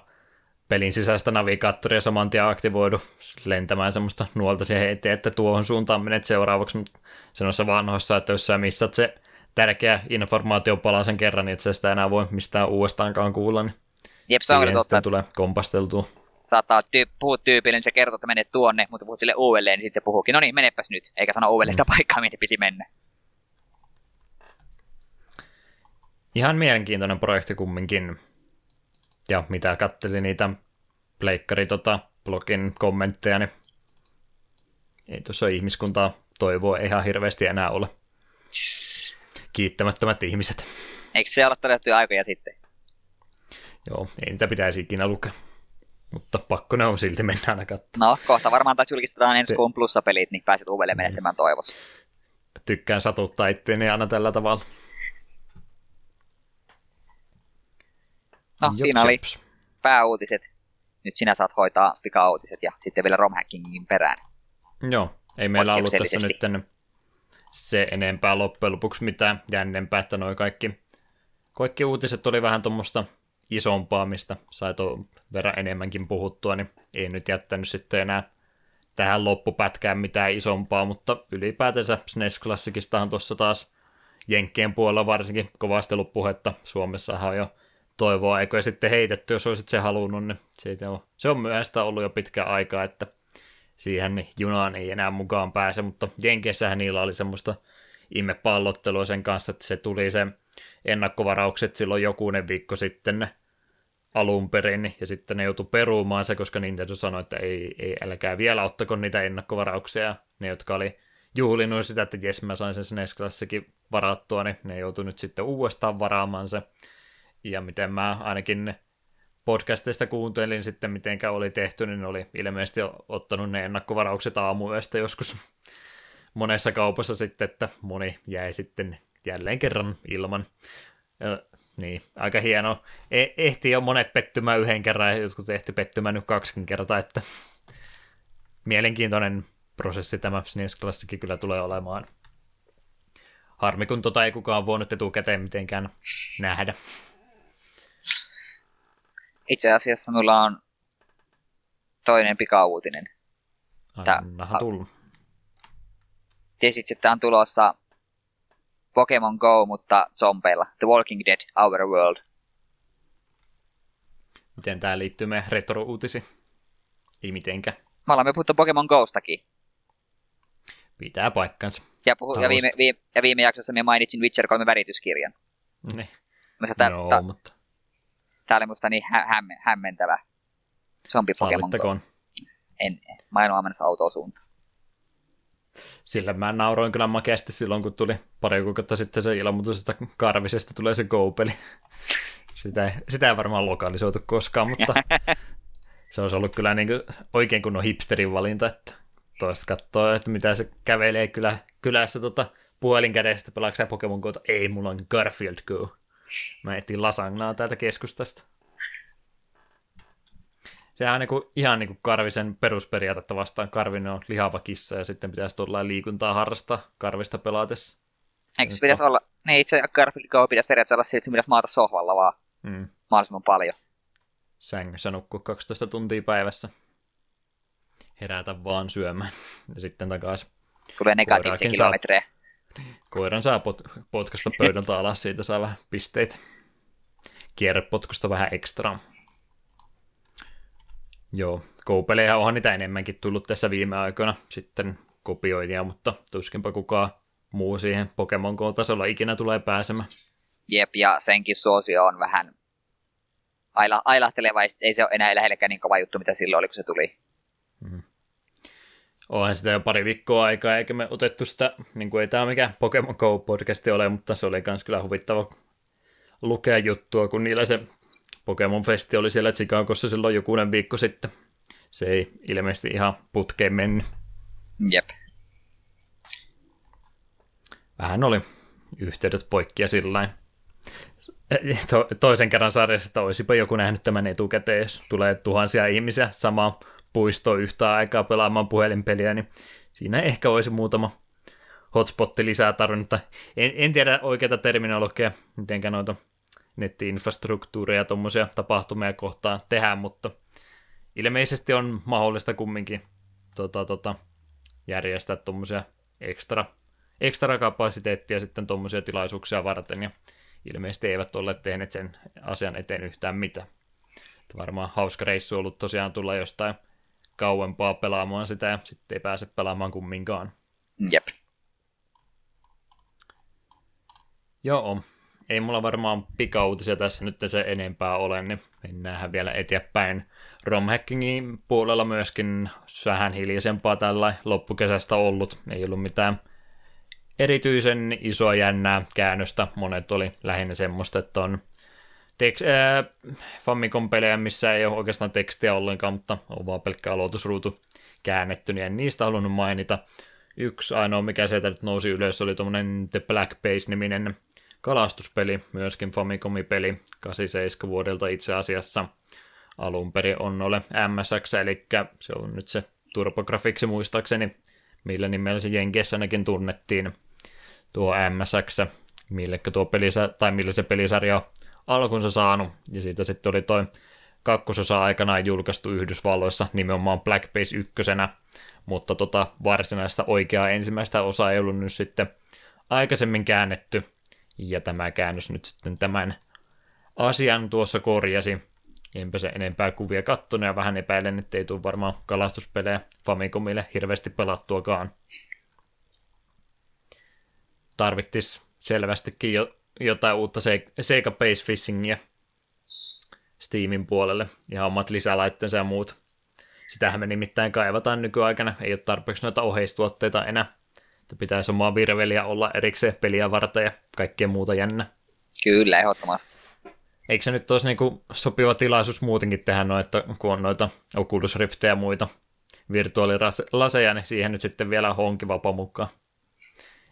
Speaker 1: pelin sisäistä navigaattoria saman tien aktivoidu lentämään semmoista nuolta siihen eteen, että tuohon suuntaan menet seuraavaksi, mutta se noissa vanhoissa, että jos sä missat se tärkeä informaatiopala sen kerran, niin et sä sitä enää voi mistään uudestaankaan kuulla, niin
Speaker 2: Jep, se on totta.
Speaker 1: sitten tulee kompasteltua.
Speaker 2: Saattaa tyyp, puhua tyypille, niin se kertoo, että menet tuonne, mutta puhut sille uudelleen, niin sitten se puhuukin, no niin, menepäs nyt, eikä sano uudelleen sitä paikkaa, minne piti mennä.
Speaker 1: Ihan mielenkiintoinen projekti kumminkin. Ja mitä kattelin niitä pleikkari tota, blogin kommentteja, niin ei tuossa ihmiskuntaa toivoa ihan hirveästi enää ole. Kiittämättömät ihmiset.
Speaker 2: Eikö se ole todettu aikoja sitten?
Speaker 1: Joo, ei niitä pitäisi ikinä lukea. Mutta pakko ne on silti mennä aina katsomaan.
Speaker 2: No, kohta varmaan taas julkistetaan ensi kuun plussapelit, niin pääset uudelleen menettämään toivos.
Speaker 1: Tykkään satuttaa itteeni aina tällä tavalla.
Speaker 2: No, siinä oli pääuutiset. Nyt sinä saat hoitaa pikauutiset ja sitten vielä romhackingin perään.
Speaker 1: Joo, ei meillä ollut tässä nyt se enempää loppujen lopuksi mitään jännempää, että noi kaikki, kaikki uutiset oli vähän tuommoista isompaa, mistä sai tuon verran enemmänkin puhuttua, niin ei nyt jättänyt sitten enää tähän loppupätkään mitään isompaa, mutta ylipäätänsä SNES Classicistahan tuossa taas Jenkkien puolella varsinkin kovasti ollut puhetta. Suomessahan on jo toivoa eikö sitten heitetty, jos olisit se halunnut, niin siitä on, se on myöhäistä ollut jo pitkä aikaa, että siihen niin junaan ei enää mukaan pääse, mutta Jenkeissähän niillä oli semmoista ihmepallottelua sen kanssa, että se tuli se ennakkovaraukset silloin jokunen viikko sitten alun perin, niin- ja sitten ne joutui peruumaan se, koska Nintendo sanoi, että ei, ei älkää vielä ottako niitä ennakkovarauksia, ne, jotka oli juhlinut sitä, että jes, mä sain sen SNES Classicin varattua, niin ne joutui nyt sitten uudestaan varaamaan se, ja miten mä ainakin podcasteista kuuntelin sitten, mitenkä oli tehty, niin oli ilmeisesti ottanut ne ennakkovaraukset aamuyöstä joskus monessa kaupassa sitten, että moni jäi sitten jälleen kerran ilman. Ja, niin, aika hieno. E- ehti jo monet pettymään yhden kerran ja jotkut ehti pettymään nyt kaksikin kertaa, että mielenkiintoinen prosessi tämä SNES Classic kyllä tulee olemaan. Harmi, kun tota ei kukaan voinut etukäteen mitenkään nähdä.
Speaker 2: Itse asiassa minulla on toinen pikauutinen.
Speaker 1: Annahan tullut.
Speaker 2: Tiesit, että on tulossa Pokemon Go, mutta zombeilla. The Walking Dead Our World.
Speaker 1: Miten tämä liittyy meidän retro-uutisiin? Ei mitenkään.
Speaker 2: Me olemme puhuttu Pokemon Gostakin.
Speaker 1: Pitää paikkansa.
Speaker 2: Ja, puhu, ja, viime, viime, ja viime jaksossa minä mainitsin Witcher 3 värityskirjan.
Speaker 1: Niin.
Speaker 2: Minusta Tämä
Speaker 1: Joo,
Speaker 2: tää,
Speaker 1: mutta
Speaker 2: tää oli musta niin hä- hämme, hämmentävä. Zombi Pokemon. En, maailma menossa autoon suuntaan.
Speaker 1: Sillä mä nauroin kyllä makeasti silloin, kun tuli pari kuukautta sitten se ilmoitus, että Karvisesta tulee se Go-peli. Sitä ei, sitä ei varmaan lokalisoitu koskaan, mutta se olisi ollut kyllä niin kuin oikein kunnon hipsterin valinta, että toista katsoo, että mitä se kävelee kyllä, kylässä tota, puhelin kädestä, pelaako Pokemon Go? Ei, mulla on Garfield Go. Mä etin lasagnaa täältä keskustasta. Sehän on niinku, ihan niin kuin Karvisen perusperiaatetta vastaan. Karvinen on lihava kissa ja sitten pitäisi tuolla liikuntaa harrastaa Karvista pelaatessa.
Speaker 2: Eikö se pitäisi olla, niin itse Garfield pitäisi periaatteessa olla sillä, että se pitäisi maata sohvalla vaan
Speaker 1: Mm.
Speaker 2: mahdollisimman paljon.
Speaker 1: Sängyssä nukkua 12 tuntia päivässä. Herätä vaan syömään. Ja sitten takaisin.
Speaker 2: Tulee negatiivisia
Speaker 1: Koiraakin saa-
Speaker 2: kilometrejä.
Speaker 1: Koiran saa pot- potkasta pöydältä alas, siitä saa vähän pisteitä. Kierrepotkusta vähän ekstraa. Joo, koupelejä onhan niitä enemmänkin tullut tässä viime aikoina sitten kopioijia, mutta tuskinpa kukaan muu siihen Pokemon Go-tasolla ikinä tulee pääsemään.
Speaker 2: Jep, ja senkin suosio on vähän aila, ailahteleva, ei se ole enää lähellekään niin kova juttu, mitä silloin oli, kun se tuli.
Speaker 1: Onhan sitä jo pari viikkoa aikaa, eikä me otettu sitä, niin kuin ei tämä mikään Pokemon Go-podcasti ole, mutta se oli myös kyllä huvittava lukea juttua, kun niillä se Pokemon Festi oli siellä Chicagossa silloin jokunen viikko sitten. Se ei ilmeisesti ihan putkeen mennyt.
Speaker 2: Jep.
Speaker 1: Vähän oli yhteydet poikki ja sillä to- toisen kerran sarjassa, että olisipa joku nähnyt tämän etukäteen, jos tulee tuhansia ihmisiä samaan puistoon yhtä aikaa pelaamaan puhelinpeliä, niin siinä ehkä olisi muutama hotspotti lisää tarvinnut. En, en tiedä oikeita terminologiaa, mitenkä noita netti-infrastruktuureja ja tuommoisia tapahtumia kohtaan tehdään, mutta ilmeisesti on mahdollista kumminkin tota, tota, järjestää tuommoisia ekstra, ekstra kapasiteettia sitten tuommoisia tilaisuuksia varten, ja ilmeisesti eivät ole tehneet sen asian eteen yhtään mitään. Että varmaan hauska reissu ollut tosiaan tulla jostain kauempaa pelaamaan sitä, ja sitten ei pääse pelaamaan kumminkaan.
Speaker 2: Jep.
Speaker 1: Joo, ei mulla varmaan pikauutisia tässä nyt se enempää ole, niin mennään vielä eteenpäin. Romhackingin puolella myöskin vähän hiljaisempaa tällä loppukesästä ollut. Ei ollut mitään erityisen isoa jännää käännöstä. Monet oli lähinnä semmoista, että on tekst- äh, Famicom-pelejä, missä ei ole oikeastaan tekstiä ollenkaan, mutta on vaan pelkkä aloitusruutu käännetty, niin en niistä halunnut mainita. Yksi ainoa, mikä sieltä nyt nousi ylös, oli tuommoinen The Black Base-niminen kalastuspeli, myöskin Famicom-peli 87 vuodelta itse asiassa. Alun perin on ole MSX, eli se on nyt se TurboGrafx muistaakseni, millä nimellä se Jenkeissä ainakin tunnettiin tuo MSX, mille tuo pelisä, tai millä se pelisarja alkunsa saanut, ja siitä sitten oli toi kakkososa aikanaan julkaistu Yhdysvalloissa nimenomaan Black Base ykkösenä, mutta tota varsinaista oikeaa ensimmäistä osaa ei ollut nyt sitten aikaisemmin käännetty, ja tämä käännös nyt sitten tämän asian tuossa korjasi. Enpä se enempää kuvia kattonut ja vähän epäilen, että ei tule varmaan kalastuspelejä Famicomille hirveästi pelattuakaan. Tarvittis selvästikin jo, jotain uutta Se- Sega Base Fishingia Steamin puolelle ja omat lisälaitteensa ja muut. Sitähän me nimittäin kaivataan nykyaikana. Ei ole tarpeeksi noita oheistuotteita enää. Että pitäisi omaa virveliä olla erikseen peliä varten ja kaikkea muuta jännä.
Speaker 2: Kyllä, ehdottomasti.
Speaker 1: Eikö se nyt olisi niinku sopiva tilaisuus muutenkin tehdä noita, kun on noita Oculus Riftejä ja muita virtuaalilaseja, niin siihen nyt sitten vielä honkivapa mukaan.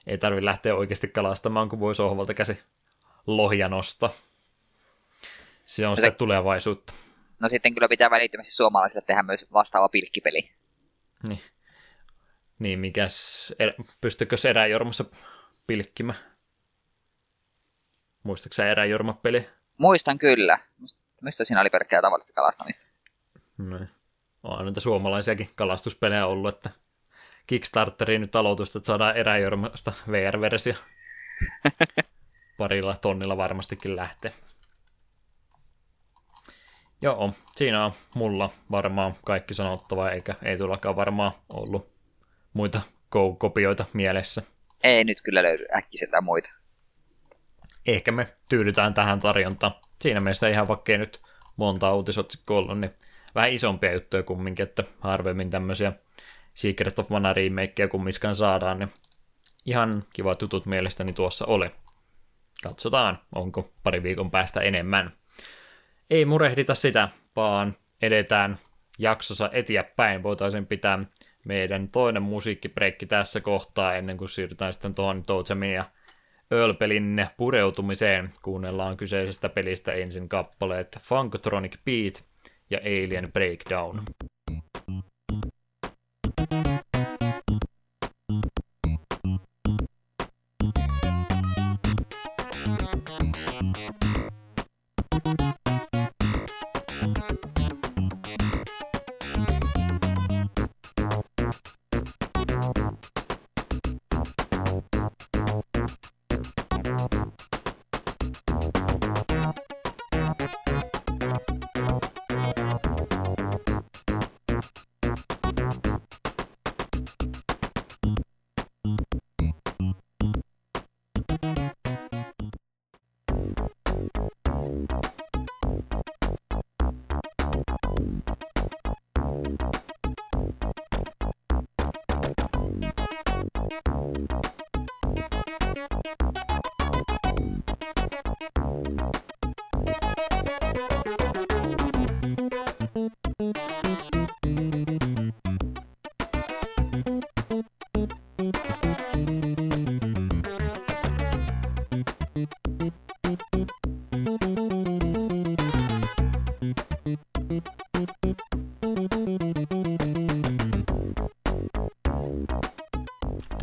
Speaker 1: Ei tarvi lähteä oikeasti kalastamaan, kun voi sohvalta käsi lohja nostaa. Se on
Speaker 2: Se-
Speaker 1: se tulevaisuutta.
Speaker 2: No sitten kyllä pitää välittömästi suomalaisille tehdä myös vastaava pilkkipeli.
Speaker 1: Niin, niin mikäs, er, pystyykö se eräjormassa pilkkimään? Muistatko sä eräjorma-peli?
Speaker 2: Muistan kyllä. Muista siinä oli pelkkää tavallista kalastamista.
Speaker 1: Noin. On noita suomalaisiakin kalastuspelejä ollut, että Kickstarteriin nyt aloitusta, että saadaan eräjormasta VR-versio. Parilla tonnilla varmastikin lähtee. Joo, siinä on mulla varmaan kaikki sanottava, eikä ei tullakaan varmaan ollut muita Go-kopioita mielessä.
Speaker 2: Ei nyt kyllä löydy äkkiseltä muita.
Speaker 1: Ehkä me tyydytään tähän tarjontaan. Siinä mielessä ihan vaikka ei nyt monta uutisotsikkoa ollut, niin vähän isompia juttuja kumminkin, että harvemmin tämmöisiä Secret of Mana remakeja kummiskaan saadaan, niin ihan kivat jutut mielestäni tuossa oli. Katsotaan, onko pari viikon päästä enemmän. Ei murehdita sitä, vaan edetään jaksossa eteenpäin. Voitaisiin pitää meidän toinen musiikkibreikki tässä kohtaa ennen kuin siirrytään sitten tuohon Toutsamin ja Ölpelin pureutumiseen. Kuunnellaan kyseisestä pelistä ensin kappaleet Funkotronic Beat ja Alien Breakdown.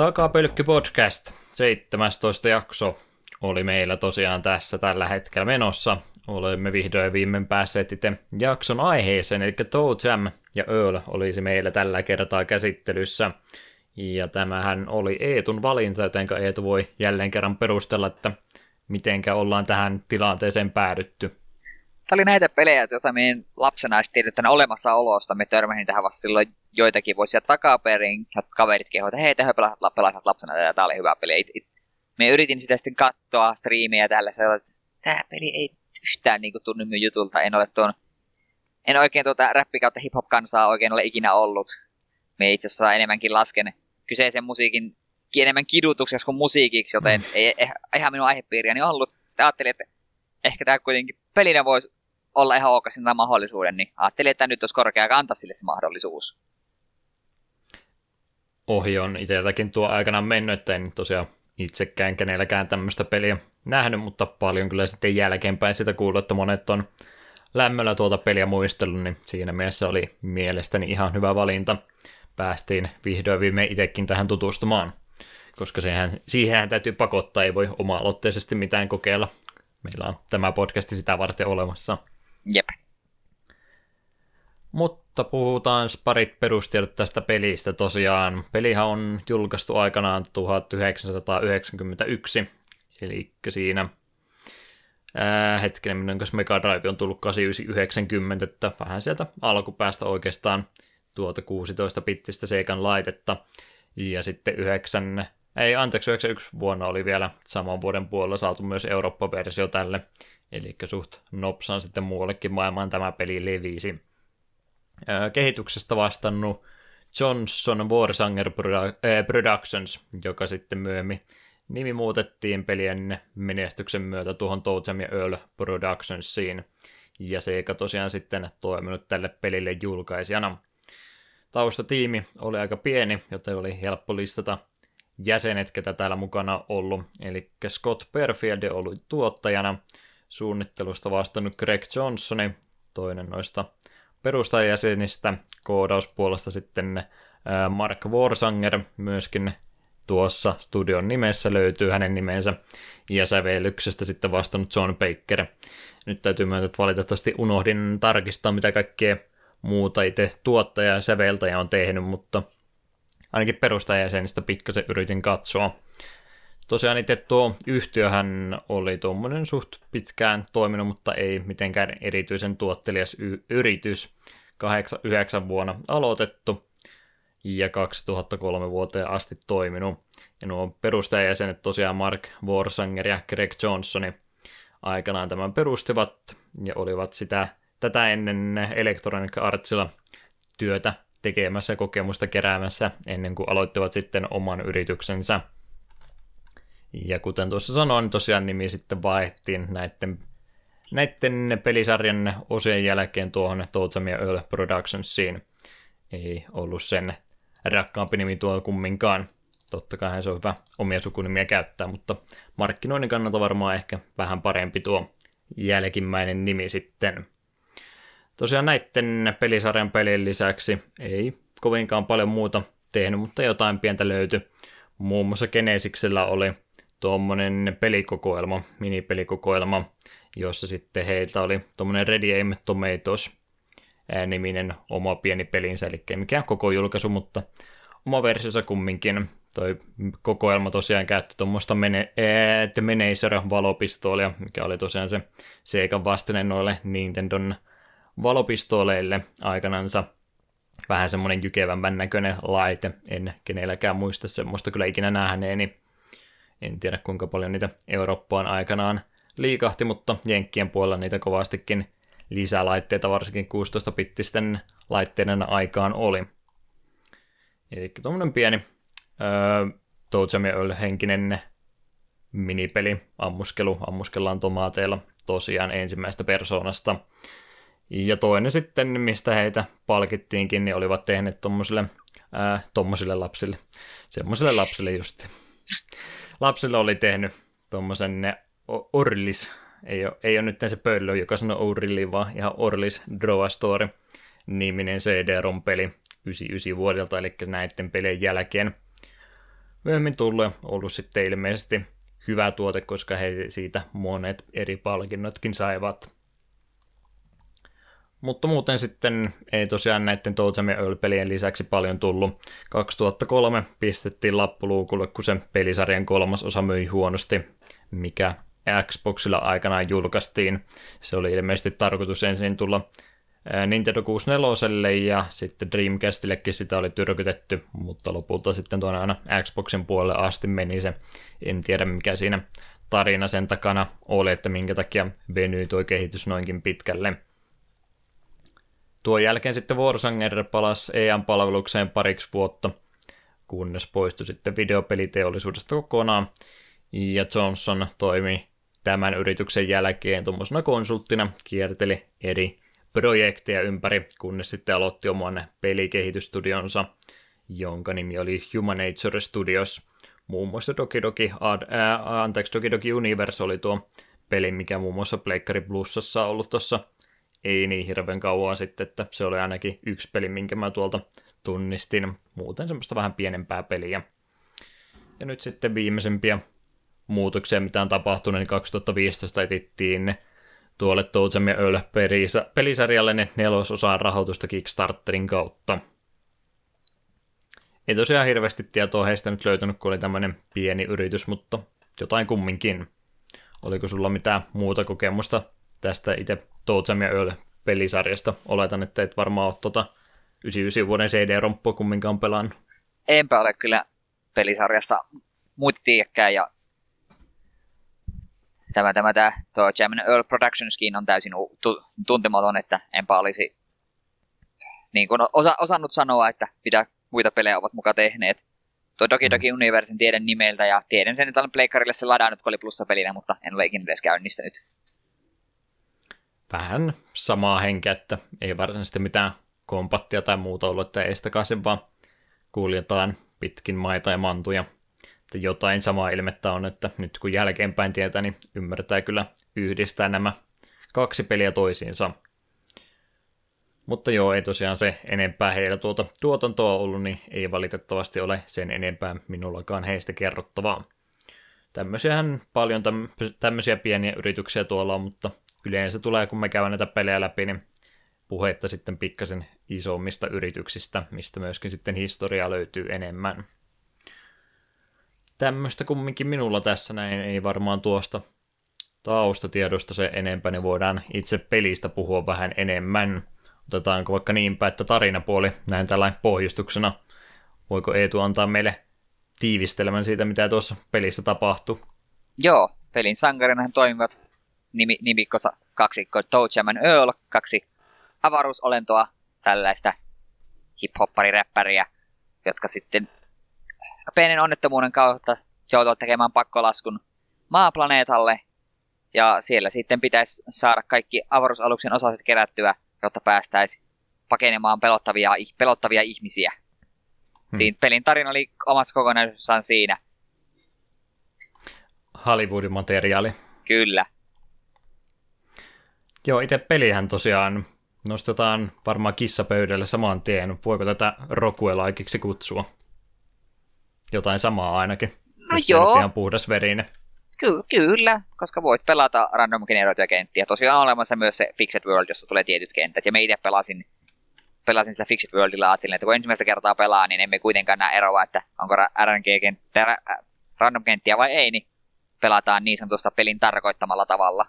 Speaker 1: Takapölkky podcast, 17 jakso oli meillä tosiaan tässä tällä hetkellä menossa. Olemme vihdoin viimein päässeet itse jakson aiheeseen, eli Toe Jam ja Earl olisi meillä tällä kertaa käsittelyssä. Ja tämähän oli Eetun valinta, joten Eetu voi jälleen kerran perustella, että mitenkä ollaan tähän tilanteeseen päädytty.
Speaker 2: Tämä oli näitä pelejä, joita meidän lapsena olisi tiedetty olemassaolosta. Me törmäsin tähän vasta silloin joitakin vuosia takaperin, ja kaverit kehoivat, että hei, tähän pelaat, pelaat lapsena, ja tämä oli hyvä peli. It, it, me yritin sitä sitten katsoa striimiä tällä, että tämä peli ei yhtään niin kuin, tunnu minun jutulta. En ole tuon, en oikein tuota räppi kautta hip-hop-kansaa oikein ole ikinä ollut. Me itse asiassa enemmänkin lasken kyseisen musiikin enemmän kidutukseksi kuin musiikiksi, joten mm. ei ihan minun aihepiiriäni ollut. Sitten ajattelin, että ehkä tämä kuitenkin pelinä voisi olla ihan ok mahdollisuuden, niin ajattelin, että nyt olisi korkea kantaa sille se mahdollisuus
Speaker 1: ohi on itseltäkin tuo aikana mennyt, että en tosiaan itsekään kenelläkään tämmöistä peliä nähnyt, mutta paljon kyllä sitten jälkeenpäin sitä kuullut, että monet on lämmöllä tuota peliä muistellut, niin siinä mielessä oli mielestäni ihan hyvä valinta. Päästiin vihdoin viimein itsekin tähän tutustumaan, koska sehän, siihen täytyy pakottaa, ei voi oma-aloitteisesti mitään kokeilla. Meillä on tämä podcasti sitä varten olemassa.
Speaker 2: Jep.
Speaker 1: Mutta puhutaan parit perustiedot tästä pelistä tosiaan. Pelihän on julkaistu aikanaan 1991, eli siinä ää, hetkinen, kanssa Mega Drive on tullut 8990, että vähän sieltä alkupäästä oikeastaan tuota 16-bittistä Seikan laitetta. Ja sitten 9, ei anteeksi, 91 vuonna oli vielä saman vuoden puolella saatu myös Eurooppa-versio tälle, eli suht nopsaan sitten muuallekin maailmaan tämä peli levisi kehityksestä vastannut Johnson Warsanger Productions, joka sitten myöhemmin nimi muutettiin pelien menestyksen myötä tuohon Totem ja Earl Productionsiin, ja Sega tosiaan sitten toiminut tälle pelille julkaisijana. Taustatiimi oli aika pieni, joten oli helppo listata jäsenet, ketä täällä mukana ollut. Eli Scott Perfield oli tuottajana, suunnittelusta vastannut Greg Johnsoni, toinen noista perustajajäsenistä, koodauspuolesta sitten Mark Warsanger myöskin tuossa studion nimessä löytyy hänen nimensä, ja sävellyksestä sitten vastannut John Baker. Nyt täytyy myöntää, että valitettavasti unohdin tarkistaa, mitä kaikkea muuta itse tuottaja ja säveltäjä on tehnyt, mutta ainakin perustajajäsenistä pikkasen yritin katsoa. Tosiaan itse tuo yhtiöhän oli tuommoinen suht pitkään toiminut, mutta ei mitenkään erityisen tuottelias y- yritys. 8-9 vuonna aloitettu ja 2003 vuoteen asti toiminut. Ja nuo perustajajäsenet tosiaan Mark Warsanger ja Greg Johnsoni aikanaan tämän perustivat ja olivat sitä tätä ennen Electronic Artsilla työtä tekemässä kokemusta keräämässä ennen kuin aloittivat sitten oman yrityksensä. Ja kuten tuossa sanoin, tosiaan nimi sitten vaihdettiin näiden, näiden pelisarjan osien jälkeen tuohon Totem ja Earl Productionsiin. Ei ollut sen rakkaampi nimi tuo kumminkaan. Totta kai se on hyvä omia sukunimiä käyttää, mutta markkinoinnin kannalta varmaan ehkä vähän parempi tuo jälkimmäinen nimi sitten. tosiaan näiden pelisarjan pelien lisäksi ei kovinkaan paljon muuta tehnyt, mutta jotain pientä löytyi. Muun muassa Genesiksellä oli tuommoinen pelikokoelma, minipelikokoelma, jossa sitten heiltä oli tuommoinen Ready Aim Tomatoes niminen oma pieni pelinsä, eli ei mikään koko julkaisu, mutta oma versiossa kumminkin. Toi kokoelma tosiaan käytti tuommoista mene, The Menacer valopistoolia, mikä oli tosiaan se Seikan vastine noille Nintendon valopistooleille aikanansa. Vähän semmoinen jykevämmän näköinen laite, en kenelläkään muista semmoista kyllä ikinä nähneeni. En tiedä kuinka paljon niitä Eurooppaan aikanaan liikahti, mutta Jenkkien puolella niitä kovastikin lisälaitteita, varsinkin 16-bittisten laitteiden aikaan oli. Eli tuommoinen pieni öö, henkinen minipeli, ammuskelu, ammuskellaan tomaateilla tosiaan ensimmäistä persoonasta. Ja toinen sitten, mistä heitä palkittiinkin, niin olivat tehneet tuommoisille, ää, lapsille, semmoisille lapsille just. Lapsille oli tehnyt tuommoisen Orlis, ei ole, ei ole nyt se pöllö, joka sanoo Orli, vaan ihan Orlis Draw Story niminen CD-ROM-peli 99 vuodelta, eli näiden pelien jälkeen myöhemmin tullut ollut sitten ilmeisesti hyvä tuote, koska he siitä monet eri palkinnotkin saivat. Mutta muuten sitten ei tosiaan näiden Toadsam ja pelien lisäksi paljon tullut. 2003 pistettiin lappuluukulle, kun se pelisarjan kolmas osa myi huonosti, mikä Xboxilla aikanaan julkaistiin. Se oli ilmeisesti tarkoitus ensin tulla Nintendo 64 ja sitten Dreamcastillekin sitä oli tyrkytetty, mutta lopulta sitten tuonne aina Xboxin puolelle asti meni se. En tiedä mikä siinä tarina sen takana oli, että minkä takia venyi tuo kehitys noinkin pitkälle. Tuon jälkeen sitten Warsanger palasi EM-palvelukseen pariksi vuotta, kunnes poistui sitten videopeliteollisuudesta kokonaan, ja Johnson toimi tämän yrityksen jälkeen tuommoisena konsulttina, kierteli eri projekteja ympäri, kunnes sitten aloitti oman pelikehitystudionsa, jonka nimi oli Nature Studios. Muun muassa Doki Doki, ad, ää, anteeksi, Doki Doki Universe oli tuo peli, mikä muun muassa Pleikkari Plussassa on ollut tuossa ei niin hirveän kauan sitten, että se oli ainakin yksi peli, minkä mä tuolta tunnistin. Muuten semmoista vähän pienempää peliä. Ja nyt sitten viimeisempiä muutoksia, mitä on tapahtunut, niin 2015 etittiin tuolle Toadsam ja Öl pelisarjalle ne nelososaan rahoitusta Kickstarterin kautta. Ei tosiaan hirveästi tietoa heistä nyt löytynyt, kun oli tämmöinen pieni yritys, mutta jotain kumminkin. Oliko sulla mitään muuta kokemusta tästä itse Toadsam ja Öl pelisarjasta? Oletan, että et varmaan ole tuota 99 vuoden CD-romppua kumminkaan pelannut.
Speaker 2: Enpä ole kyllä pelisarjasta muut tiedäkään, ja tämä, tämä, tämä tuo German Earl Productionskin on täysin tu- tuntematon, että enpä olisi niin kuin osa, osannut sanoa, että mitä muita pelejä ovat mukaan tehneet. Tuo Doki mm. Doki Universin tiedän nimeltä ja tiedän sen, että olen Pleikkarille se ladannut, kun oli plussa-pelinä, mutta en ole ikinä edes käynnistänyt.
Speaker 1: Vähän samaa henkeä, että ei varsinaisesti mitään kompattia tai muuta ollut, että ei sitä vaan kuljetaan pitkin maita ja mantuja että jotain samaa ilmettä on, että nyt kun jälkeenpäin tietää, niin ymmärtää kyllä yhdistää nämä kaksi peliä toisiinsa. Mutta joo, ei tosiaan se enempää heillä tuota tuotantoa ollut, niin ei valitettavasti ole sen enempää minullakaan heistä kerrottavaa. Tämmöisiähän paljon tämmöisiä pieniä yrityksiä tuolla on, mutta yleensä tulee, kun me käydään näitä pelejä läpi, niin puhetta sitten pikkasen isommista yrityksistä, mistä myöskin sitten historiaa löytyy enemmän tämmöistä kumminkin minulla tässä näin, ei varmaan tuosta taustatiedosta se enempää, niin voidaan itse pelistä puhua vähän enemmän. Otetaanko vaikka niinpä, että tarinapuoli näin tällainen pohjustuksena. Voiko Eetu antaa meille tiivistelmän siitä, mitä tuossa pelissä tapahtuu?
Speaker 2: Joo, pelin sankarinahan toimivat nimi, nimikkosa kaksikko Toadjam Earl, kaksi avaruusolentoa, tällaista hip-hoppariräppäriä, jotka sitten pienen onnettomuuden kautta joutua tekemään pakkolaskun maaplaneetalle. Ja siellä sitten pitäisi saada kaikki avaruusaluksen osaset kerättyä, jotta päästäisiin pakenemaan pelottavia, pelottavia ihmisiä. Hmm. Siinä pelin tarina oli omassa kokonaisuudessaan siinä.
Speaker 1: Hollywoodin materiaali.
Speaker 2: Kyllä.
Speaker 1: Joo, itse pelihän tosiaan nostetaan varmaan kissapöydälle saman tien. Voiko tätä rokuelaikiksi kutsua? Jotain samaa ainakin.
Speaker 2: No joo.
Speaker 1: Ihan puhdas verinen.
Speaker 2: Ky- kyllä, koska voit pelata random generoituja kenttiä. Tosiaan on olemassa myös se Fixed World, jossa tulee tietyt kentät. Ja me itse pelasin, pelasin sitä Fixed Worldilla ajattelin, että kun ensimmäistä kertaa pelaa, niin emme kuitenkaan näe eroa, että onko RNG-kenttä, random kenttiä vai ei, niin pelataan niin sanotusta pelin tarkoittamalla tavalla.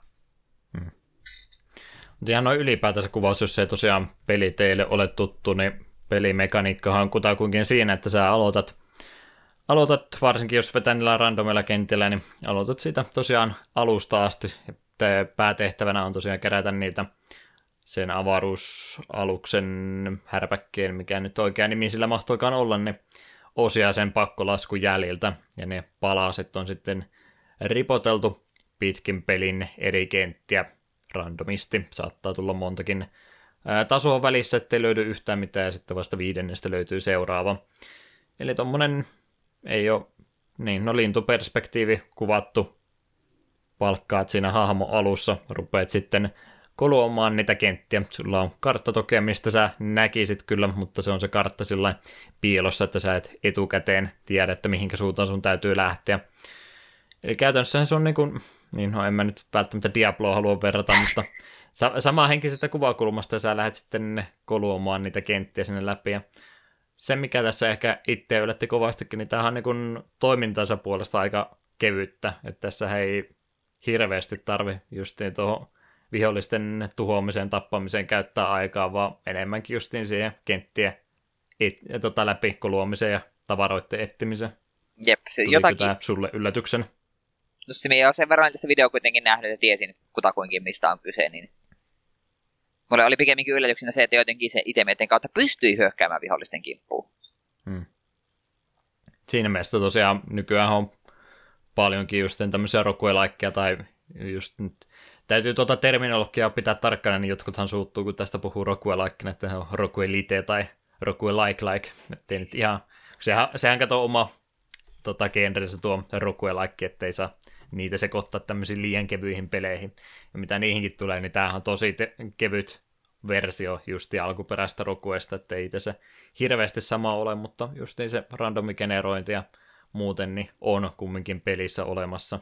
Speaker 1: Ihan noin ylipäätänsä kuvaus, jos ei tosiaan peli teille ole tuttu, niin pelimekaniikkahan on kutakuinkin siinä, että sä aloitat, aloitat varsinkin jos vetää niillä randomilla kentillä, niin aloitat siitä tosiaan alusta asti. Päätehtävänä on tosiaan kerätä niitä sen avaruusaluksen härpäkkeen, mikä nyt oikea nimi sillä mahtoikaan olla, niin osia sen pakkolaskun jäljiltä, ja ne palaset on sitten ripoteltu pitkin pelin eri kenttiä randomisti. Saattaa tulla montakin tasoa välissä, ettei löydy yhtään mitään, ja sitten vasta viidennestä löytyy seuraava. Eli tuommoinen ei ole, niin, no lintuperspektiivi kuvattu, palkkaat siinä hahmo alussa, rupeat sitten koluamaan niitä kenttiä. Sulla on kartta toki, mistä sä näkisit kyllä, mutta se on se kartta sillä piilossa, että sä et etukäteen tiedä, että mihinkä suuntaan sun täytyy lähteä. Eli käytännössä se on niin kuin, niin no en mä nyt välttämättä Diabloa halua verrata, mutta sa- samaa henkisestä kuvakulmasta sä lähdet sitten koluamaan niitä kenttiä sinne läpi. Ja se, mikä tässä ehkä itse yllätti kovastikin, niin tämähän on niin kuin toimintansa puolesta aika kevyttä, että tässä ei hirveästi tarvi justiin tuohon vihollisten tuhoamiseen, tappamiseen käyttää aikaa, vaan enemmänkin justiin siihen kenttien et, tota, läpi koluamiseen ja tavaroiden etsimiseen.
Speaker 2: Jep, se Tuliko jotakin...
Speaker 1: tämä sulle yllätyksen?
Speaker 2: No se me sen verran tästä video kuitenkin nähnyt ja tiesin kutakuinkin mistä on kyse, niin Mulle oli pikemminkin yllätyksenä se, että jotenkin se itemeiden kautta pystyi hyökkäämään vihollisten kimppuun. Hmm.
Speaker 1: Siinä mielessä tosiaan nykyään on paljonkin just tämmöisiä rokuelaikkeja tai just nyt täytyy tuota terminologiaa pitää tarkkana, niin jotkuthan suuttuu, kun tästä puhuu rokuelaikkina, että on rokuelite tai rokuelike-like. Ettei nyt ihan, sehän, sehän kato oma tota, genrensä tuo rokuelaikki, ettei saa niitä sekoittaa tämmöisiin liian kevyihin peleihin. Ja mitä niihinkin tulee, niin tämähän on tosi te- kevyt versio justi alkuperäistä rokuesta, että ei se hirveästi sama ole, mutta justiin se randomigenerointi ja muuten niin on kumminkin pelissä olemassa.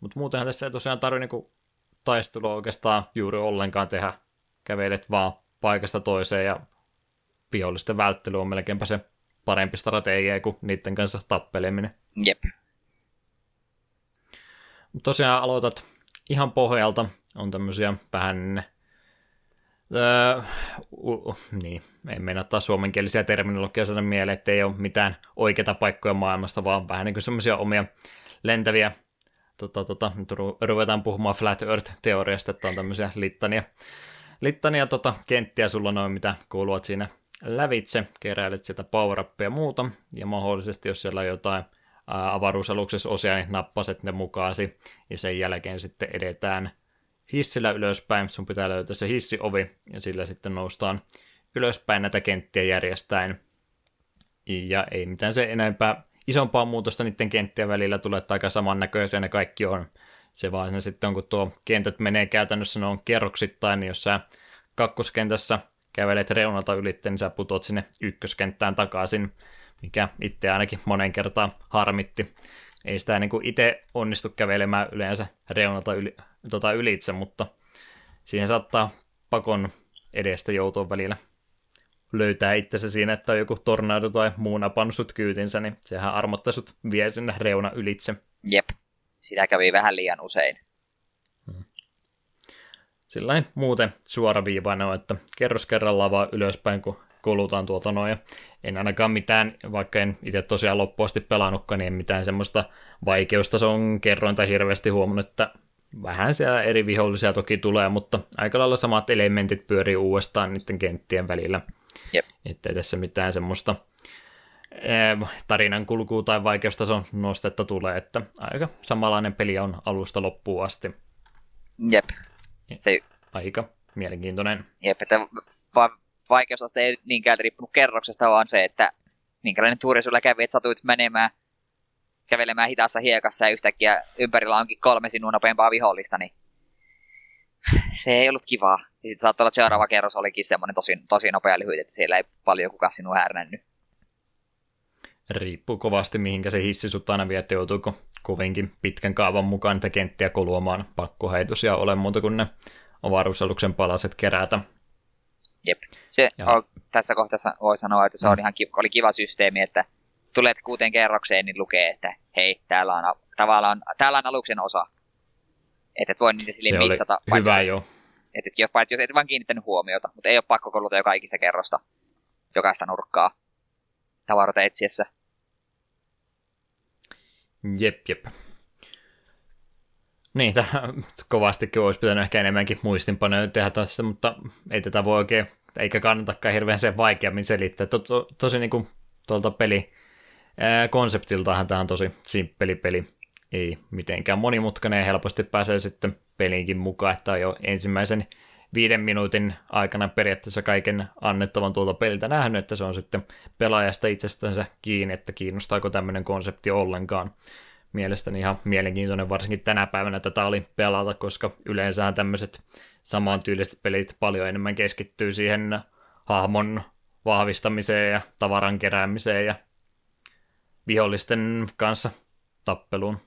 Speaker 1: Mutta muutenhan tässä ei tosiaan tarvitse niinku taistelua oikeastaan juuri ollenkaan tehdä. Kävelet vaan paikasta toiseen ja vihollisten välttely on melkeinpä se parempi strategia kuin niiden kanssa tappeleminen.
Speaker 2: Jep.
Speaker 1: Tosiaan aloitat ihan pohjalta. On tämmöisiä vähän... Öö, uh, niin, en mennä taas suomenkielisiä terminologiaa saada mieleen, että ei ole mitään oikeita paikkoja maailmasta, vaan vähän niin kuin semmoisia omia lentäviä tota, tota, nyt ruvetaan puhumaan Flat Earth-teoriasta, että on tämmöisiä littania, littania tota, kenttiä sulla noin, mitä kuuluvat siinä lävitse, keräilet sieltä power ja muuta, ja mahdollisesti jos siellä on jotain avaruusaluksessa osia, niin nappaset ne mukaasi, ja sen jälkeen sitten edetään hissillä ylöspäin, sun pitää löytää se hissiovi, ja sillä sitten noustaan ylöspäin näitä kenttiä järjestäen, ja ei mitään se enempää isompaa muutosta niiden kenttien välillä tulee, että aika samannäköisiä ne kaikki on. Se vaan se sitten kun tuo kentät menee käytännössä, ne on kerroksittain, niin jos sä kakkoskentässä kävelet reunalta ylitte, niin sä putot sinne ykköskenttään takaisin, mikä itse ainakin monen kertaan harmitti. Ei sitä niin itse onnistu kävelemään yleensä reunalta yli, tota ylitse, mutta siihen saattaa pakon edestä joutua välillä löytää itsensä siinä, että on joku tornado tai muu napannut sut kyytinsä, niin sehän armottaa sut vie sinne reuna ylitse.
Speaker 2: Jep, sitä kävi vähän liian usein.
Speaker 1: Hmm. Sillain muuten suoraviivainen on, että kerros kerrallaan vaan ylöspäin, kun kulutaan tuota noin. En ainakaan mitään, vaikka en itse tosiaan loppuasti pelannutkaan, niin en mitään semmoista vaikeustason kerrointa hirveästi huomannut, että vähän siellä eri vihollisia toki tulee, mutta aika lailla samat elementit pyörii uudestaan niiden kenttien välillä.
Speaker 2: Jep.
Speaker 1: Että tässä mitään semmoista tarinan kulkua tai vaikeustason nostetta tulee, että aika samanlainen peli on alusta loppuun asti.
Speaker 2: Jep. Se...
Speaker 1: Aika mielenkiintoinen.
Speaker 2: Jep, että va- vaikeusaste ei niinkään riippunut kerroksesta, vaan se, että minkälainen tuuri sulla kävi, että satuit menemään kävelemään hitaassa hiekassa ja yhtäkkiä ympärillä onkin kolme sinun nopeampaa vihollista, niin se ei ollut kivaa. Sitten saattaa olla, että seuraava kerros olikin semmoinen tosi, tosi nopea lyhyt, että siellä ei paljon kukaan sinua härnännyt.
Speaker 1: Riippuu kovasti, mihinkä se hissi sut aina vie, joutuuko kovinkin pitkän kaavan mukaan niitä kenttiä koluamaan pakkoheitus ja ole muuta kuin ne avaruusaluksen palaset kerätä.
Speaker 2: Jep. Se on, tässä kohtaa voi sanoa, että se on mm. ihan kiva, oli kiva systeemi, että tulet kuuteen kerrokseen, niin lukee, että hei, täällä on, tavallaan, täällä on aluksen osa. Että et voi niitä sille missata.
Speaker 1: Hyvä jo.
Speaker 2: Että et, paitsi jos et vaan kiinnittänyt huomiota, mutta ei ole pakko koluta jo kaikista kerrosta, jokaista nurkkaa tavaroita etsiessä.
Speaker 1: Jep, jep. Niin, kovastikin olisi pitänyt ehkä enemmänkin muistinpanoja tehdä tässä, mutta ei tätä voi oikein, eikä kannatakaan hirveän sen vaikeammin selittää. To, to, tosi niin kuin tuolta peli ää, konseptiltahan tämä on tosi simppeli peli. Ei mitenkään monimutkainen ja helposti pääsee sitten peliinkin mukaan, että on jo ensimmäisen viiden minuutin aikana periaatteessa kaiken annettavan tuolta peliltä nähnyt, että se on sitten pelaajasta itsestänsä kiinni, että kiinnostaako tämmöinen konsepti ollenkaan. Mielestäni ihan mielenkiintoinen, varsinkin tänä päivänä tätä oli pelata, koska yleensä tämmöiset samantyyliset pelit paljon enemmän keskittyy siihen hahmon vahvistamiseen ja tavaran keräämiseen ja vihollisten kanssa tappeluun.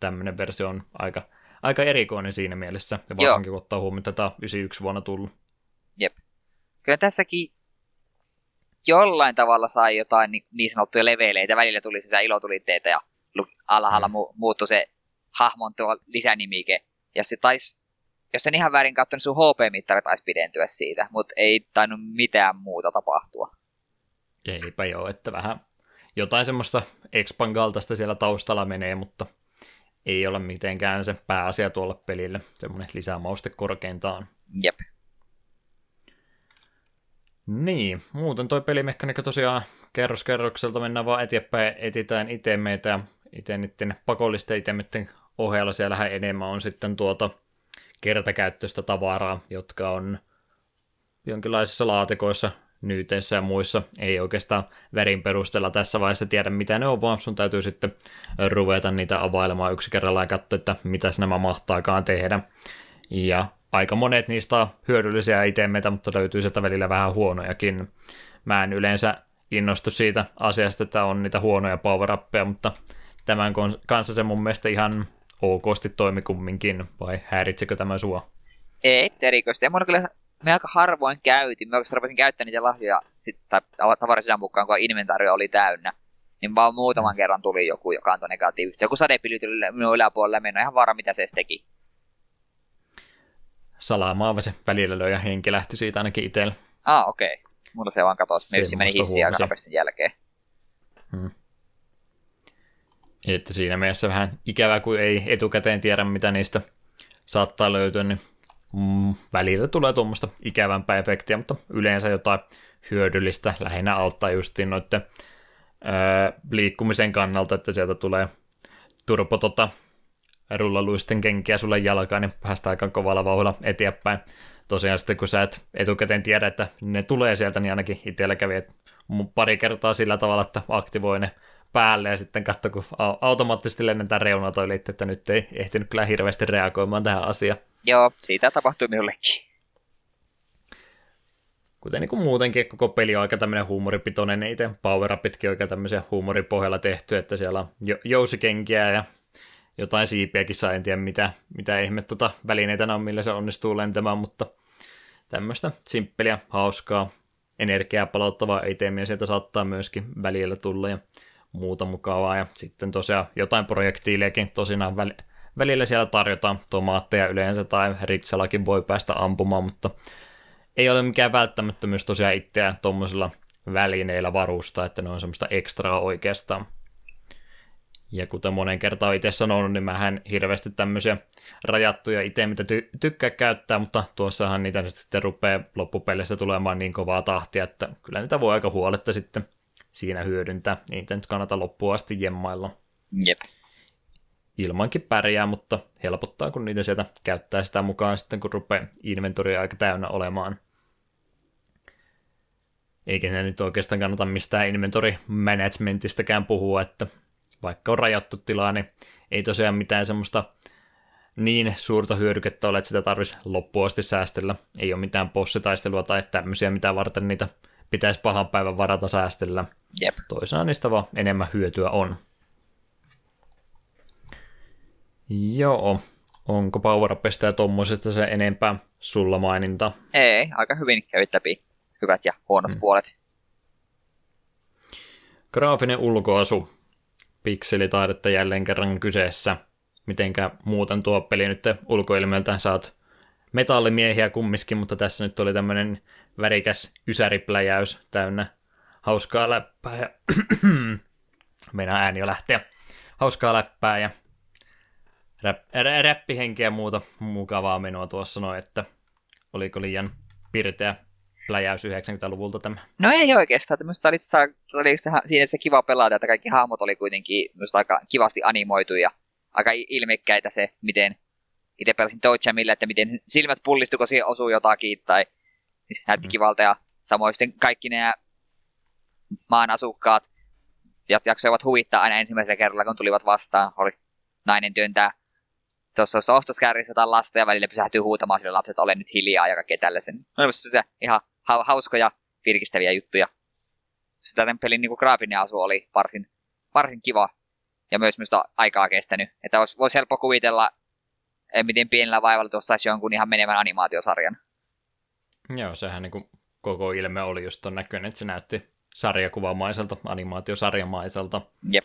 Speaker 1: Tämmöinen versio on aika aika erikoinen siinä mielessä, ja varsinkin kun ottaa huomioon, että tämä 91 vuonna tullut.
Speaker 2: Jep. Kyllä tässäkin jollain tavalla sai jotain niin, sanottuja leveleitä. Välillä tuli se ilotulitteita ja alhaalla mm. mu- muuttui se hahmon tuo lisänimike. Ja se tais, jos sen ihan väärin katsoi, niin sun HP-mittari taisi pidentyä siitä, mutta ei tainnut mitään muuta tapahtua.
Speaker 1: Eipä joo, että vähän jotain semmoista expangaltaista siellä taustalla menee, mutta ei ole mitenkään se pääasia tuolla pelille, semmoinen lisämauste korkeintaan.
Speaker 2: Jep.
Speaker 1: Niin, muuten toi pelimekaniikka tosiaan kerros kerrokselta mennään vaan eteenpäin, etitään itemeitä ja itse niiden pakollisten itemitten ohella siellähän enemmän on sitten tuota kertakäyttöistä tavaraa, jotka on jonkinlaisissa laatikoissa nyyteissä ja muissa ei oikeastaan värin perusteella tässä vaiheessa tiedä, mitä ne on, vaan sun täytyy sitten ruveta niitä availemaan yksi kerralla ja katsoa, että mitä nämä mahtaakaan tehdä. Ja aika monet niistä on hyödyllisiä itemeitä, mutta löytyy sieltä välillä vähän huonojakin. Mä en yleensä innostu siitä asiasta, että on niitä huonoja power mutta tämän kanssa se mun mielestä ihan okosti toimi kumminkin, vai häiritsekö tämä sua?
Speaker 2: Ei erikoisesti. Ja mun kyllä me aika harvoin käytin. Mä oikeastaan rupesin käyttämään niitä lahjoja sit, tai tavarasidan mukaan, kun inventaario oli täynnä. Niin vaan muutaman mm. kerran tuli joku, joka antoi negatiivista. Joku sadepilli tuli minun yläpuolelle, minä ihan varma, mitä se edes teki.
Speaker 1: Salamaava se välillä löi ja henki lähti siitä ainakin itsellä.
Speaker 2: Ah, okei. Okay. Mulla se vaan katosi. Me meni hissiä aika jälkeen. Hmm.
Speaker 1: Että siinä mielessä vähän ikävä, kun ei etukäteen tiedä, mitä niistä saattaa löytyä, niin mm, välillä tulee tuommoista ikävämpää efektiä, mutta yleensä jotain hyödyllistä, lähinnä auttaa justiin noiden öö, liikkumisen kannalta, että sieltä tulee turpo tota, rullaluisten kenkiä sulle jalkaan, niin päästään aika kovalla vauhdilla eteenpäin. Tosiaan sitten kun sä et etukäteen tiedä, että ne tulee sieltä, niin ainakin itsellä kävi pari kertaa sillä tavalla, että aktivoi ne päälle ja sitten katso, kun automaattisesti lennetään reunatoille, että nyt ei ehtinyt kyllä hirveästi reagoimaan tähän asiaan.
Speaker 2: Joo, siitä tapahtui minullekin.
Speaker 1: Kuten niin kuin muutenkin, koko peli on aika tämmöinen huumoripitoinen, niin itse Power Upitkin oikein tämmöisiä huumoripohjalla tehty, että siellä on jousikenkiä ja jotain siipiäkin saa, en tiedä mitä, mitä ihme tota välineitä on, millä se onnistuu lentämään, mutta tämmöistä simppeliä, hauskaa, energiaa palauttavaa itemiä sieltä saattaa myöskin välillä tulla ja muuta mukavaa. Ja sitten tosiaan jotain projektiilejakin tosinaan väl- välillä siellä tarjotaan tomaatteja yleensä tai ritsallakin voi päästä ampumaan, mutta ei ole mikään välttämättömyys tosiaan itseään tuommoisilla välineillä varusta, että ne on semmoista ekstraa oikeastaan. Ja kuten monen kertaan itse sanonut, niin mähän hirveästi tämmöisiä rajattuja itse, mitä ty- tykkää käyttää, mutta tuossahan niitä sitten rupeaa loppupeleissä tulemaan niin kovaa tahtia, että kyllä niitä voi aika huoletta sitten siinä hyödyntää. Niitä nyt kannata loppuun asti jemmailla.
Speaker 2: Jep
Speaker 1: ilmankin pärjää, mutta helpottaa, kun niitä sieltä käyttää sitä mukaan sitten, kun rupeaa inventoria aika täynnä olemaan. Eikä ne nyt oikeastaan kannata mistään inventory managementistäkään puhua, että vaikka on rajattu tilaa, niin ei tosiaan mitään semmoista niin suurta hyödykettä ole, että sitä tarvitsisi loppuun asti säästellä. Ei ole mitään bossitaistelua tai tämmöisiä, mitä varten niitä pitäisi pahan päivän varata säästellä.
Speaker 2: Jep.
Speaker 1: Toisaalta niistä vaan enemmän hyötyä on. Joo, onko power ja tuommoisesta se enempää sulla maininta?
Speaker 2: Ei, aika hyvin kävit läpi hyvät ja huonot hmm. puolet.
Speaker 1: Graafinen ulkoasu. Pikselitaidetta jälleen kerran kyseessä. Mitenkä muuten tuo peli nyt ulkoilmeltään saat metallimiehiä kummiskin, mutta tässä nyt oli tämmöinen värikäs ysäripläjäys täynnä hauskaa läppää ja meidän ääni jo lähteä. Hauskaa läppää ja rap, räppihenkiä ja muuta mukavaa menoa tuossa noin, että oliko liian pirteä pläjäys 90-luvulta tämä.
Speaker 2: No ei oikeastaan, tämmöistä oli, oli siinä se kiva pelata, että kaikki hahmot oli kuitenkin aika kivasti animoitu ja aika ilmekkäitä se, miten itse pelasin Jamille, että miten silmät pullistu, kun siihen osuu jotakin, tai niin se näytti mm. kivalta, ja samoin sitten kaikki ne maan asukkaat jaksoivat huvittaa aina ensimmäisellä kerralla, kun tulivat vastaan, oli nainen työntää tuossa ostoskärrissä tai lasta ja välillä pysähtyy huutamaan sille lapset, ole nyt hiljaa ja kaikkea tällaisen. No, se ihan hauskoja, virkistäviä juttuja. Sitä tämän pelin niin graafinen asu oli varsin, varsin kiva ja myös minusta aikaa kestänyt. Että olisi, voisi helppo kuvitella, miten pienellä vaivalla tuossa saisi jonkun ihan menevän animaatiosarjan.
Speaker 1: Joo, sehän niin kuin koko ilme oli just ton näköinen, että se näytti sarjakuvamaiselta, animaatiosarjamaiselta.
Speaker 2: Jep.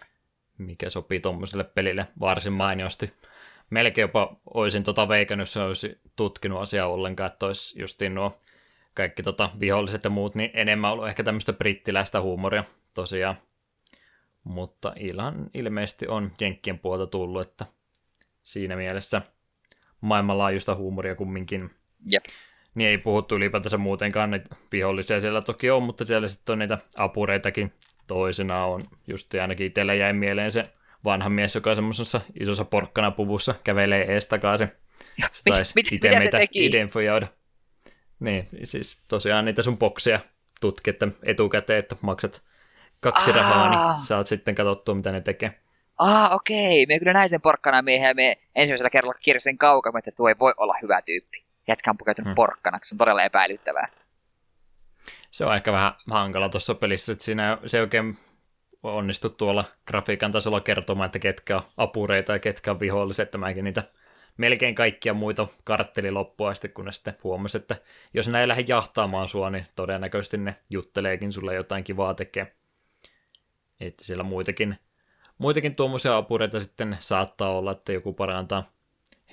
Speaker 1: Mikä sopii tuommoiselle pelille varsin mainiosti. Melkein jopa olisin tota veikannut, jos olisi tutkinut asiaa ollenkaan, että olisi justiin nuo kaikki tota, viholliset ja muut, niin enemmän ollut ehkä tämmöistä brittiläistä huumoria tosiaan. Mutta ihan ilmeisesti on Jenkkien puolta tullut, että siinä mielessä maailmanlaajuista huumoria kumminkin.
Speaker 2: Jep.
Speaker 1: Niin ei puhuttu ylipäätänsä muutenkaan, että vihollisia siellä toki on, mutta siellä sitten on niitä apureitakin toisena on. Just ainakin itsellä jäi mieleen se vanha mies, joka semmoisessa isossa porkkanapuvussa kävelee ees takaisin.
Speaker 2: Taisi mit, mit, mitä meitä se teki?
Speaker 1: identifioida. Niin, siis tosiaan niitä sun boksia tutki, että etukäteen, että maksat kaksi Aa. rahaa, niin saat sitten katsottua, mitä ne tekee.
Speaker 2: Ah, okei. Me kyllä näin sen porkkana miehen ja me ensimmäisellä kerralla kiersin kaukaa, että tuo ei voi olla hyvä tyyppi. Jätkä on pukeutunut hmm. porkkanaksi, se on todella epäilyttävää.
Speaker 1: Se on ehkä vähän hankala tuossa pelissä, että siinä se oikein onnistu tuolla grafiikan tasolla kertomaan, että ketkä on apureita ja ketkä on viholliset, että mäkin niitä melkein kaikkia muita kartteli loppua asti, kun ne sitten huomasi, että jos ei lähde jahtaamaan sua, niin todennäköisesti ne jutteleekin sulle jotain kivaa tekee. Että siellä muitakin, muitakin tuommoisia apureita sitten saattaa olla, että joku parantaa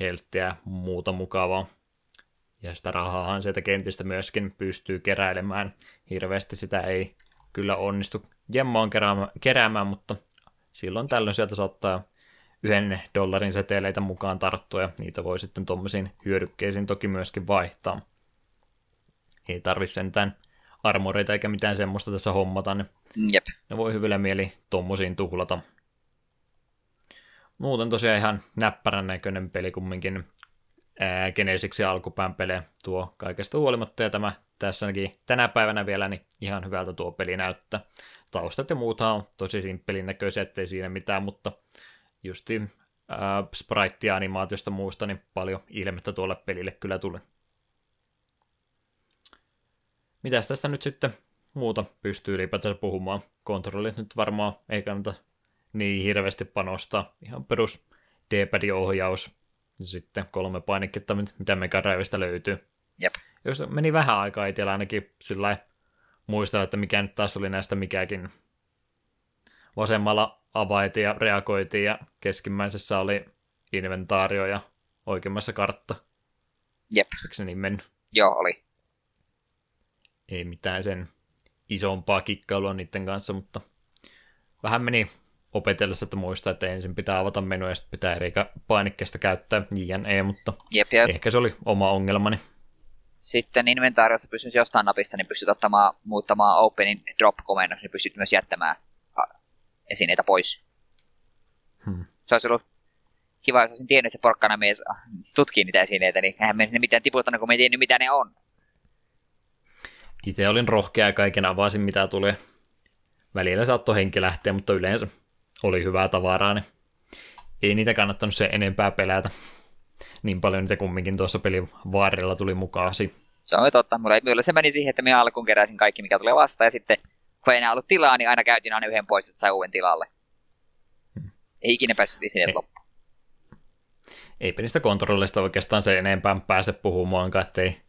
Speaker 1: helttiä muuta mukavaa. Ja sitä rahaahan sieltä kentistä myöskin pystyy keräilemään. Hirveästi sitä ei kyllä onnistu jemmaan keräämään, keräämään mutta silloin tällöin sieltä saattaa yhden dollarin seteleitä mukaan tarttua, ja niitä voi sitten tuommoisiin hyödykkeisiin toki myöskin vaihtaa. Ei tarvitse sentään armoreita eikä mitään semmoista tässä hommata, niin
Speaker 2: Jep.
Speaker 1: ne voi hyvillä mieli tuommoisiin tuhlata. Muuten tosiaan ihan näppärän näköinen peli kumminkin. Ää, Genesiksi alkupään pelejä tuo kaikesta huolimatta, ja tämä tässäkin tänä päivänä vielä niin ihan hyvältä tuo peli näyttää. Taustat ja muuta on tosi simppelin näköisiä, ettei siinä mitään, mutta justi äh, sprite-animaatiosta muusta, niin paljon ilmettä tuolle pelille kyllä tuli. Mitäs tästä nyt sitten muuta pystyy ylipäätään puhumaan? Kontrollit nyt varmaan ei kannata niin hirveästi panostaa. Ihan perus D-pad-ohjaus ja sitten kolme painiketta, mitä Mega Drivesta löytyy.
Speaker 2: Jep.
Speaker 1: Jos meni vähän aikaa itsellä ainakin sillä muistaa, että mikä nyt taas oli näistä mikäkin. Vasemmalla avaitiin ja reagoitiin ja keskimmäisessä oli inventaario ja oikeammassa kartta.
Speaker 2: Jep.
Speaker 1: Eikö se niin mennyt?
Speaker 2: Joo, oli.
Speaker 1: Ei mitään sen isompaa kikkailua niiden kanssa, mutta vähän meni opetellessa, että muistaa, että ensin pitää avata menu ja sitten pitää eri painikkeesta käyttää JNE, mutta
Speaker 2: jep, jep.
Speaker 1: ehkä se oli oma ongelmani.
Speaker 2: Sitten inventaariossa pystyt jostain napista, niin pystyt ottamaan, muuttamaan openin drop-komennossa, niin pystyt myös jättämään esineitä pois. Hmm. Se olisi ollut kiva, jos olisin tiennyt, että se porkkana mies tutkii niitä esineitä, niin eihän me ne mitään tiputtanut, kun me ei tiennyt, mitä ne on.
Speaker 1: Itse olin rohkea ja kaiken avasin, mitä tulee. Välillä saattoi henki lähteä, mutta yleensä oli hyvää tavaraa, niin ei niitä kannattanut se enempää pelätä. niin paljon niitä kumminkin tuossa pelin varrella tuli mukaasi.
Speaker 2: Se on totta. Mulle, mulle se meni siihen, että minä alkuun keräsin kaikki, mikä tulee vastaan, ja sitten kun ei enää ollut tilaa, niin aina käytin aina yhden pois, että sai uuden tilalle. Hmm. Ei ikinä päässyt sinne loppuun.
Speaker 1: Eipä niistä kontrollista oikeastaan se enempää pääse puhumaankaan, ettei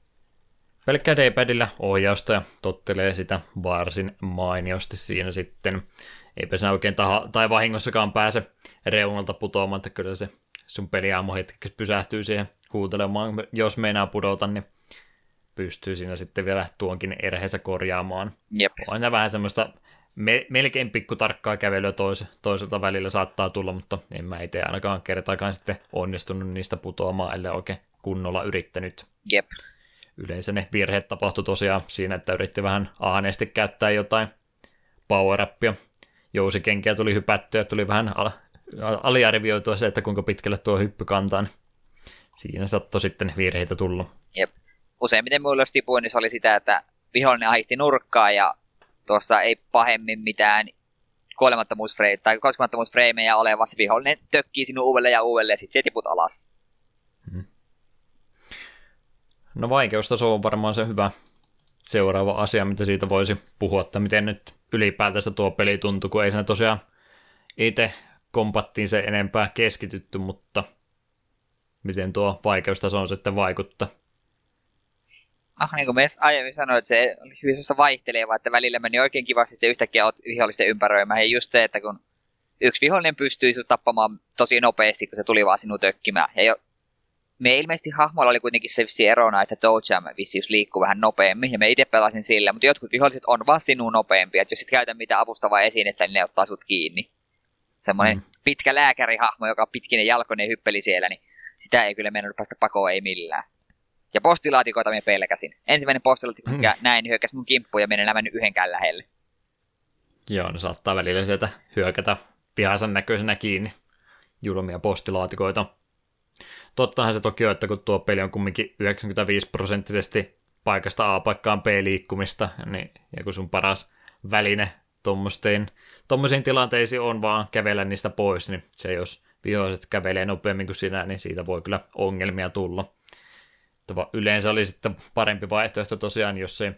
Speaker 1: pelkkää D-padilla ohjausta ja tottelee sitä varsin mainiosti siinä sitten. Eipä se oikein taha, tai vahingossakaan pääse reunalta putoamaan, että kyllä se sun peliaamu hetkeksi pysähtyy siihen kuuntelemaan. Jos meinaa pudota, niin pystyy siinä sitten vielä tuonkin erheensä korjaamaan.
Speaker 2: Jep.
Speaker 1: On vähän semmoista me, melkein pikku tarkkaa kävelyä tois, toiselta välillä saattaa tulla, mutta en mä itse ainakaan kertaakaan sitten onnistunut niistä putoamaan, ellei oikein kunnolla yrittänyt.
Speaker 2: Jep.
Speaker 1: Yleensä ne virheet tapahtui tosiaan siinä, että yritti vähän ahneesti käyttää jotain power-appia. Jousikenkiä tuli hypättyä, tuli vähän al- aliarvioitua se, että kuinka pitkälle tuo hyppy kantaa. Niin siinä saattoi sitten virheitä tulla.
Speaker 2: Jep. Useimmiten muilla tipuin, niin se oli sitä, että vihollinen ahisti nurkkaa ja tuossa ei pahemmin mitään kuolemattomuusfreimejä tai koskemattomuusfreimejä ole, vaan vihollinen tökkii sinun uudelleen ja uudelleen ja sitten se tiput alas. Hmm.
Speaker 1: No vaikeustaso on varmaan se hyvä seuraava asia, mitä siitä voisi puhua, että miten nyt ylipäätänsä tuo peli tuntui, kun ei siinä tosiaan itse kompattiin se enempää keskitytty, mutta miten tuo vaikeustaso on sitten vaikuttaa?
Speaker 2: ah, niin kuin me aiemmin sanoin, että se oli hyvin vaihteleva, että välillä meni oikein kivasti sitten yhtäkkiä olet vihollisten ympäröimään. Ja just se, että kun yksi vihollinen pystyi tappamaan tosi nopeasti, kun se tuli vaan sinun tökkimään. Ja me ilmeisesti hahmoilla oli kuitenkin se vissi erona, että Dojam vissi just liikkuu vähän nopeammin, ja me itse pelasin sillä, mutta jotkut viholliset on vaan sinun nopeampia, että jos et käytä mitään avustavaa esinettä, niin ne ottaa sut kiinni. Semmoinen mm. pitkä lääkärihahmo, joka pitkinen jalkoinen hyppeli siellä, niin sitä ei kyllä mennyt päästä pakoon ei millään. Ja postilaatikoita minä pelkäsin. Ensimmäinen postilaatikko, mikä mm. näin, hyökkäsi mun kimppuun ja minä en mennyt yhdenkään lähelle.
Speaker 1: Joo, ne saattaa välillä sieltä hyökätä pihansa näköisenä kiinni julmia postilaatikoita. Tottahan se toki on, että kun tuo peli on kumminkin 95 prosenttisesti paikasta A paikkaan B liikkumista, niin ja kun sun paras väline tuommoisiin tilanteisiin on vaan kävellä niistä pois, niin se jos viholliset kävelee nopeammin kuin sinä, niin siitä voi kyllä ongelmia tulla yleensä oli sitten parempi vaihtoehto tosiaan, jos ei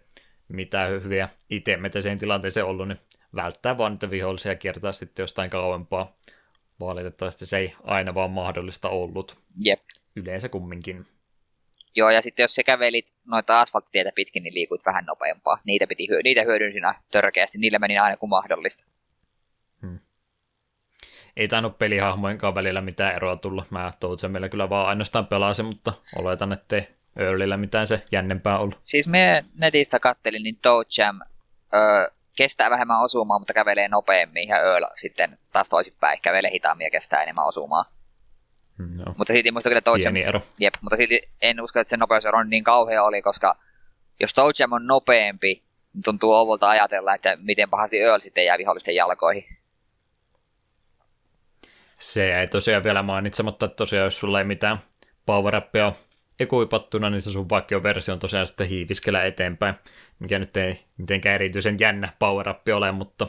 Speaker 1: mitään hyviä itemeitä siihen tilanteeseen ollut, niin välttää vaan niitä vihollisia kiertää sitten jostain kauempaa. Valitettavasti se ei aina vaan mahdollista ollut.
Speaker 2: Jep.
Speaker 1: Yleensä kumminkin.
Speaker 2: Joo, ja sitten jos sä kävelit noita asfalttitietä pitkin, niin liikuit vähän nopeampaa. Niitä, piti, niitä hyödynsin törkeästi, niillä meni aina kuin mahdollista. Hmm.
Speaker 1: Ei tainnut pelihahmojenkaan välillä mitään eroa tulla. Mä meillä kyllä vaan ainoastaan pelasin, mutta oletan, ettei Earlillä mitään se jännempää ollut.
Speaker 2: Siis me netistä kattelin, niin Toe Jam öö, kestää vähemmän osumaa, mutta kävelee nopeammin, ja Earl sitten taas toisinpäin kävelee hitaammin ja kestää enemmän osumaa. No. Mutta silti muista kyllä Toe Jam,
Speaker 1: ero.
Speaker 2: Jep, mutta silti en usko, että se nopeusero niin kauhea oli, koska jos Toe Jam on nopeampi, niin tuntuu ovolta ajatella, että miten pahasti Earl sitten jää vihollisten jalkoihin.
Speaker 1: Se ei tosiaan vielä mainitsematta, että tosiaan jos sulla ei mitään power ekuipattuna, niin se sun versio on tosiaan sitten hiiviskellä eteenpäin, mikä nyt ei mitenkään erityisen jännä power ole, mutta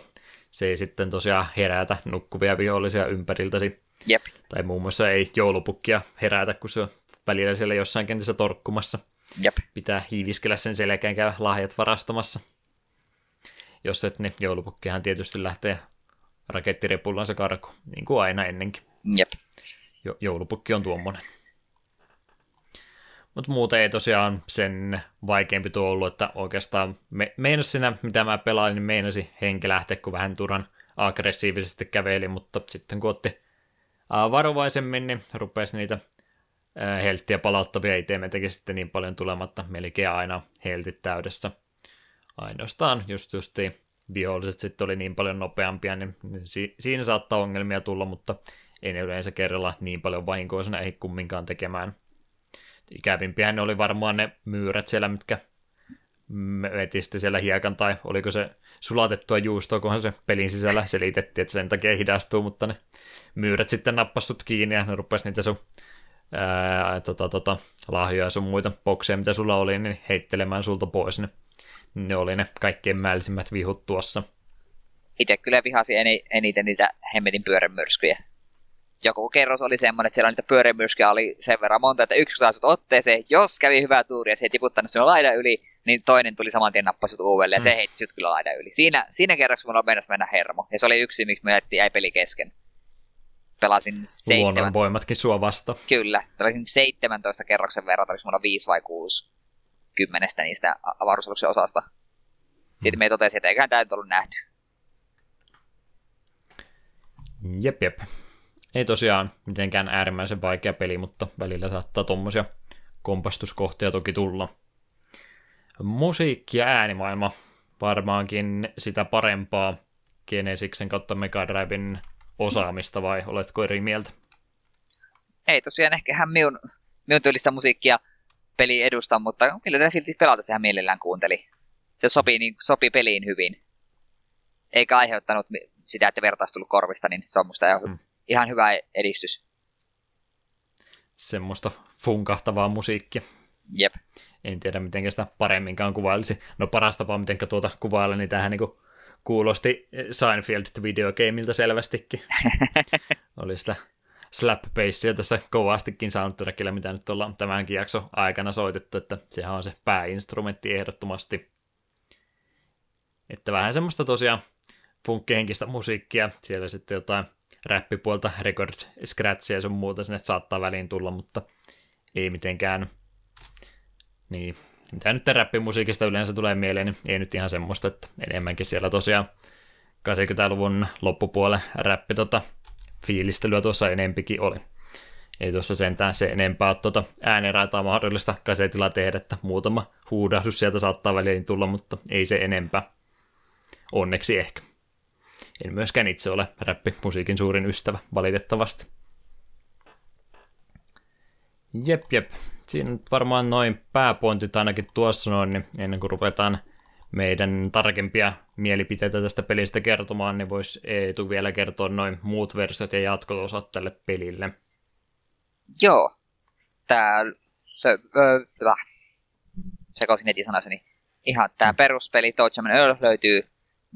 Speaker 1: se ei sitten tosiaan herätä nukkuvia vihollisia ympäriltäsi.
Speaker 2: Jep.
Speaker 1: Tai muun muassa ei joulupukkia herätä, kun se on välillä siellä jossain kentissä torkkumassa.
Speaker 2: Jep.
Speaker 1: Pitää hiiviskellä sen selkään käydä lahjat varastamassa. Jos et, niin joulupukkihan tietysti lähtee rakettirepullansa karku, niin kuin aina ennenkin.
Speaker 2: Jep.
Speaker 1: Jo- joulupukki on tuommoinen. Mutta muuten ei tosiaan sen vaikeampi tuo ollut, että oikeastaan me, meinas siinä, mitä mä pelailin, niin meinasi henki lähteä, kun vähän turhan aggressiivisesti käveli, mutta sitten kun otti varovaisemmin, niin rupesi niitä helttiä palauttavia itemetäkin sitten niin paljon tulematta, melkein aina heltit täydessä. Ainoastaan just justiin viholliset sitten oli niin paljon nopeampia, niin siinä saattaa ongelmia tulla, mutta ei ne yleensä kerralla niin paljon vahinkoisena ei kumminkaan tekemään ikävimpiä ne oli varmaan ne myyrät siellä, mitkä veti sitten siellä hiekan, tai oliko se sulatettua juustoa, kunhan se pelin sisällä selitettiin, että sen takia hidastuu, mutta ne myyrät sitten nappastut kiinni ja ne rupesi niitä sun ää, tota, tota, lahjoja ja sun muita bokseja, mitä sulla oli, niin heittelemään sulta pois. Ne, ne oli ne kaikkein määlisimmät vihut tuossa.
Speaker 2: Itse kyllä vihasi eniten niitä hemmetin pyörämyrskyjä. Joku kerros oli semmoinen, että siellä niitä pyörimyrskyjä oli sen verran monta, että yksi saasut otteeseen, jos kävi hyvä tuuri ja se ei tiputtanut sinua laidan yli, niin toinen tuli saman tien nappasut uudelleen ja se mm. heitti sut kyllä laidan yli. Siinä, siinä kerroksessa mulla mennä mennä hermo. Ja se oli yksi, miksi me jäi peli kesken. Pelasin seitsemän...
Speaker 1: Luonnon voimatkin sua vasta.
Speaker 2: Kyllä. Pelasin 17 kerroksen verran, oliko mulla 5 vai 6 kymmenestä niistä avaruusaluksen osasta. Sitten mm. me totesin, että eiköhän tämä nyt ollut nähty.
Speaker 1: Jep, jep. Ei tosiaan mitenkään äärimmäisen vaikea peli, mutta välillä saattaa tuommoisia kompastuskohtia toki tulla. Musiikki ja äänimaailma varmaankin sitä parempaa Genesiksen kautta Mega Driven osaamista vai oletko eri mieltä?
Speaker 2: Ei tosiaan hän minun, minun tyylistä musiikkia peli edusta, mutta kyllä tätä silti pelata sehän mielellään kuunteli. Se sopii, niin, sopii peliin hyvin. Eikä aiheuttanut sitä, että vertaisi tullut korvista, niin se on musta mm. Ihan hyvä edistys.
Speaker 1: Semmoista funkahtavaa musiikkia.
Speaker 2: Jep.
Speaker 1: En tiedä, miten sitä paremminkaan kuvailisi. No paras tapa, miten tuota kuvailla, niin tähän niin kuulosti Seinfeld-videogameilta selvästikin. Oli sitä slap bassia tässä kovastikin soundtrackilla, mitä nyt ollaan tämänkin jakso aikana soitettu, että sehän on se pääinstrumentti ehdottomasti. Että vähän semmoista tosiaan funkkihenkistä musiikkia, siellä sitten jotain räppipuolta, record scratchia ja sun muuta sinne saattaa väliin tulla, mutta ei mitenkään, niin, mitä nyt räppimusiikista yleensä tulee mieleen, niin ei nyt ihan semmoista, että enemmänkin siellä tosiaan 80-luvun loppupuolen räppi tota, fiilistelyä tuossa enempikin oli. Ei tuossa sentään se enempää tuota ääniraitaa mahdollista kasetilla tehdä, että muutama huudahdus sieltä saattaa väliin tulla, mutta ei se enempää. Onneksi ehkä. En myöskään itse ole räppimusiikin suurin ystävä, valitettavasti. Jep, jep. Siinä nyt varmaan noin pääpointit ainakin tuossa noin, niin ennen kuin ruvetaan meidän tarkempia mielipiteitä tästä pelistä kertomaan, niin voisi Eetu vielä kertoa noin muut versiot ja jatko-osat tälle pelille.
Speaker 2: Joo. Tää... Sekoisin heti sanaseni. Ihan tää mm. peruspeli Touchman Earl löytyy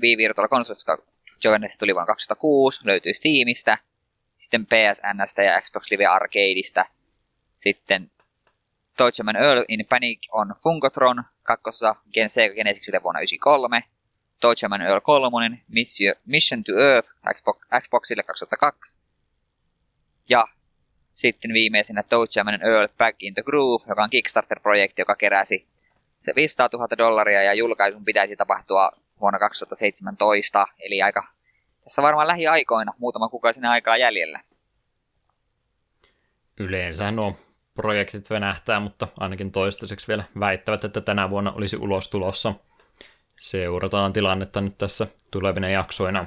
Speaker 2: Wii Virtual se tuli vuonna 2006, löytyy Steamista, sitten PSNstä ja Xbox Live Arcadeista. Sitten Touchman Earl in Panic on Funkotron, kakkossa Gen Sega Genesikselle vuonna 1993. Touchman Earl 3, Mission to Earth Xbox, Xboxille 2002. Ja sitten viimeisenä Touchman Earl Back in the Groove, joka on Kickstarter-projekti, joka keräsi se 500 000 dollaria ja julkaisun pitäisi tapahtua vuonna 2017, eli aika tässä varmaan lähiaikoina, muutama kuukausi aikaa jäljellä.
Speaker 1: Yleensä nuo projektit venähtää, mutta ainakin toistaiseksi vielä väittävät, että tänä vuonna olisi ulos tulossa. Seurataan tilannetta nyt tässä tulevina jaksoina.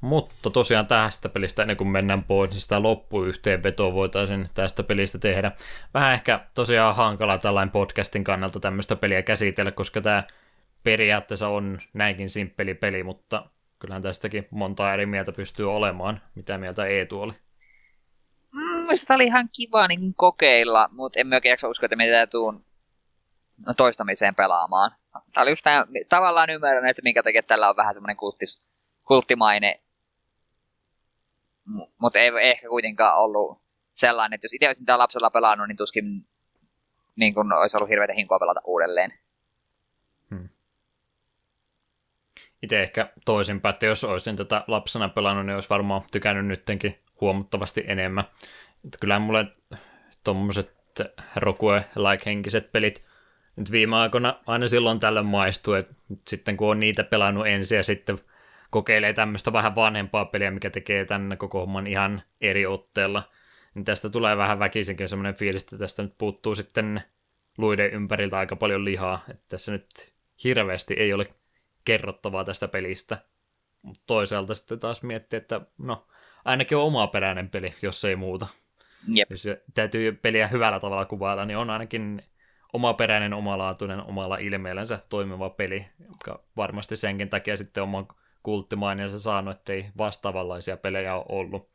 Speaker 1: Mutta tosiaan tästä pelistä, ennen kuin mennään pois, niin sitä loppuyhteenvetoa voitaisiin tästä pelistä tehdä. Vähän ehkä tosiaan hankala tällainen podcastin kannalta tämmöistä peliä käsitellä, koska tämä periaatteessa on näinkin simppeli peli, mutta kyllähän tästäkin monta eri mieltä pystyy olemaan. Mitä mieltä Eetu oli?
Speaker 2: Mielestäni oli ihan kiva niin kokeilla, mutta en oikein jaksa uskoa, että mitä tuun toistamiseen pelaamaan. Tämä oli just tämän, tavallaan ymmärrän, että minkä takia tällä on vähän semmoinen kulttis, kulttimaine, mutta ei ehkä kuitenkaan ollut sellainen, että jos itse olisin täällä lapsella pelannut, niin tuskin niin kun olisi ollut hirveätä hinkoa pelata uudelleen. Hmm.
Speaker 1: Itse ehkä toisinpäin, että jos olisin tätä lapsena pelannut, niin olisi varmaan tykännyt nyttenkin huomattavasti enemmän. Että kyllähän mulle tuommoiset Rokue-like henkiset pelit nyt viime aikoina aina silloin tällöin maistuu, että sitten kun on niitä pelannut ensin ja sitten kokeilee tämmöistä vähän vanhempaa peliä, mikä tekee tämän koko homman ihan eri otteella, niin tästä tulee vähän väkisinkin semmoinen fiilis, että tästä nyt puuttuu sitten luiden ympäriltä aika paljon lihaa, että tässä nyt hirveästi ei ole kerrottavaa tästä pelistä. Mutta toisaalta sitten taas miettiä, että no, ainakin on omaperäinen peli, jos ei muuta.
Speaker 2: Jep.
Speaker 1: Jos täytyy peliä hyvällä tavalla kuvailla, niin on ainakin omaperäinen, omalaatuinen, omalla ilmeellänsä toimiva peli, joka varmasti senkin takia sitten oman kulttimaineensa saanut, ettei vastaavanlaisia pelejä ole ollut.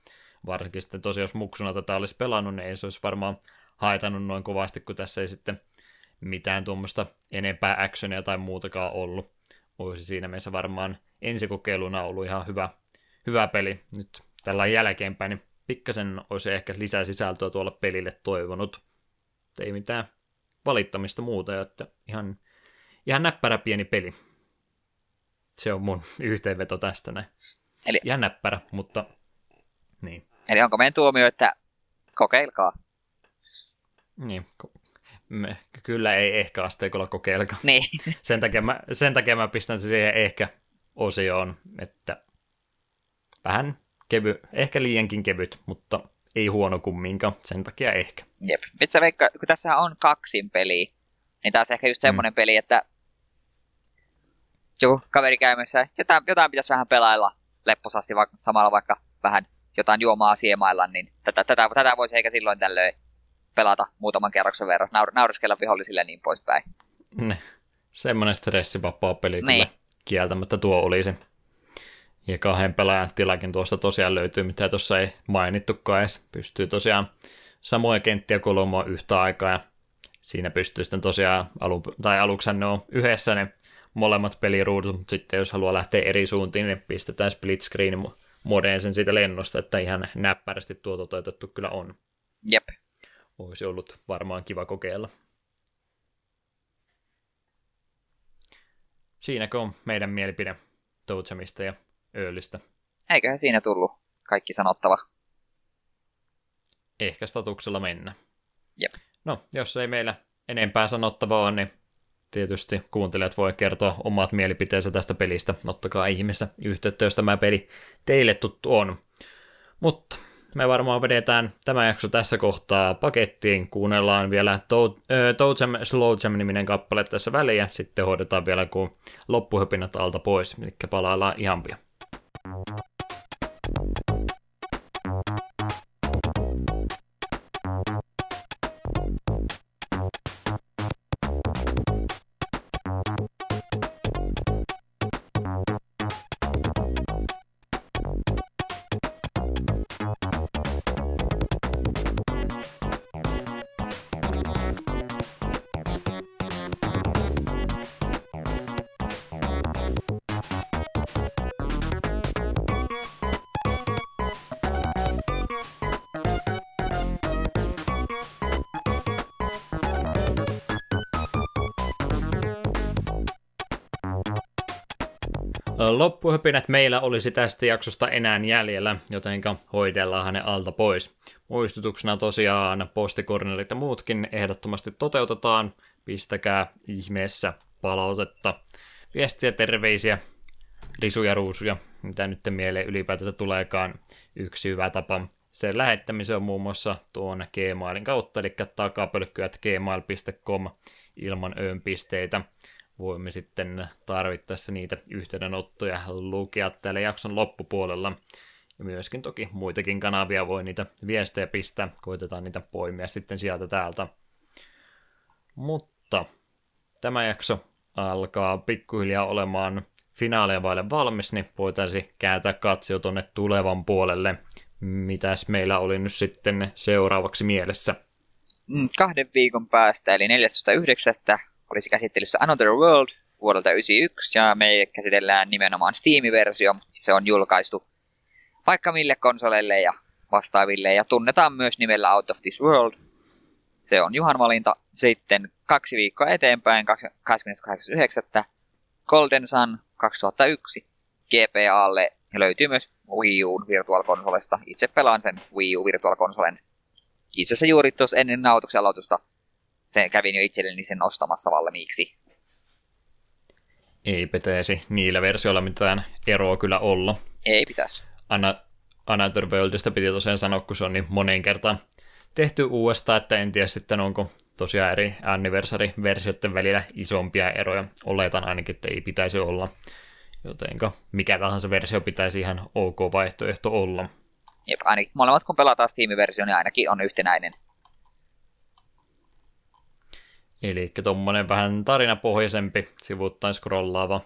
Speaker 1: Varsinkin sitten tosiaan, jos muksuna tätä olisi pelannut, niin ei se olisi varmaan haitannut noin kovasti, kun tässä ei sitten mitään tuommoista enempää actionia tai muutakaan ollut. Olisi siinä mielessä varmaan ensikokeiluna ollut ihan hyvä, hyvä peli. Nyt tällä jälkeenpäin, niin pikkasen olisi ehkä lisää sisältöä tuolla pelille toivonut. Ei mitään valittamista muuta, että ihan, ihan näppärä pieni peli. Se on mun yhteenveto tästä näin. Eli... Ihan näppärä, mutta niin.
Speaker 2: Eli onko meidän tuomio, että kokeilkaa?
Speaker 1: Niin, me, kyllä ei ehkä asteikolla kokeilkaa.
Speaker 2: Niin.
Speaker 1: Sen takia mä, sen takia mä pistän se siihen ehkä osioon, että vähän kevy, ehkä liiankin kevyt, mutta ei huono kumminkaan, sen takia ehkä.
Speaker 2: Jep. Vitsa Veikka, kun tässä on kaksin peli, niin taas ehkä just semmoinen mm. peli, että joku kaveri käymässä, jotain, jotain pitäisi vähän pelailla lepposasti, vaikka, samalla vaikka vähän jotain juomaa siemailla, niin tätä, tätä, tätä voisi eikä silloin tällöin pelata muutaman kerroksen verran, naur, nauriskella vihollisille ja niin poispäin.
Speaker 1: Ne. Semmoinen stressivapaa peli niin. kyllä kieltämättä tuo olisi. Ja kahden pelaajan tilakin tuosta tosiaan löytyy, mitä tuossa ei mainittukaan edes. Pystyy tosiaan samoja kenttiä kolmoa yhtä aikaa ja siinä pystyy sitten tosiaan, alu, tai aluksi ne on yhdessä ne molemmat peliruudut, mutta sitten jos haluaa lähteä eri suuntiin, niin pistetään split screen modeen sen siitä lennosta, että ihan näppärästi tuo toteutettu kyllä on.
Speaker 2: Jep.
Speaker 1: Olisi ollut varmaan kiva kokeilla. Siinäkö on meidän mielipide Toadsamista ja Öölistä?
Speaker 2: Eiköhän siinä tullut kaikki sanottava.
Speaker 1: Ehkä statuksella mennä.
Speaker 2: Jep.
Speaker 1: No, jos ei meillä enempää sanottavaa on, niin tietysti kuuntelijat voi kertoa omat mielipiteensä tästä pelistä. Ottakaa ihmeessä yhteyttä, jos tämä peli teille tuttu on. Mutta me varmaan vedetään tämä jakso tässä kohtaa pakettiin. Kuunnellaan vielä Toadsam Slow Jam-niminen kappale tässä väliä. Sitten hoidetaan vielä kun loppuhöpinät alta pois, eli palaillaan ihan pian. Loppuhöpinät meillä olisi tästä jaksosta enää jäljellä, jotenka hoidellaan hänen alta pois. Muistutuksena tosiaan postikornelit ja muutkin ehdottomasti toteutetaan. Pistäkää ihmeessä palautetta, viestiä, terveisiä, risuja, ruusuja, mitä nyt mieleen ylipäätänsä tuleekaan. Yksi hyvä tapa sen lähettämisen on muun muassa tuon Gmailin kautta, eli takapölkkyät gmail.com ilman öönpisteitä voimme sitten tarvittaessa niitä yhteydenottoja lukea täällä jakson loppupuolella. Ja myöskin toki muitakin kanavia voi niitä viestejä pistää, koitetaan niitä poimia sitten sieltä täältä. Mutta tämä jakso alkaa pikkuhiljaa olemaan finaaleja vaille valmis, niin voitaisiin kääntää katsio tuonne tulevan puolelle. Mitäs meillä oli nyt sitten seuraavaksi mielessä?
Speaker 2: Mm, kahden viikon päästä, eli 14.9 olisi käsittelyssä Another World vuodelta 1991, ja me käsitellään nimenomaan Steam-versio. Se on julkaistu vaikka mille konsoleille ja vastaaville, ja tunnetaan myös nimellä Out of This World. Se on Juhan valinta. Sitten kaksi viikkoa eteenpäin, 28.9. Golden Sun 2001 GPAlle, ja löytyy myös Wii U Virtual Consolesta. Itse pelaan sen Wii U Virtual Consolen. Itse asiassa juuri tuossa ennen nautuksen aloitusta se kävin jo itselleni sen ostamassa valmiiksi.
Speaker 1: Ei pitäisi niillä versioilla mitään eroa kyllä olla.
Speaker 2: Ei pitäisi.
Speaker 1: Anna, Another Worldista piti tosiaan sanoa, kun se on niin moneen kertaan tehty uudestaan, että en tiedä sitten onko tosiaan eri anniversary-versioiden välillä isompia eroja. Oletan ainakin, että ei pitäisi olla. Jotenka mikä tahansa versio pitäisi ihan ok vaihtoehto olla.
Speaker 2: Jep, ainakin molemmat kun pelataan Steam-versio, niin ainakin on yhtenäinen
Speaker 1: Eli tuommoinen vähän tarinapohjaisempi, sivuttain scrollaava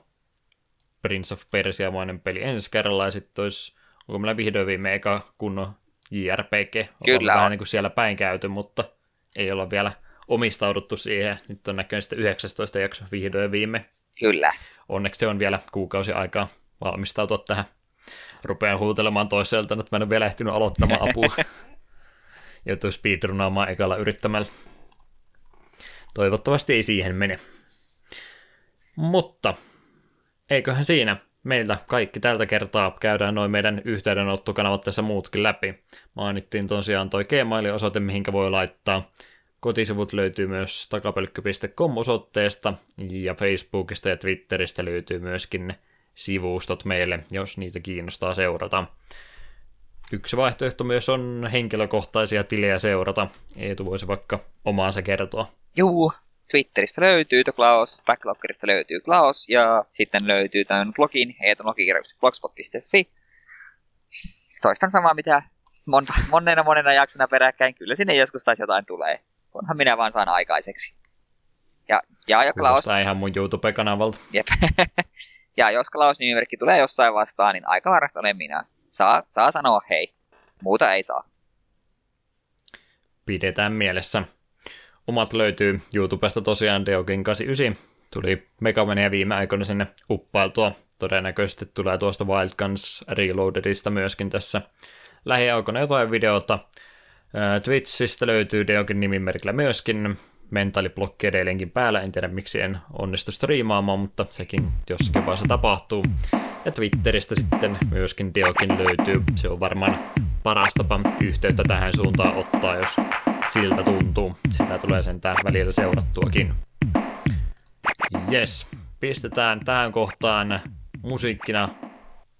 Speaker 1: Prince of Persia-mainen peli ensi kerralla, ja sitten olisi, onko meillä vihdoin viime eka kunnon JRPG,
Speaker 2: Kyllä
Speaker 1: vähän niin kuin siellä päin käyty, mutta ei olla vielä omistauduttu siihen. Nyt on näköinen sitten 19 jakso vihdoin viime.
Speaker 2: Kyllä.
Speaker 1: Onneksi se on vielä kuukausi aikaa valmistautua tähän rupean huutelemaan toiselta, että mä en ole vielä ehtinyt aloittamaan apua. Joutuu speedrunaamaan ekalla yrittämällä. Toivottavasti ei siihen mene. Mutta eiköhän siinä meillä kaikki tältä kertaa käydään noin meidän yhteydenottokanavat tässä muutkin läpi. Mainittiin tosiaan toi Gmail-osoite, mihinkä voi laittaa. Kotisivut löytyy myös takapölkky.com osoitteesta ja Facebookista ja Twitteristä löytyy myöskin ne sivustot meille, jos niitä kiinnostaa seurata. Yksi vaihtoehto myös on henkilökohtaisia tilejä seurata. Eetu voisi vaikka omaansa kertoa.
Speaker 2: Juu, Twitteristä löytyy The Klaus, Backloggerista löytyy Klaus ja sitten löytyy tämän blogin eetonlogikirjoitus blogspot.fi. Toistan samaa mitä monta, monena monena jaksona peräkkäin. Kyllä sinne joskus taas jotain tulee. Onhan minä vaan saan aikaiseksi. Ja, ja, ja Klaus...
Speaker 1: Kuulostaa ihan mun YouTube-kanavalta.
Speaker 2: Jep. ja jos Klaus nimimerkki tulee jossain vastaan, niin aika varmasti olen minä. Saa, saa sanoa hei. Muuta ei saa.
Speaker 1: Pidetään mielessä. Omat löytyy YouTubesta tosiaan Deokin 89. Tuli Megamania viime aikoina sinne uppailtua. Todennäköisesti tulee tuosta Wild Guns Reloadedista myöskin tässä lähiaikoina jotain videota. Twitchistä löytyy Deokin nimimerkillä myöskin. Mentaaliblokki edelleenkin päällä, en tiedä miksi en onnistu striimaamaan, mutta sekin jossakin vaiheessa tapahtuu. Ja Twitteristä sitten myöskin Deokin löytyy. Se on varmaan paras tapa yhteyttä tähän suuntaan ottaa, jos siltä tuntuu. Sitä tulee sentään välillä seurattuakin. Yes, pistetään tähän kohtaan musiikkina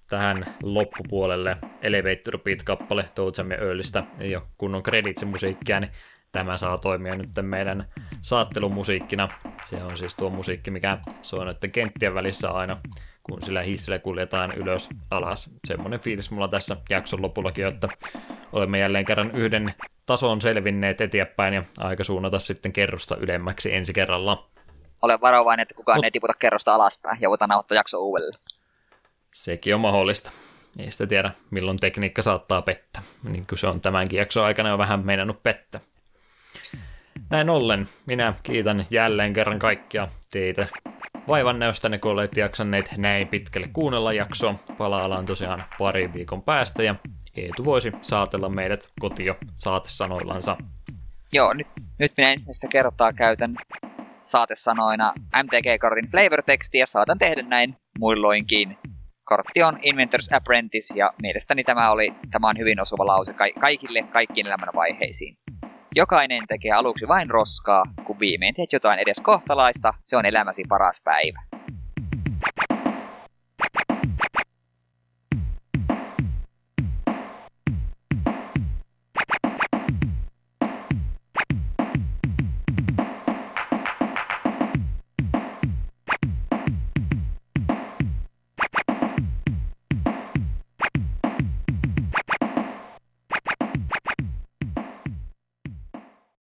Speaker 1: tähän loppupuolelle Elevator Beat-kappale ja Earlistä. Ei ole kunnon kreditsi musiikkia, niin tämä saa toimia nyt meidän saattelumusiikkina. Se on siis tuo musiikki, mikä soi noiden kenttien välissä aina, kun sillä hissillä kuljetaan ylös alas. Semmoinen fiilis mulla tässä jakson lopullakin, että olemme jälleen kerran yhden tason selvinneet eteenpäin ja aika suunnata sitten kerrosta ylemmäksi ensi kerralla.
Speaker 2: Olen varovainen, että kukaan Mut... ei tiputa kerrosta alaspäin ja voidaan nauhoittaa jakso uudelleen.
Speaker 1: Sekin on mahdollista. Ei sitä tiedä, milloin tekniikka saattaa pettää. Niin kuin se on tämänkin jakson aikana jo vähän meinannut pettä. Näin ollen, minä kiitän jälleen kerran kaikkia teitä vaivanneustanne, kun olette jaksanneet näin pitkälle kuunnella jaksoa. Palaillaan tosiaan pari viikon päästä ja Eetu voisi saatella meidät kotio saatesanoillansa.
Speaker 2: Joo, nyt, nyt minä ensimmäistä kertaa käytän saatesanoina MTG-kortin flavor-tekstiä. Saatan tehdä näin muilloinkin. Kortti on Inventor's Apprentice ja mielestäni tämä, oli, tämä on hyvin osuva lause ka- kaikille kaikkiin elämän vaiheisiin. Jokainen tekee aluksi vain roskaa, kun viimein teet jotain edes kohtalaista, se on elämäsi paras päivä.